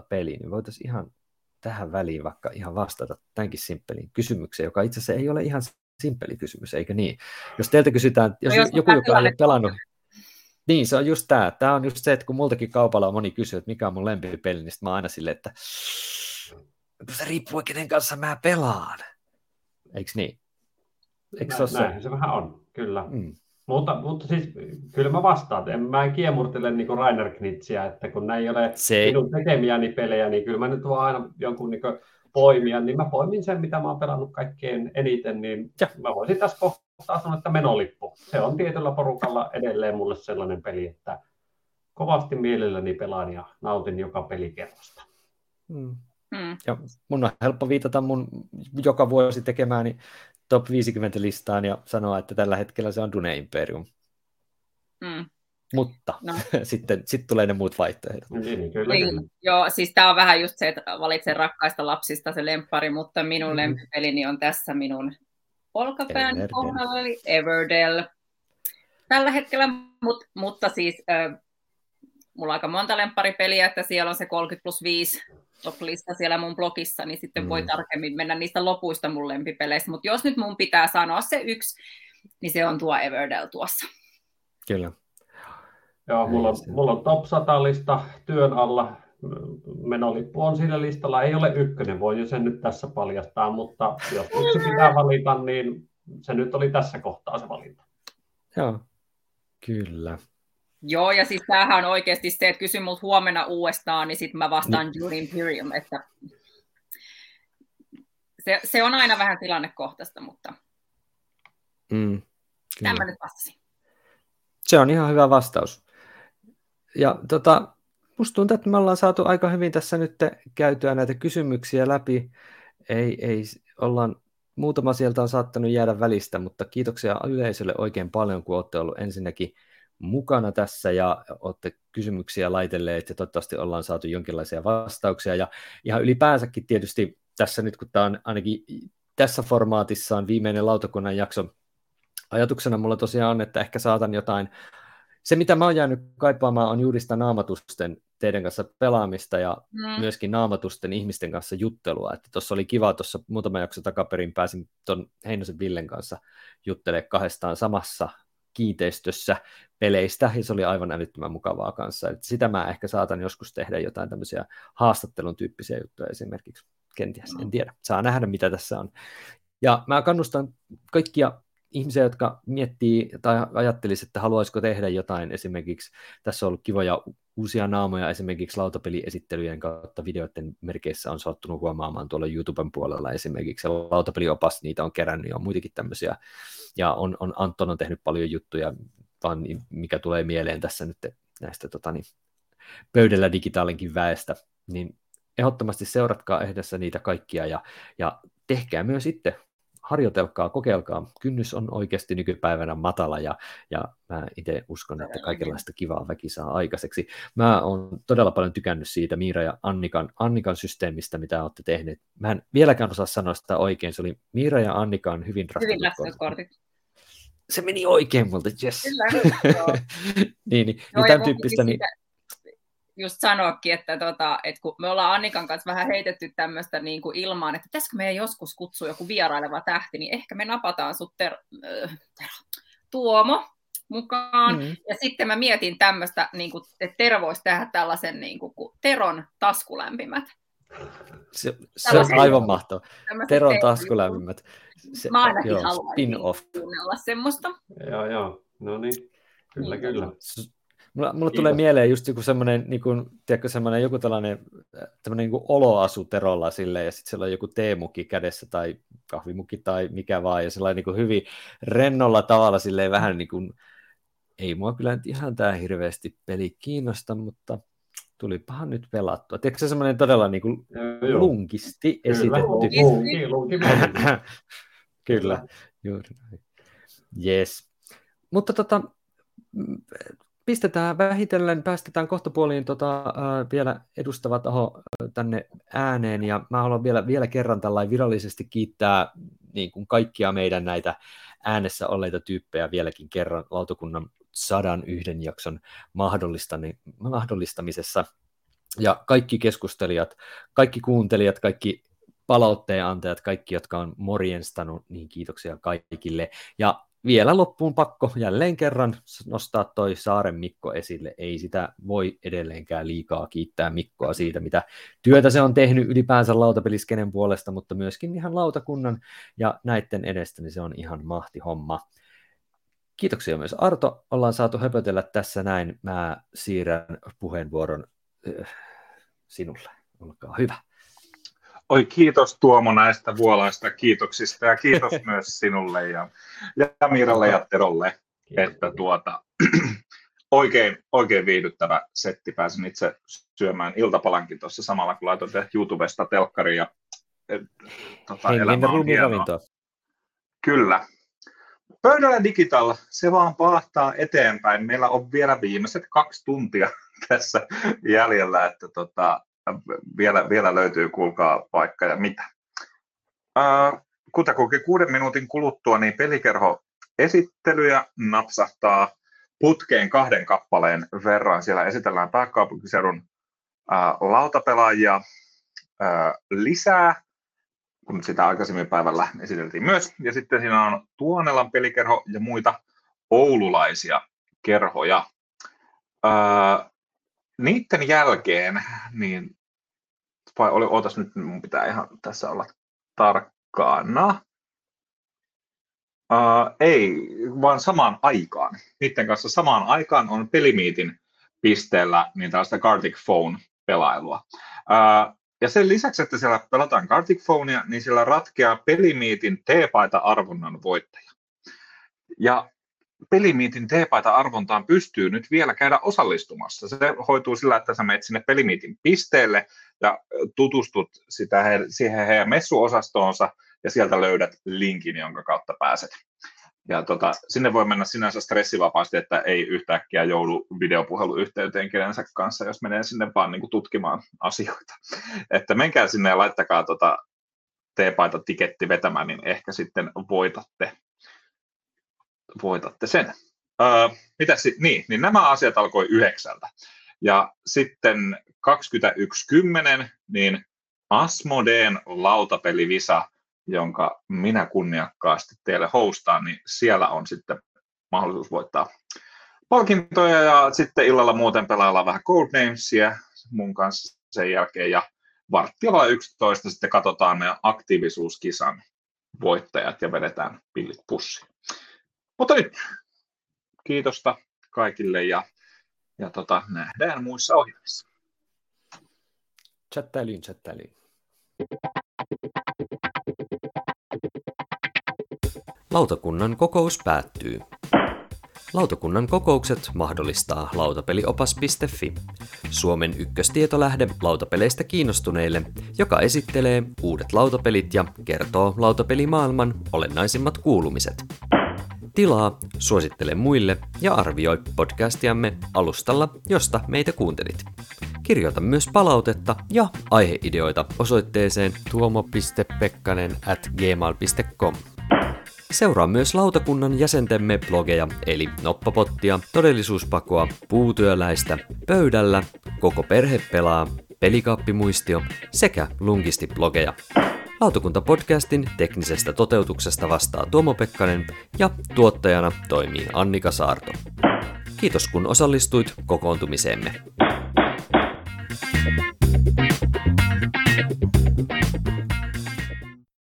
peli, niin voitaisiin ihan tähän väliin vaikka ihan vastata tämänkin simppeliin kysymykseen, joka itse asiassa ei ole ihan simppeli kysymys, eikö niin? Jos teiltä kysytään, jos, no, jos joku, joka ei ole pelannut, niin se on just tämä. Tämä on just se, että kun multakin kaupalla on moni kysyy, että mikä on mun lempipeli, niin mä aina silleen, että se riippuu, kenen kanssa mä pelaan. Eikö niin? Eikö Nä, se näinhän se vähän on, kyllä. Mm. Mutta, mutta siis kyllä mä vastaan. En, mä en kiemurtele niin Rainer Knitsiä, että kun näin ei ole se... minun tekemiäni pelejä, niin kyllä mä nyt voin aina jonkun niin poimia, niin mä poimin sen, mitä mä oon pelannut kaikkein eniten, niin ja. mä voisin tässä kohtaa sanoa, että menolippu. Se on tietyllä porukalla edelleen mulle sellainen peli, että kovasti mielelläni pelaan ja nautin joka pelikerrasta. Mm. Mm. Ja mun on helppo viitata mun joka vuosi tekemääni top 50 listaan ja sanoa, että tällä hetkellä se on Dune Imperium. Mm. Mutta no. [LAUGHS] sitten sit tulee ne muut vaihtoehdot. Niin, niin, kyllä, niin, kyllä. Joo, siis tämä on vähän just se, että valitsen rakkaista lapsista se lempari, mutta minun mm. lempipelini on tässä minun olkapään kohdalla, eli Everdell. Tällä hetkellä, mut, mutta siis äh, mulla on aika monta lempparipeliä, että siellä on se 30 plus 5 top-lista siellä mun blogissa, niin sitten mm. voi tarkemmin mennä niistä lopuista mun lempipeleistä. Mutta jos nyt mun pitää sanoa se yksi, niin se on tuo Everdell tuossa. Kyllä. Joo, mulla on, mulla on top 100 lista työn alla. Menolippu on sillä listalla. Ei ole ykkönen, voi jo sen nyt tässä paljastaa, mutta jos yksi pitää valita, niin se nyt oli tässä kohtaa se valinta. Joo, kyllä. Joo, ja siis tämähän on oikeasti se, että kysy mut huomenna uudestaan, niin sitten mä vastaan niin. Dune Imperium, että se, se on aina vähän tilannekohtaista, mutta mm, tämä nyt vastasin. Se on ihan hyvä vastaus. Ja tota, musta tuntuu, että me ollaan saatu aika hyvin tässä nyt käytyä näitä kysymyksiä läpi. Ei, ei ollaan, muutama sieltä on saattanut jäädä välistä, mutta kiitoksia yleisölle oikein paljon, kun olette ollut ensinnäkin mukana tässä ja olette kysymyksiä laitelleet ja toivottavasti ollaan saatu jonkinlaisia vastauksia. Ja ihan ylipäänsäkin tietysti tässä nyt, kun tämä on ainakin tässä formaatissa on viimeinen lautakunnan jakso, ajatuksena mulla tosiaan on, että ehkä saatan jotain, se mitä mä oon jäänyt kaipaamaan on juuri sitä naamatusten teidän kanssa pelaamista ja mm. myöskin naamatusten ihmisten kanssa juttelua. Että tuossa oli kiva, tuossa muutama jakso takaperin pääsin tuon Heinosen Villen kanssa juttelemaan kahdestaan samassa kiinteistössä peleistä, ja se oli aivan älyttömän mukavaa kanssa. Että sitä mä ehkä saatan joskus tehdä jotain tämmöisiä haastattelun tyyppisiä juttuja esimerkiksi. Kenties, en tiedä. Saa nähdä, mitä tässä on. Ja mä kannustan kaikkia ihmisiä, jotka miettii tai ajattelisi, että haluaisiko tehdä jotain esimerkiksi, tässä on ollut kivoja uusia naamoja esimerkiksi lautapeliesittelyjen kautta. Videoiden merkeissä on saattunut huomaamaan tuolla YouTuben puolella esimerkiksi, ja lautapeliopas niitä on kerännyt ja on muitakin tämmöisiä, ja on, on, Anton on tehnyt paljon juttuja, vaan mikä tulee mieleen tässä nyt näistä tota, niin, pöydällä digitaalinkin väestä, niin ehdottomasti seuratkaa ehdessä niitä kaikkia ja, ja tehkää myös sitten harjoitelkaa, kokeilkaa. Kynnys on oikeasti nykypäivänä matala ja, ja mä itse uskon, että kaikenlaista kivaa väki saa aikaiseksi. Mä oon todella paljon tykännyt siitä Miira ja Annikan, Annikan systeemistä, mitä olette tehneet. Mä en vieläkään osaa sanoa sitä oikein. Se oli Miira ja Annikan hyvin ratkaisu. Se meni oikein multa, yes. Kyllä, [LAUGHS] niin, niin, niin tämän tyyppistä. Niin, just sanoakin, että, tota, että kun me ollaan Annikan kanssa vähän heitetty tämmöistä niin kuin ilmaan, että pitäisikö meidän joskus kutsua joku vieraileva tähti, niin ehkä me napataan sut ter, äh, ter, Tuomo mukaan. Mm. Ja sitten mä mietin tämmöistä, niin kuin, että Tero voisi tehdä tällaisen niin kuin, kuin Teron taskulämpimät. Se, se on aivan mahtava. Teron taskulämpimät. Se, mä ainakin joo, haluaisin kuunnella semmoista. Joo, joo. No niin, kyllä, niin. kyllä. Mulla, mulla tulee mieleen just joku semmoinen, niin kuin, tiedätkö, semmoinen joku tällainen tämmöinen niin oloasu Terolla silleen, ja sitten siellä on joku teemukki kädessä tai kahvimukki tai mikä vaan, ja sellainen niin kuin hyvin rennolla tavalla silleen vähän niin kuin, ei mua kyllä nyt ihan tämä hirveästi peli kiinnosta, mutta tulipahan nyt pelattua. Tiedätkö se semmoinen todella niin kuin lunkisti kyllä, esitetty? Lunki, lunki, lunki. [LAUGHS] kyllä, juuri näin. Yes. Mutta tota, pistetään vähitellen, päästetään kohtapuoliin tota, äh, vielä edustava taho tänne ääneen, ja mä haluan vielä, vielä kerran tällainen virallisesti kiittää niin kuin kaikkia meidän näitä äänessä olleita tyyppejä vieläkin kerran lautakunnan sadan yhden jakson mahdollistamisessa. Ja kaikki keskustelijat, kaikki kuuntelijat, kaikki palautteen antajat, kaikki, jotka on morjenstanut, niin kiitoksia kaikille. Ja vielä loppuun pakko jälleen kerran nostaa toi Saaren Mikko esille. Ei sitä voi edelleenkään liikaa kiittää Mikkoa siitä, mitä työtä se on tehnyt ylipäänsä lautapeliskenen puolesta, mutta myöskin ihan lautakunnan ja näiden edestä, niin se on ihan mahti homma. Kiitoksia myös Arto, ollaan saatu höpötellä tässä näin. Mä siirrän puheenvuoron äh, sinulle. Olkaa hyvä. Oi kiitos Tuomo näistä vuolaista kiitoksista ja kiitos [LAUGHS] myös sinulle ja, ja Miralle ja Terolle, kiitos. että tuota, [CLEARS THROAT] oikein, oikein viihdyttävä setti. Pääsin itse syömään iltapalankin tuossa samalla, kun laitoin YouTubesta telkkari ja tota, elämä on hienoa. Kyllä. Pöydällä Digital, se vaan pahtaa eteenpäin. Meillä on vielä viimeiset kaksi tuntia [LAUGHS] tässä jäljellä, että tota, vielä, vielä löytyy, kuulkaa paikka ja mitä. Ää, kutakuinkin kuuden minuutin kuluttua niin pelikerho esittelyjä napsahtaa putkeen kahden kappaleen verran. Siellä esitellään pääkaupunkiseudun ää, lautapelaajia ää, lisää, kun sitä aikaisemmin päivällä esiteltiin myös. Ja sitten siinä on Tuonelan pelikerho ja muita oululaisia kerhoja. Ää, niiden jälkeen, niin vai oli, ootas nyt, mun pitää ihan tässä olla tarkkana. Uh, ei, vaan samaan aikaan. Niiden kanssa samaan aikaan on pelimiitin pisteellä niin tällaista Gartic Phone-pelailua. Uh, ja sen lisäksi, että siellä pelataan Gartic Phonea, niin siellä ratkeaa pelimiitin T-paita-arvonnan voittaja. Ja pelimiitin T-paita-arvontaan pystyy nyt vielä käydä osallistumassa. Se hoituu sillä, että sä menet sinne pelimiitin pisteelle ja tutustut sitä he, siihen heidän messuosastoonsa ja sieltä löydät linkin, jonka kautta pääset. Ja tota, sinne voi mennä sinänsä stressivapaasti, että ei yhtäkkiä joudu videopuheluyhteyteen kenensä kanssa, jos menee sinne vaan niin kuin tutkimaan asioita. [LAUGHS] Että menkää sinne ja laittakaa tota T-paita tiketti vetämään, niin ehkä sitten voitatte voitatte sen. Uh, mitäs, niin, niin nämä asiat alkoi yhdeksältä. Ja sitten 21.10, niin Asmodeen lautapelivisa, jonka minä kunniakkaasti teille hostaan, niin siellä on sitten mahdollisuus voittaa palkintoja ja sitten illalla muuten pelaillaan vähän Codenamesia mun kanssa sen jälkeen ja varttia 11 sitten katsotaan meidän aktiivisuuskisan voittajat ja vedetään pillit pussiin. Mutta nyt kiitosta kaikille ja, ja tota, nähdään muissa ohjelmissa. Chattailuun, chattailuun. Lautakunnan kokous päättyy. Lautakunnan kokoukset mahdollistaa lautapeliopas.fi, Suomen ykköstietolähde lautapeleistä kiinnostuneille, joka esittelee uudet lautapelit ja kertoo lautapelimaailman olennaisimmat kuulumiset. Tilaa, suosittele muille ja arvioi podcastiamme alustalla, josta meitä kuuntelit. Kirjoita myös palautetta ja aiheideoita osoitteeseen tuomo.pekkanen at gmail.com. Seuraa myös lautakunnan jäsentemme blogeja, eli Noppapottia, Todellisuuspakoa, Puutyöläistä, Pöydällä, Koko perhe pelaa, Pelikaappimuistio sekä Lungisti-blogeja. Lautakuntapodcastin teknisestä toteutuksesta vastaa Tuomo Pekkanen ja tuottajana toimii Annika Saarto. Kiitos kun osallistuit kokoontumiseemme. Thank you.